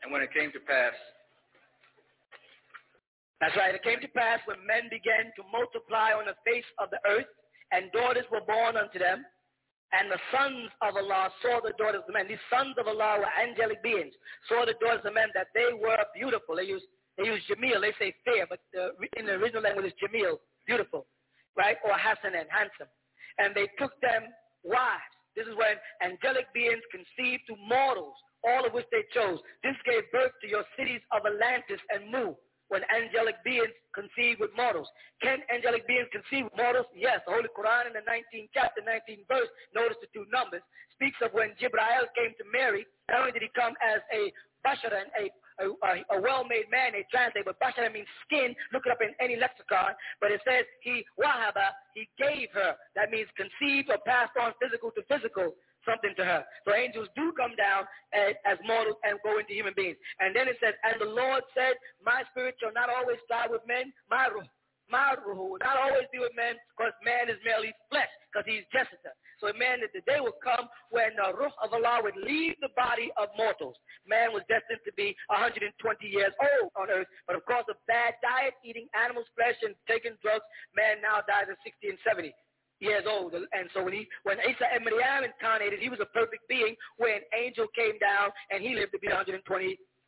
And when it came to pass, that's right. It came to pass when men began to multiply on the face of the earth, and daughters were born unto them, and the sons of Allah saw the daughters of men. These sons of Allah were angelic beings. Saw the daughters of men that they were beautiful. They use they use Jamil. They say fair, but the, in the original language is Jamil, beautiful, right? Or Hassan and handsome. And they took them wives. This is when angelic beings conceived to mortals, all of which they chose. This gave birth to your cities of Atlantis and Mu when angelic beings conceive with mortals. Can angelic beings conceive with mortals? Yes. The Holy Quran in the 19th chapter, 19th verse, notice the two numbers, speaks of when Jibrail came to Mary, not only did he come as a basharan, a, a a, a, a well-made man, they translate, but bashara means skin. Look it up in any lexicon. But it says he wahaba, he gave her. That means conceived or passed on physical to physical something to her. So angels do come down as, as mortals and go into human beings. And then it says, and the Lord said, my spirit shall not always strive with men, my ruh, my ruh, will not always be with men, because man is merely flesh, because he's Jessica. So man, that the day will come when the ruh of Allah would leave the body of mortals. Man was destined to be 120 years old on earth, but of course of bad diet, eating animals' flesh and taking drugs, man now dies at 60 and 70 years old. And so when he, when Isa and Maryam incarnated, he was a perfect being when angel came down and he lived to be 120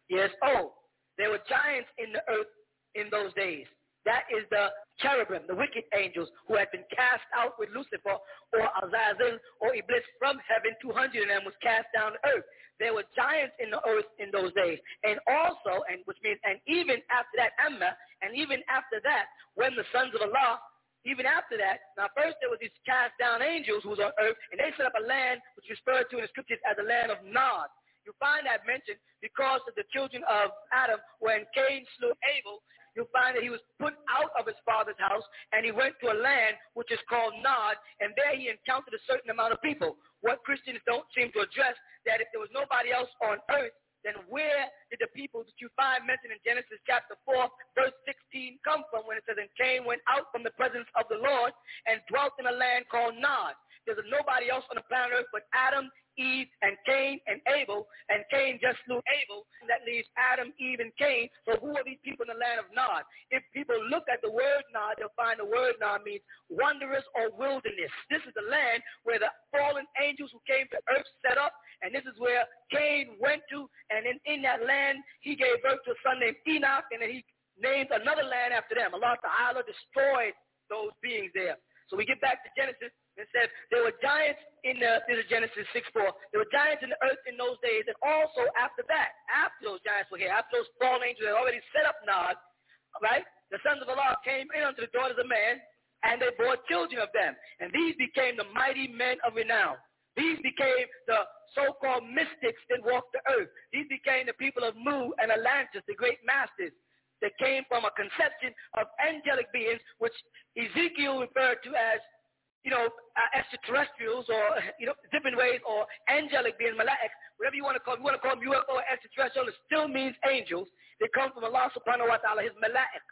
years old. There were giants in the earth in those days. That is the cherubim, the wicked angels who had been cast out with Lucifer or Azazel or Iblis from heaven. 200 of them was cast down to earth. There were giants in the earth in those days. And also, and which means, and even after that, Amma, and even after that, when the sons of Allah, even after that, now first there was these cast down angels who was on earth, and they set up a land which is referred to in the scriptures as the land of Nod. You find that mentioned because of the children of Adam when Cain slew Abel you'll find that he was put out of his father's house and he went to a land which is called Nod, and there he encountered a certain amount of people. What Christians don't seem to address, that if there was nobody else on earth, then where did the people that you find mentioned in Genesis chapter 4, verse 16 come from when it says, and Cain went out from the presence of the Lord and dwelt in a land called Nod. There's nobody else on the planet Earth but Adam Eve and Cain and Abel, and Cain just slew Abel, and that leaves Adam, Eve, and Cain. So who are these people in the land of Nod? If people look at the word Nod, they'll find the word Nod means wanderers or wilderness. This is the land where the fallen angels who came to earth set up, and this is where Cain went to, and in, in that land, he gave birth to a son named Enoch, and then he named another land after them. Allah Ta'ala destroyed those beings there. So we get back to Genesis it says there were giants in the, this is Genesis 6, 4. There were giants in the earth in those days, and also after that, after those giants were here, after those fallen angels had already set up Nod, right? The sons of Allah came in unto the daughters of man, and they bore children of them. And these became the mighty men of renown. These became the so-called mystics that walked the earth. These became the people of Mu and Atlantis, the great masters that came from a conception of angelic beings, which Ezekiel referred to as you know, uh, extraterrestrials or, you know, different ways or angelic beings, malaic, whatever you want to call them. You want to call them UFO or extraterrestrial, it still means angels. They come from Allah subhanahu wa ta'ala, his malaic,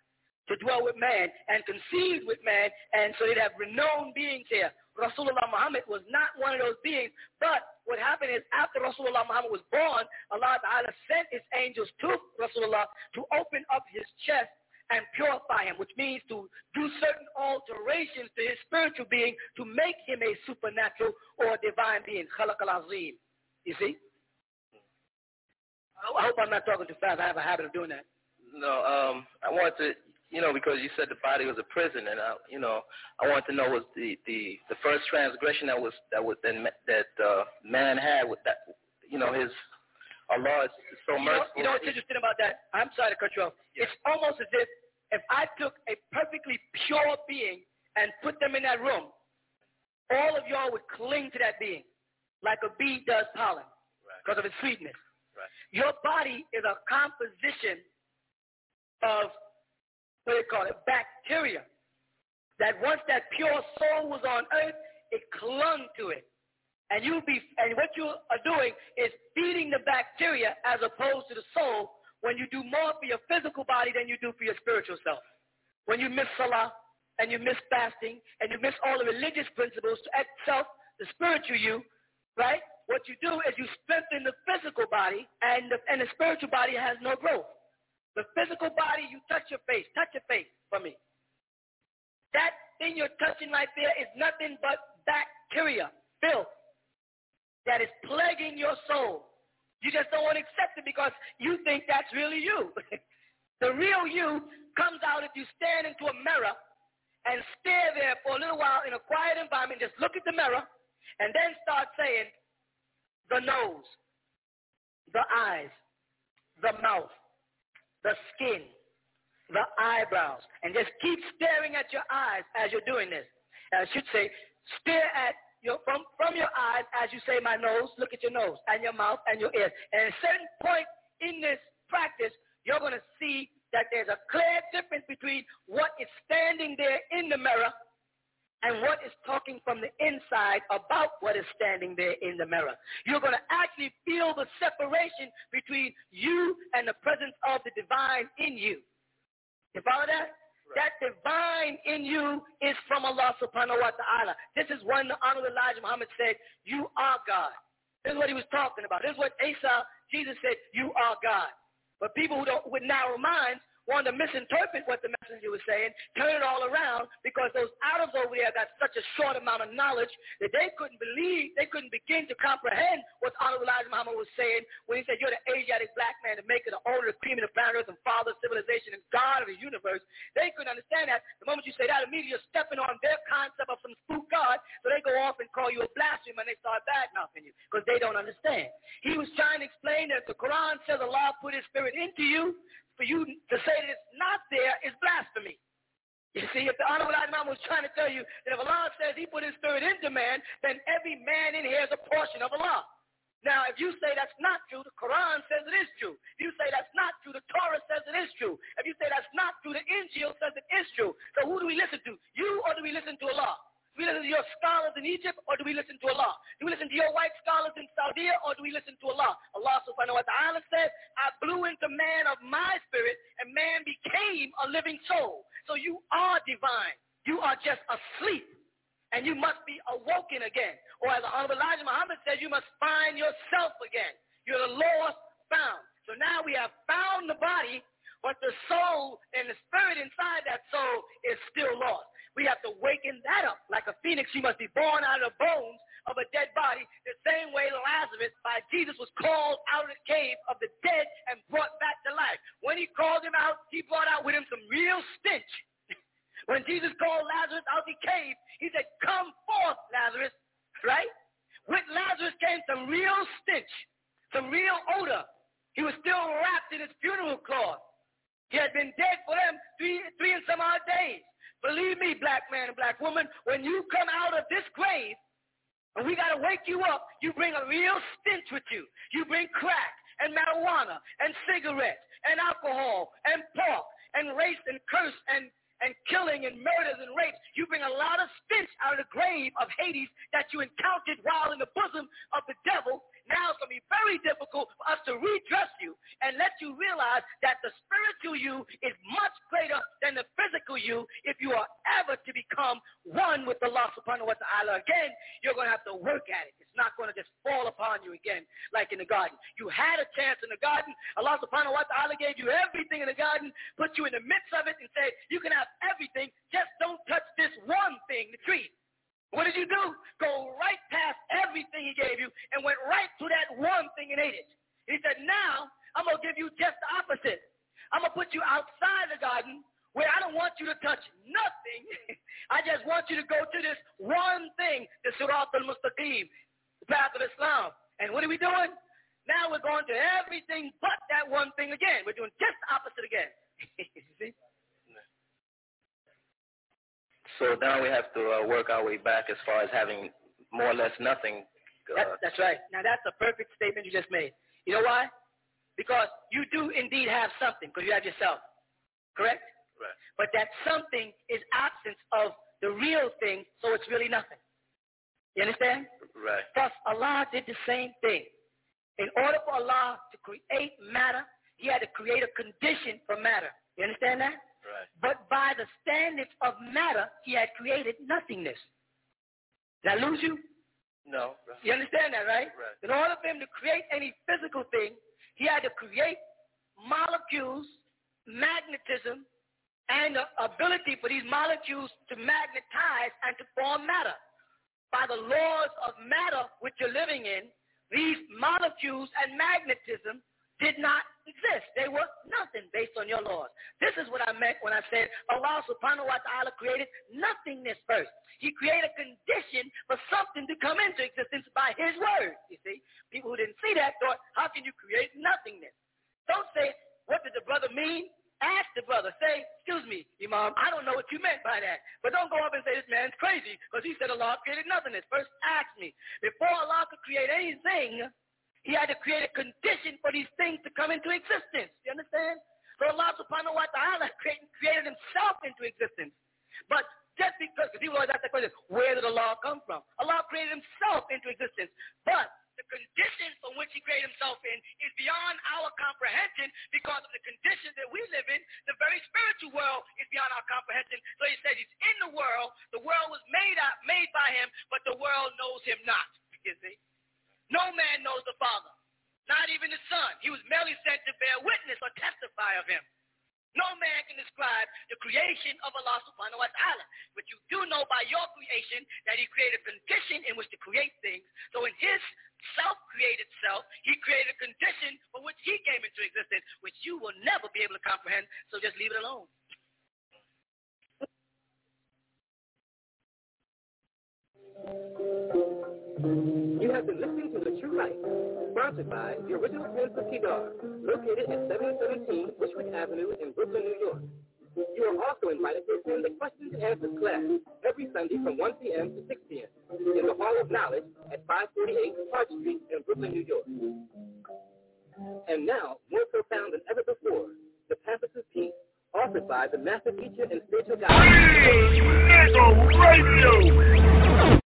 to dwell with man and conceive with man, and so they'd have renowned beings here. Rasulullah Muhammad was not one of those beings, but what happened is after Rasulullah Muhammad was born, Allah Ta'ala sent his angels to Rasulullah to open up his chest and purify him, which means to do certain alterations to his spiritual being to make him a supernatural or divine being. Khalaq al-Azim. You see? I hope I'm not talking too fast. I have a habit of doing that. No, um, I want to, you know, because you said the body was a prison, and I, you know, I want to know was the the the first transgression that was that was that that uh, man had with that, you know, his Allah is so you merciful. Know, you know what's interesting about that? I'm sorry to cut you off. Yeah. It's almost as if if I took a perfectly pure being and put them in that room, all of y'all would cling to that being like a bee does pollen because right. of its sweetness. Right. Your body is a composition of, what do you call it, bacteria. That once that pure soul was on earth, it clung to it. And you be and what you are doing is feeding the bacteria as opposed to the soul when you do more for your physical body than you do for your spiritual self. When you miss salah and you miss fasting and you miss all the religious principles to act self, the spiritual you, right? What you do is you strengthen the physical body and the, and the spiritual body has no growth. The physical body, you touch your face. Touch your face for me. That thing you're touching right there is nothing but bacteria, filth, that is plaguing your soul. You just don't want to accept it because you think that's really you. [LAUGHS] the real you comes out if you stand into a mirror and stare there for a little while in a quiet environment. Just look at the mirror and then start saying the nose, the eyes, the mouth, the skin, the eyebrows, and just keep staring at your eyes as you're doing this. I should say, stare at your, from, from your eyes, as you say, my nose, look at your nose, and your mouth, and your ears. And at a certain point in this practice, you're going to see that there's a clear difference between what is standing there in the mirror and what is talking from the inside about what is standing there in the mirror. You're going to actually feel the separation between you and the presence of the divine in you. You follow that? That divine in you is from Allah subhanahu wa ta'ala. This is when the Honorable Elijah Muhammad said, you are God. This is what he was talking about. This is what Isa, Jesus said, you are God. But people who don't, with narrow minds wanted to misinterpret what the messenger was saying, turn it all around because those Arabs over there got such a short amount of knowledge that they couldn't believe, they couldn't begin to comprehend what Honorable Elijah Muhammad was saying when he said, you're the Asiatic black man, the maker, the owner, the cream of the Earth, and father of civilization, and God of the universe. They couldn't understand that. The moment you say that, immediately you're stepping on their concept of some spook God, so they go off and call you a blasphemer and they start bad-mouthing you because they don't understand. He was trying to explain that the Quran says Allah put his spirit into you, for you to say that it's not there is blasphemy. You see, if the Honorable Imam was trying to tell you that if Allah says he put his spirit into man, then every man in here is a portion of Allah. Now, if you say that's not true, the Quran says it is true. If you say that's not true, the Torah says it is true. If you say that's not true, the Injil says it is true. So who do we listen to? You or do we listen to Allah? Do we listen to your scholars in Egypt or do we listen to Allah? Do we listen to your white scholars in Saudi or do we listen to Allah? Allah subhanahu wa ta'ala said, I blew into man of my spirit and man became a living soul. So you are divine. You are just asleep and you must be awoken again. Or as the Honorable Elijah Muhammad said, you must find yourself again. You're the lost found. So now we have found the body, but the soul and the spirit inside that soul is still lost. We have to waken that up. Like a phoenix, you must be born out of the bones of a dead body, the same way Lazarus by Jesus was called out of the cave of the dead and brought back to life. When he called him out, he brought out with him some real stench. [LAUGHS] when Jesus called Lazarus out of the cave, he said, come forth, Lazarus, right? With Lazarus came some real stench, some real odor. He was still wrapped in his funeral cloth. He had been dead for them three, three and some odd days. Believe me, black man and black woman, when you come out of this grave, and we got to wake you up, you bring a real stench with you. You bring crack and marijuana and cigarettes and alcohol and pork and race and curse and, and killing and murders and rapes. You bring a lot of stench out of the grave of Hades that you encountered while in the bosom of the devil now it's going to be very difficult for us to redress you and let you realize that the spiritual you is much greater than the physical you if you are ever to become one with Allah subhanahu wa ta'ala. Again, you're going to have to work at it. It's not going to just fall upon you again like in the garden. You had a chance in the garden. Allah subhanahu wa ta'ala gave you everything in the garden, put you in the midst of it and said, you can have everything, just don't touch this one thing, the tree. What did you do? Go right past everything he gave you and went right to that one thing and ate it. He said, now I'm going to give you just the opposite. I'm going to put you outside the garden where I don't want you to touch nothing. [LAUGHS] I just want you to go to this one thing, the Sirat al-Mustaqim, the path of Islam. And what are we doing? Now we're going to everything but that one thing again. We're doing just the opposite again. [LAUGHS] See? So now we have to uh, work our way back as far as having more or less nothing. Uh, that, that's right. Now that's a perfect statement you just made. You know why? Because you do indeed have something, because you have yourself. Correct? Right. But that something is absence of the real thing, so it's really nothing. You understand? Right. Thus, Allah did the same thing. In order for Allah to create matter, he had to create a condition for matter. You understand that? Right. But by the standards of matter, he had created nothingness. Did I lose you? No. You understand that, right? Right. In order for him to create any physical thing, he had to create molecules, magnetism, and the ability for these molecules to magnetize and to form matter. By the laws of matter which you're living in, these molecules and magnetism did not exist. They were nothing based on your laws. This is what I meant when I said Allah subhanahu wa ta'ala created nothingness first. He created a condition for something to come into existence by his word. You see, people who didn't see that thought, how can you create nothingness? Don't say, what did the brother mean? Ask the brother. Say, excuse me, Imam, I don't know what you meant by that. But don't go up and say this man's crazy because he said Allah created nothingness. First ask me. Before Allah could create anything, He had to create a condition for these things to come into existence. You understand? So Allah subhanahu wa ta'ala created himself into existence. But just because, people always ask that question, where did Allah come from? Allah created himself into existence. But the condition from which he created himself in is beyond our comprehension because of the condition that we live in. The very spiritual world is beyond our comprehension. So he said he's in the world. The world was made up, made by him, but the world knows him not. You see? No man knows the Father, not even the Son. He was merely sent to bear witness or testify of him. No man can describe the creation of Allah subhanahu wa ta'ala. But you do know by your creation that he created a condition in which to create things. So in his self-created self, he created a condition for which he came into existence, which you will never be able to comprehend. So just leave it alone. You have been listening to The True Light, sponsored by the original of Kedar, located at 717 Bushwick Avenue in Brooklyn, New York. You are also invited to attend the questions and answers class every Sunday from 1 p.m. to 6 p.m. in the Hall of Knowledge at 548 Park Street in Brooklyn, New York. And now, more profound than ever before, the Pampas of Peace, offered by the master teacher and spiritual guide. Hey, Radio!